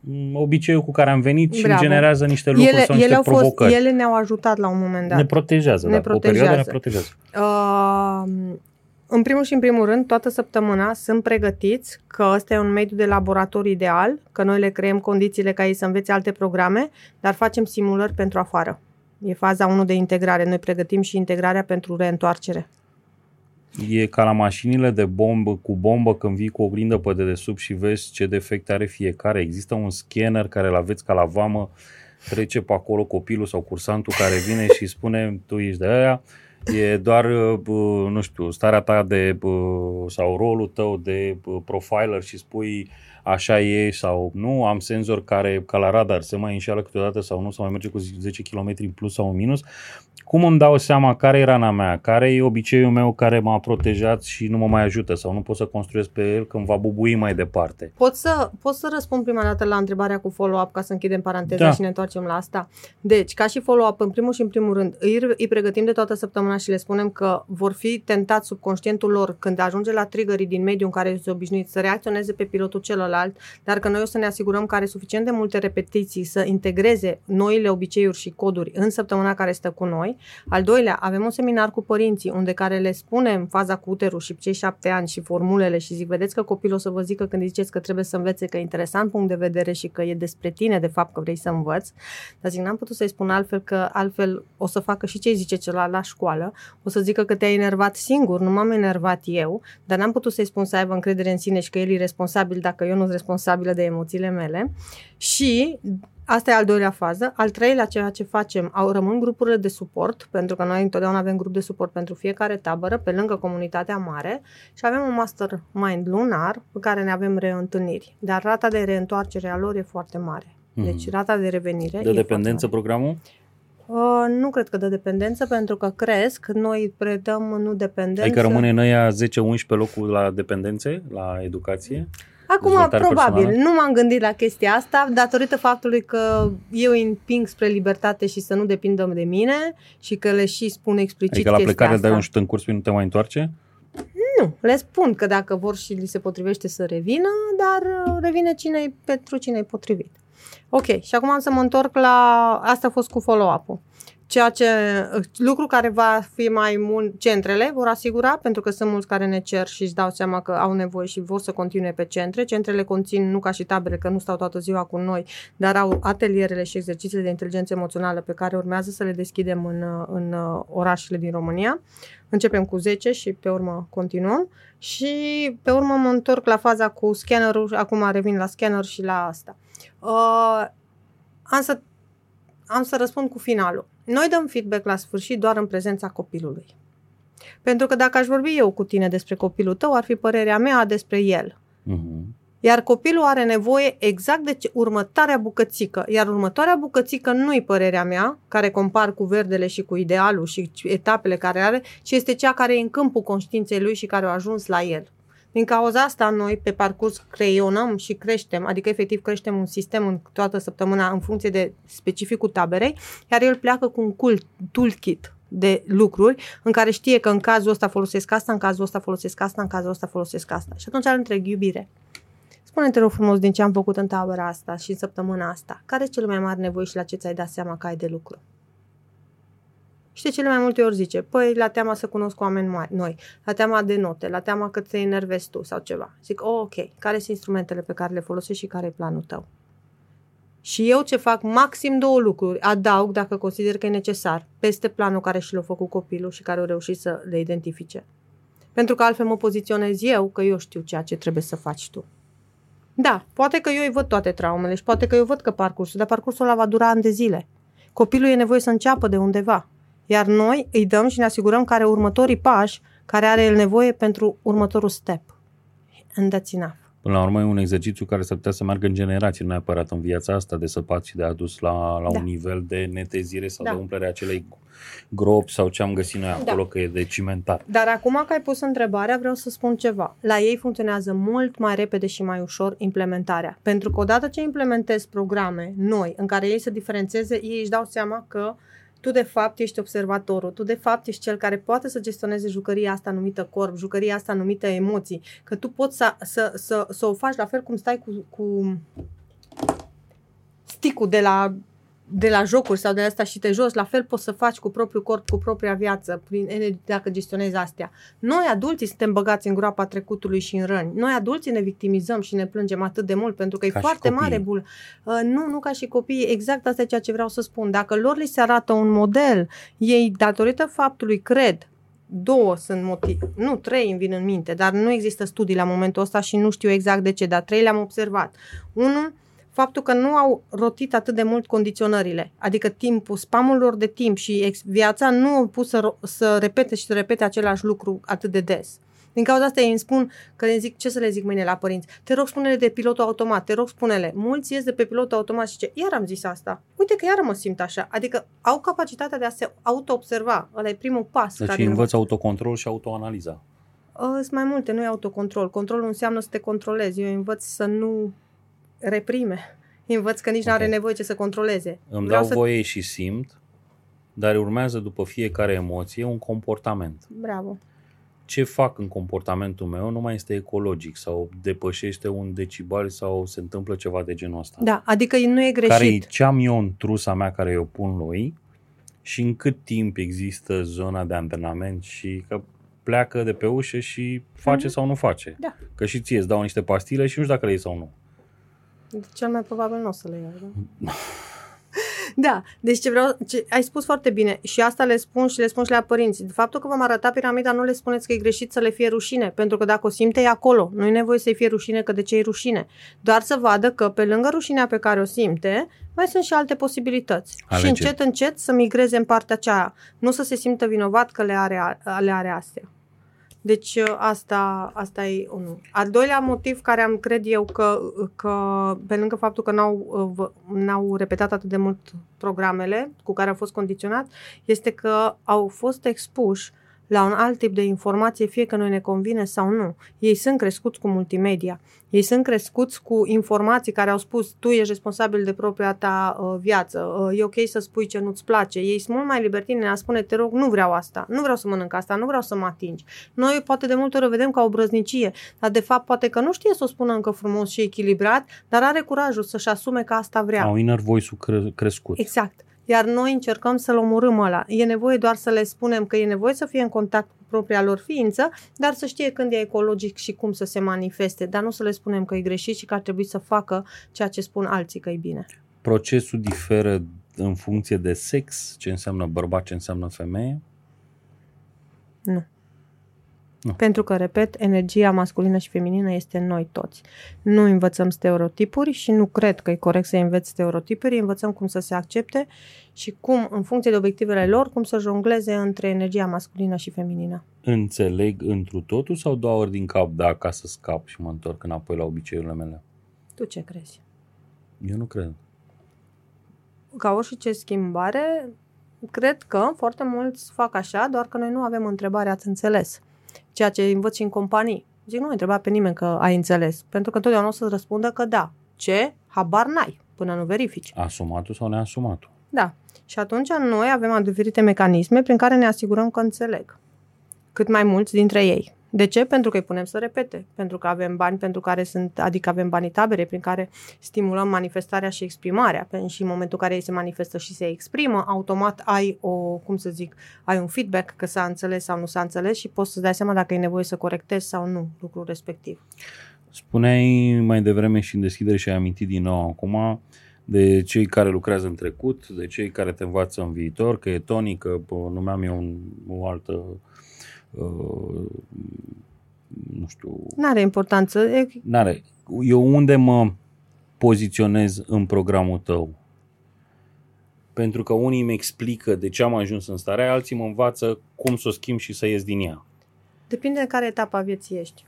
mm, obiceiul cu care am venit și Bravo. generează niște lucruri ele, sau niște ele, au fost, provocări. ele ne-au ajutat la un moment dat. ne protejează, Ne da. O perioadă ne protejează. protejează. Uh, în primul și în primul rând, toată săptămâna sunt pregătiți că ăsta e un mediu de laborator ideal, că noi le creăm condițiile ca ei să învețe alte programe, dar facem simulări pentru afară. E faza 1 de integrare. Noi pregătim și integrarea pentru reîntoarcere. E ca la mașinile de bombă cu bombă când vii cu o oglindă pe dedesubt și vezi ce defecte are fiecare. Există un scanner care îl aveți ca la vamă, trece pe acolo copilul sau cursantul care vine și spune tu ești de aia. E doar, bă, nu știu, starea ta de, bă, sau rolul tău de bă, profiler și spui așa e sau nu, am senzor care ca la radar se mai înșeală câteodată sau nu, sau mai merge cu 10 km în plus sau în minus. Cum îmi dau seama care e rana mea, care e obiceiul meu care m-a protejat și nu mă mai ajută sau nu pot să construiesc pe el când va bubui mai departe? Pot să, pot să răspund prima dată la întrebarea cu follow-up ca să închidem paranteza Da. și ne întoarcem la asta. Deci, ca și follow-up, în primul și în primul rând, îi, îi pregătim de toată săptămâna și le spunem că vor fi tentați subconștientul lor când ajunge la triggerii din mediul în care se obișnuit să reacționeze pe pilotul celălalt, dar că noi o să ne asigurăm că are suficient de multe repetiții să integreze noile obiceiuri și coduri în săptămâna care stă cu noi. Al doilea, avem un seminar cu părinții unde care le spunem faza cu uterul și cei șapte ani și formulele și zic, vedeți că copilul o să vă zică când îi ziceți că trebuie să învețe că e interesant punct de vedere și că e despre tine de fapt că vrei să învăți. Dar zic, n-am putut să-i spun altfel că altfel o să facă și ce îi zice celălalt la școală. O să zică că te-ai enervat singur, nu m-am enervat eu, dar n-am putut să-i spun să aibă încredere în sine și că el e responsabil dacă eu nu sunt responsabilă de emoțiile mele. Și Asta e al doilea fază. Al treilea, ceea ce facem, au rămân grupurile de suport, pentru că noi întotdeauna avem grup de suport pentru fiecare tabără, pe lângă comunitatea mare, și avem un mastermind lunar pe care ne avem reîntâlniri. Dar rata de reîntoarcere a lor e foarte mare. Deci rata de revenire De e dependență foarte programul? mare. Uh, nu cred că de dependență, pentru că cresc, noi predăm nu dependență. Adică rămâne în aia 10-11 locul la dependențe, la educație? Acum, Dezvoltare probabil, personală? nu m-am gândit la chestia asta, datorită faptului că eu îi împing spre libertate și să nu depindă de mine și că le și spun explicit Adică la chestia plecare asta. dai un șut în curs și nu te mai întoarce? Nu, le spun că dacă vor și li se potrivește să revină, dar uh, revine cine pentru cine e potrivit. Ok, și acum am să mă întorc la... Asta a fost cu follow-up-ul. Ceea ce, lucru care va fi mai mult, centrele vor asigura, pentru că sunt mulți care ne cer și își dau seama că au nevoie și vor să continue pe centre. Centrele conțin, nu ca și tabere, că nu stau toată ziua cu noi, dar au atelierele și exercițiile de inteligență emoțională pe care urmează să le deschidem în, în orașele din România. Începem cu 10 și pe urmă continuăm. Și pe urmă mă întorc la faza cu scannerul, acum revin la scanner și la asta. Uh, am, să, am să răspund cu finalul. Noi dăm feedback la sfârșit doar în prezența copilului. Pentru că dacă aș vorbi eu cu tine despre copilul tău, ar fi părerea mea despre el. Uh-huh. Iar copilul are nevoie exact de ce, următoarea bucățică. Iar următoarea bucățică nu-i părerea mea, care compar cu verdele și cu idealul și etapele care are, ci este cea care e în câmpul conștiinței lui și care a ajuns la el. Din cauza asta, noi pe parcurs creionăm și creștem, adică efectiv creștem un sistem în toată săptămâna în funcție de specificul taberei, iar el pleacă cu un cool toolkit de lucruri în care știe că în cazul ăsta folosesc asta, în cazul ăsta folosesc asta, în cazul ăsta folosesc asta. Și atunci îl întreg iubire. Spune-te rog frumos din ce am făcut în tabăra asta și în săptămâna asta. Care e cel mai mare nevoie și la ce ți-ai dat seama că ai de lucru? Și de cele mai multe ori zice, păi la teama să cunosc oameni mari, noi, la teama de note, la teama că te enervezi tu sau ceva. Zic, oh, ok, care sunt instrumentele pe care le folosești și care e planul tău? Și eu ce fac? Maxim două lucruri. Adaug, dacă consider că e necesar, peste planul care și l-a făcut copilul și care au reușit să le identifice. Pentru că altfel mă poziționez eu că eu știu ceea ce trebuie să faci tu. Da, poate că eu îi văd toate traumele și poate că eu văd că parcursul, dar parcursul ăla va dura ani de zile. Copilul e nevoie să înceapă de undeva. Iar noi îi dăm și ne asigurăm că are următorii pași care are el nevoie pentru următorul step. And that's enough. Până la urmă e un exercițiu care s-ar putea să meargă în generații, nu neapărat în viața asta de săpat și de adus la, la Da. un nivel de netezire sau Da. de umplere a acelei gropi sau ce am găsit noi acolo, Da. că e de cimentat. Dar acum că ai pus întrebarea, vreau să spun ceva. La ei funcționează mult mai repede și mai ușor implementarea. Pentru că odată ce implementezi programe noi în care ei să diferențeze, ei își dau seama că tu de fapt ești observatorul, tu de fapt ești cel care poate să gestioneze jucăria asta numită corp, jucăria asta numită emoții, că tu poți să, să, să, să o faci la fel cum stai cu, cu sticul de la de la jocuri sau de asta și te joci, la fel poți să faci cu propriul corp, cu propria viață, prin energie, dacă gestionezi astea. Noi, adulții, suntem băgați în groapa trecutului și în răni. Noi, adulții, ne victimizăm și ne plângem atât de mult, pentru că Ca e și foarte copiii. mare bul. Uh, nu, nu ca și copii, exact asta e ceea ce vreau să spun. Dacă lor li se arată un model, ei, datorită faptului, cred, două sunt motive, nu, trei îmi vin în minte, dar nu există studii la momentul ăsta și nu știu exact de ce, dar trei le-am observat. Unul, faptul că nu au rotit atât de mult condiționările, adică timpul, spamul lor de timp și ex- viața nu au pus să, ro- să repete și să repete același lucru atât de des. Din cauza asta ei îmi spun că le zic, ce să le zic mâine la părinți? Te rog spune-le de pilotul automat, te rog spune-le. Mulți ies de pe pilotul automat și ce? Iar am zis asta. Uite că iar mă simt așa. Adică au capacitatea de a se auto-observa. Ăla e primul pas. Deci care învăț autocontrol și autoanaliza. Uh, Sunt mai multe, nu e autocontrol. Controlul înseamnă să te controlezi. Eu învăț să nu reprime. Învăț că nici nu are Ok. nevoie ce să controleze. Îmi Vreau dau să... voie și simt, dar urmează după fiecare emoție un comportament. Bravo. Ce fac în comportamentul meu nu mai este ecologic sau depășește un decibel sau se întâmplă ceva de genul ăsta. Da, adică nu e greșit. Care e ce am eu în trusa mea care eu pun lui și în cât timp există zona de antrenament și că pleacă de pe ușă și face Mhm. sau nu face. Da. Că și ție îți dau niște pastile și nu știu dacă le iei sau nu. Cel mai probabil nu o să le iau. Da? Da, deci ce vreau, ce, ai spus foarte bine și asta le spun și le spun și la părinți. De faptul că vom arăta piramida, nu le spuneți că e greșit să le fie rușine, pentru că dacă o simte e acolo. Nu e nevoie să-i fie rușine că de ce e rușine. Doar să vadă că pe lângă rușinea pe care o simte, mai sunt și alte posibilități. Alege. Și încet, încet să migreze în partea aceea. Nu să se simtă vinovat că le are, le are astea. Deci asta, asta e unul. Al doilea motiv care am cred eu că, că pe lângă faptul că n-au, v- n-au repetat atât de mult programele cu care au fost condiționat, este că au fost expuși la un alt tip de informație, fie că noi ne convine sau nu. Ei sunt crescuți cu multimedia. Ei sunt crescuți cu informații care au spus tu ești responsabil de propria ta uh, viață, uh, e ok să spui ce nu-ți place. Ei sunt mult mai libertini în a spune, te rog, nu vreau asta, nu vreau să mănânc asta, nu vreau să mă atingi. Noi poate de multe ori o vedem ca o brăznicie, dar de fapt poate că nu știe să o spună încă frumos și echilibrat, dar are curajul să-și asume că asta vrea. Au inner voice-ul cre- crescut. Exact. Iar noi încercăm să-l omorâm ăla. E nevoie doar să le spunem că e nevoie să fie în contact cu propria lor ființă, dar să știe când e ecologic și cum să se manifeste, dar nu să le spunem că e greșit și că ar trebui să facă ceea ce spun alții că e bine. Procesul diferă în funcție de sex, ce înseamnă bărbat, ce înseamnă femeie. Nu. Nu. Pentru că, repet, energia masculină și feminină este în noi toți. Nu învățăm stereotipuri și nu cred că e corect să înveți stereotipuri, învățăm cum să se accepte și cum, în funcție de obiectivele lor, cum să jongleze între energia masculină și feminină. Înțeleg întru totul sau doar ori din cap, da, ca să scap și mă întorc înapoi la obiceiurile mele? Tu ce crezi? Eu nu cred. Ca orice schimbare, cred că foarte mulți fac așa, doar că noi nu avem întrebare, ați înțeles. Ceea ce învăț și în companii. Zic, nu întreba pe nimeni că ai înțeles, pentru că întotdeauna o să răspundă că da. Ce? Habar n-ai, până nu verifici. Asumatul sau neasumatul? Da. Și atunci noi avem diferite mecanisme prin care ne asigurăm că înțeleg. Cât mai mulți dintre ei. De ce? Pentru că îi punem să repete. Pentru că avem bani pentru care sunt, adică avem banii tabere prin care stimulăm manifestarea și exprimarea. Pe- Și în momentul în care ei se manifestă și se exprimă, automat ai o, cum să zic, ai un feedback că s-a înțeles sau nu s-a înțeles și poți să dai seama dacă e nevoie să corectezi sau nu lucrul respectiv. Spuneai mai devreme și în deschidere și ai amintit din nou acum de cei care lucrează în trecut, de cei care te învață în viitor, că e Tony, că bă, numeam eu un, o altă uh, nu știu, N-are importanță. E, N-are. Eu unde mă poziționez în programul tău? Pentru că unii îmi explică de ce am ajuns în starea, aia, alții mă învață cum să o schimb și să ies din ea. depinde de care etapă a vieții ești.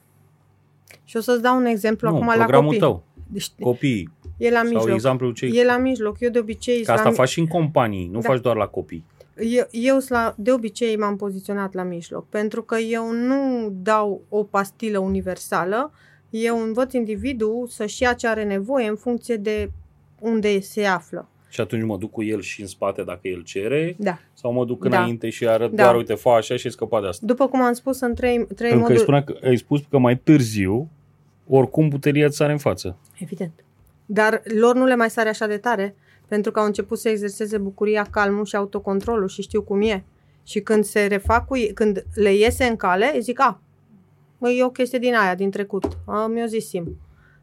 Și o să-ți dau un exemplu nu, acum la programul copii. tău, Deci, copii, e la sau mijloc. exemplu cei... E la mijloc. Eu de obicei... Că asta la, faci și în companii, nu Da. faci doar la copii. Eu, eu sunt la, de obicei m-am poziționat la mijloc, pentru că eu nu dau o pastilă universală, eu învăț individul să-și ia ce are nevoie în funcție de unde se află. Și atunci mă duc cu el și în spate dacă el cere, Da. sau mă duc Da. înainte și arăt Da. doar, uite, fă așa și ai scăpat de asta. După cum am spus, în trei, trei Pentru că ai, moduri... spunea că, ai spus că mai târziu, oricum puteria ți sare în față. Evident. Dar lor nu le mai sare așa de tare, pentru că au început să exerseze bucuria, calmul și autocontrolul și știu cum e. Și când se refac cu când le iese în cale, zic, a, bă, e o chestie din aia, din trecut. A, mi-o zis Sim.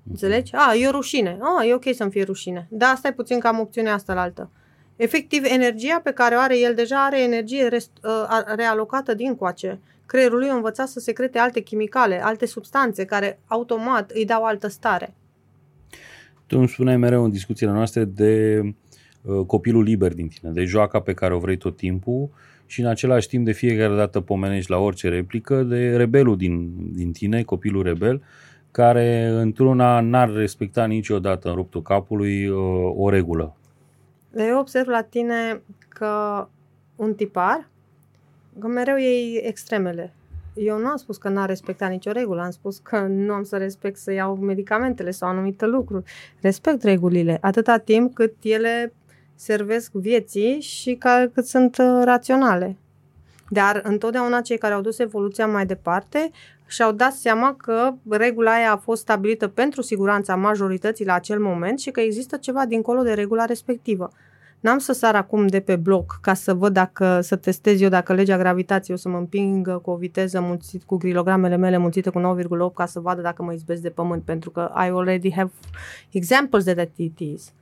Înțelegi? A, e o rușine. A, e ok să-mi fie rușine. Da, stai puțin că am opțiunea asta la altă. Efectiv, energia pe care o are el deja are energie rest, uh, realocată din coace. Creierul lui a învățat să secrete alte chimicale, alte substanțe care automat îi dau altă stare. Tu îmi spuneai mereu în discuțiile noastre de uh, copilul liber din tine, de joaca pe care o vrei tot timpul și în același timp de fiecare dată pomenești la orice replică de rebelul din, din tine, copilul rebel, care într-una n-ar respecta niciodată în ruptul capului uh, o regulă. Eu observ la tine că un tipar, că mereu iei extremele. Eu nu am spus că n-a respectat nicio regulă, am spus că nu am să respect să iau medicamentele sau anumite lucruri. Respect regulile, atâta timp cât ele servesc vieții și ca, cât sunt uh, raționale. Dar întotdeauna cei care au dus evoluția mai departe și-au dat seama că regula aia a fost stabilită pentru siguranța majorității la acel moment și că există ceva dincolo de regula respectivă. N-am să sar acum de pe bloc ca să văd dacă, să testez eu dacă legea gravitației o să mă împingă cu o viteză mulțit, cu grilogramele mele mulțite cu 9,8 ca să vadă dacă mă izbesc de pământ, pentru că I already have examples that it is.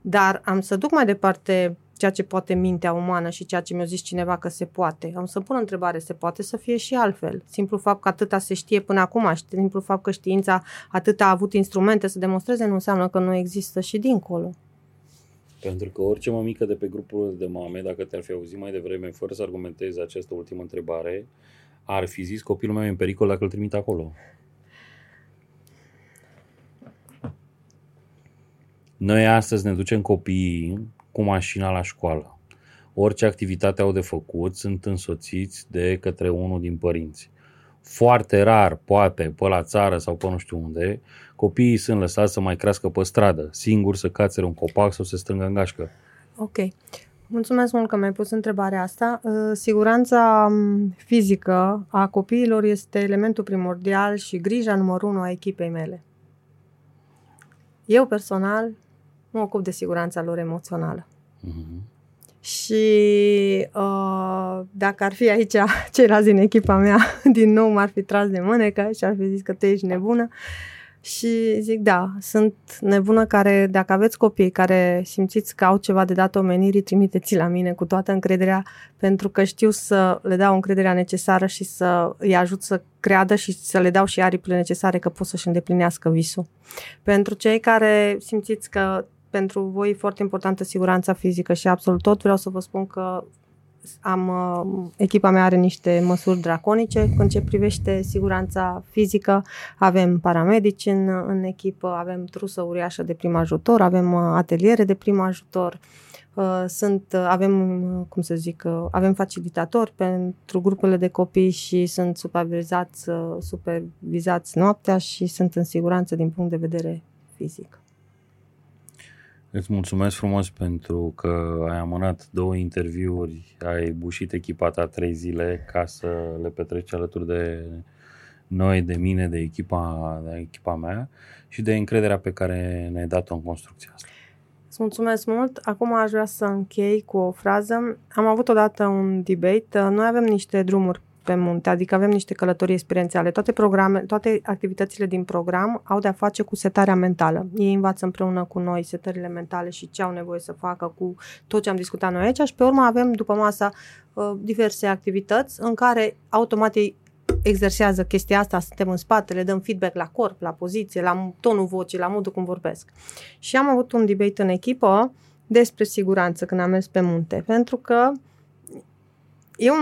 Dar am să duc mai departe ceea ce poate mintea umană și ceea ce mi-a zis cineva că se poate. Am să pun întrebare, se poate să fie și altfel. Simplu fapt că atâta se știe până acum, simplu fapt că știința atâta a avut instrumente să demonstreze, nu înseamnă că nu există și dincolo. Pentru că orice mămică de pe grupul de mame, dacă te-ar fi auzit mai devreme, fără să argumentezi această ultimă întrebare, ar fi zis copilul meu e în pericol dacă îl trimit acolo. Noi astăzi ne ducem copiii cu mașina la școală. Orice activitate au de făcut sunt însoțiți de către unul din părinți. Foarte rar, poate, pe la țară sau pe nu știu unde, copiii sunt lăsați să mai crească pe stradă, singuri să cațere un copac sau să strângă în gașcă. Ok. Mulțumesc mult că mi-ai pus întrebarea asta. Uh, siguranța um, fizică a copiilor este elementul primordial și grija numărul unu a echipei mele. Eu personal mă ocup de siguranța lor emoțională. Mm-hmm. Și uh, dacă ar fi aici ceilalți din echipa mea, din nou m-ar fi tras de mânecă și ar fi zis că tu ești nebună. Și zic, da, sunt nebună care, dacă aveți copii care simțiți că au ceva de dat omenirii, trimiteți la mine cu toată încrederea, pentru că știu să le dau încrederea necesară și să îi ajut să creadă și să le dau și aripile necesare că pot să-și îndeplinească visul. Pentru cei care simțiți că pentru voi e foarte importantă siguranța fizică și absolut tot. Vreau să vă spun că am, uh, echipa mea are niște măsuri draconice când ce privește siguranța fizică. Avem paramedici în, în echipă, avem trusă uriașă de prim ajutor, avem uh, ateliere de prim ajutor, uh, sunt, avem, cum să zic, avem facilitatori pentru grupurile de copii și sunt supervizați, supervizați noaptea și sunt în siguranță din punct de vedere fizic. Îți mulțumesc frumos pentru că ai amânat două interviuri, ai bușit echipa ta trei zile ca să le petreci alături de noi, de mine, de echipa, de echipa mea și de încrederea pe care ne-ai dat-o în construcția asta. Îți mulțumesc mult. Acum aș vrea să închei cu o frază. Am avut odată un debate. Noi avem niște drumuri pe munte, adică avem niște călătorii experiențiale. Toate, programe, toate activitățile din program au de-a face cu setarea mentală. Ei învață împreună cu noi setările mentale și ce au nevoie să facă cu tot ce am discutat noi aici și pe urmă avem după masa uh, diverse activități în care automat ei exersează chestia asta, suntem în spate, le dăm feedback la corp, la poziție, la tonul vocii, la modul cum vorbesc. Și am avut un debate în echipă despre siguranță când am mers pe munte, pentru că eu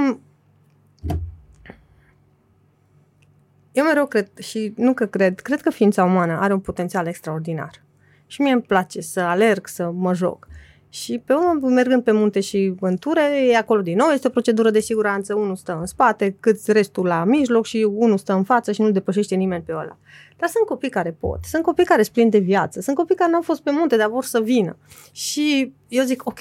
Eu mereu cred și nu că cred, cred că ființa umană are un potențial extraordinar. Și mie îmi place să alerg, să mă joc. Și pe urmă, mergând pe munte și în ture, e acolo din nou, este o procedură de siguranță, unul stă în spate, cât restul la mijloc și unul stă în față și nu depășește nimeni pe ăla. Dar sunt copii care pot, sunt copii care sunt de viață, sunt copii care nu au fost pe munte, dar vor să vină. Și eu zic, ok,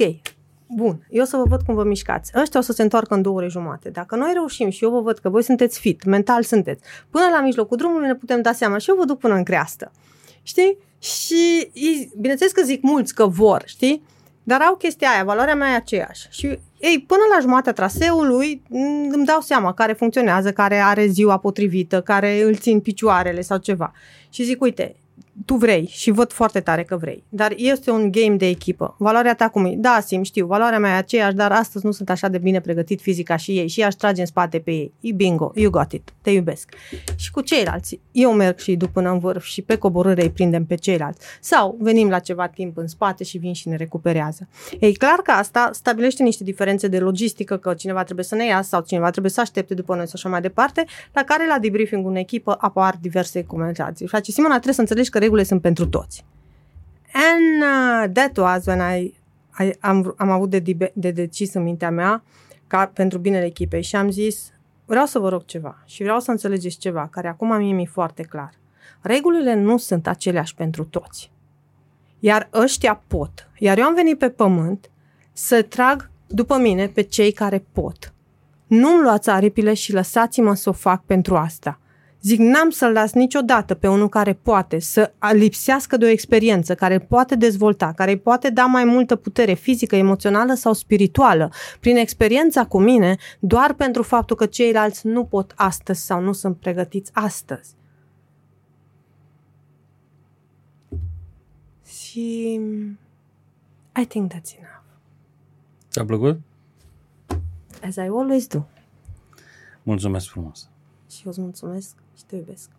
Bun, eu să vă văd cum vă mișcați. Ăștia o să se întoarcă în două ore jumate. Dacă noi reușim și eu vă văd că voi sunteți fit, mental sunteți, până la mijlocul drumului ne putem da seama și eu vă duc până în creastă. Știi? Și bineînțeles că zic mulți că vor, știi? Dar au chestia aia, valoarea mea e aceeași. Și ei, până la jumatea traseului m, îmi dau seama care funcționează, care are ziua potrivită, care îl țin picioarele sau ceva. Și zic, uite, tu vrei și văd foarte tare că vrei, dar este un game de echipă. Valoarea ta cum e? Da, sim, știu, valoarea mea e aceeași, dar astăzi nu sunt așa de bine pregătit fizic ca și ei și aș trage în spate pe ei. E bingo, you got it, te iubesc. Și cu ceilalți, eu merg și duc până în vârf și pe coborâre îi prindem pe ceilalți. Sau venim la ceva timp în spate și vin și ne recuperează. E clar că asta stabilește niște diferențe de logistică, că cineva trebuie să ne ia sau cineva trebuie să aștepte după noi sau așa mai departe, la care la debriefing în echipă apar diverse comentarii. Și Simona, trebuie să înțelegi că regulile sunt pentru toți. And uh, that was when I, I am, am avut de, de, de decis în mintea mea ca pentru binele echipei și am zis vreau să vă rog ceva și vreau să înțelegeți ceva care acum mie mi-e foarte clar. Regulile nu sunt aceleași pentru toți. Iar ăștia pot. Iar eu am venit pe pământ să trag după mine pe cei care pot. Nu-mi luați aripile și lăsați-mă să o fac pentru asta. Zic, n-am să-l las niciodată pe unul care poate să lipsească de o experiență, care poate dezvolta, care poate da mai multă putere fizică, emoțională sau spirituală prin experiența cu mine, doar pentru faptul că ceilalți nu pot astăzi sau nu sunt pregătiți astăzi. Și I think that's enough. Ți-a plăcut? As I always do. Mulțumesc frumos! Și eu îți mulțumesc și te iubesc.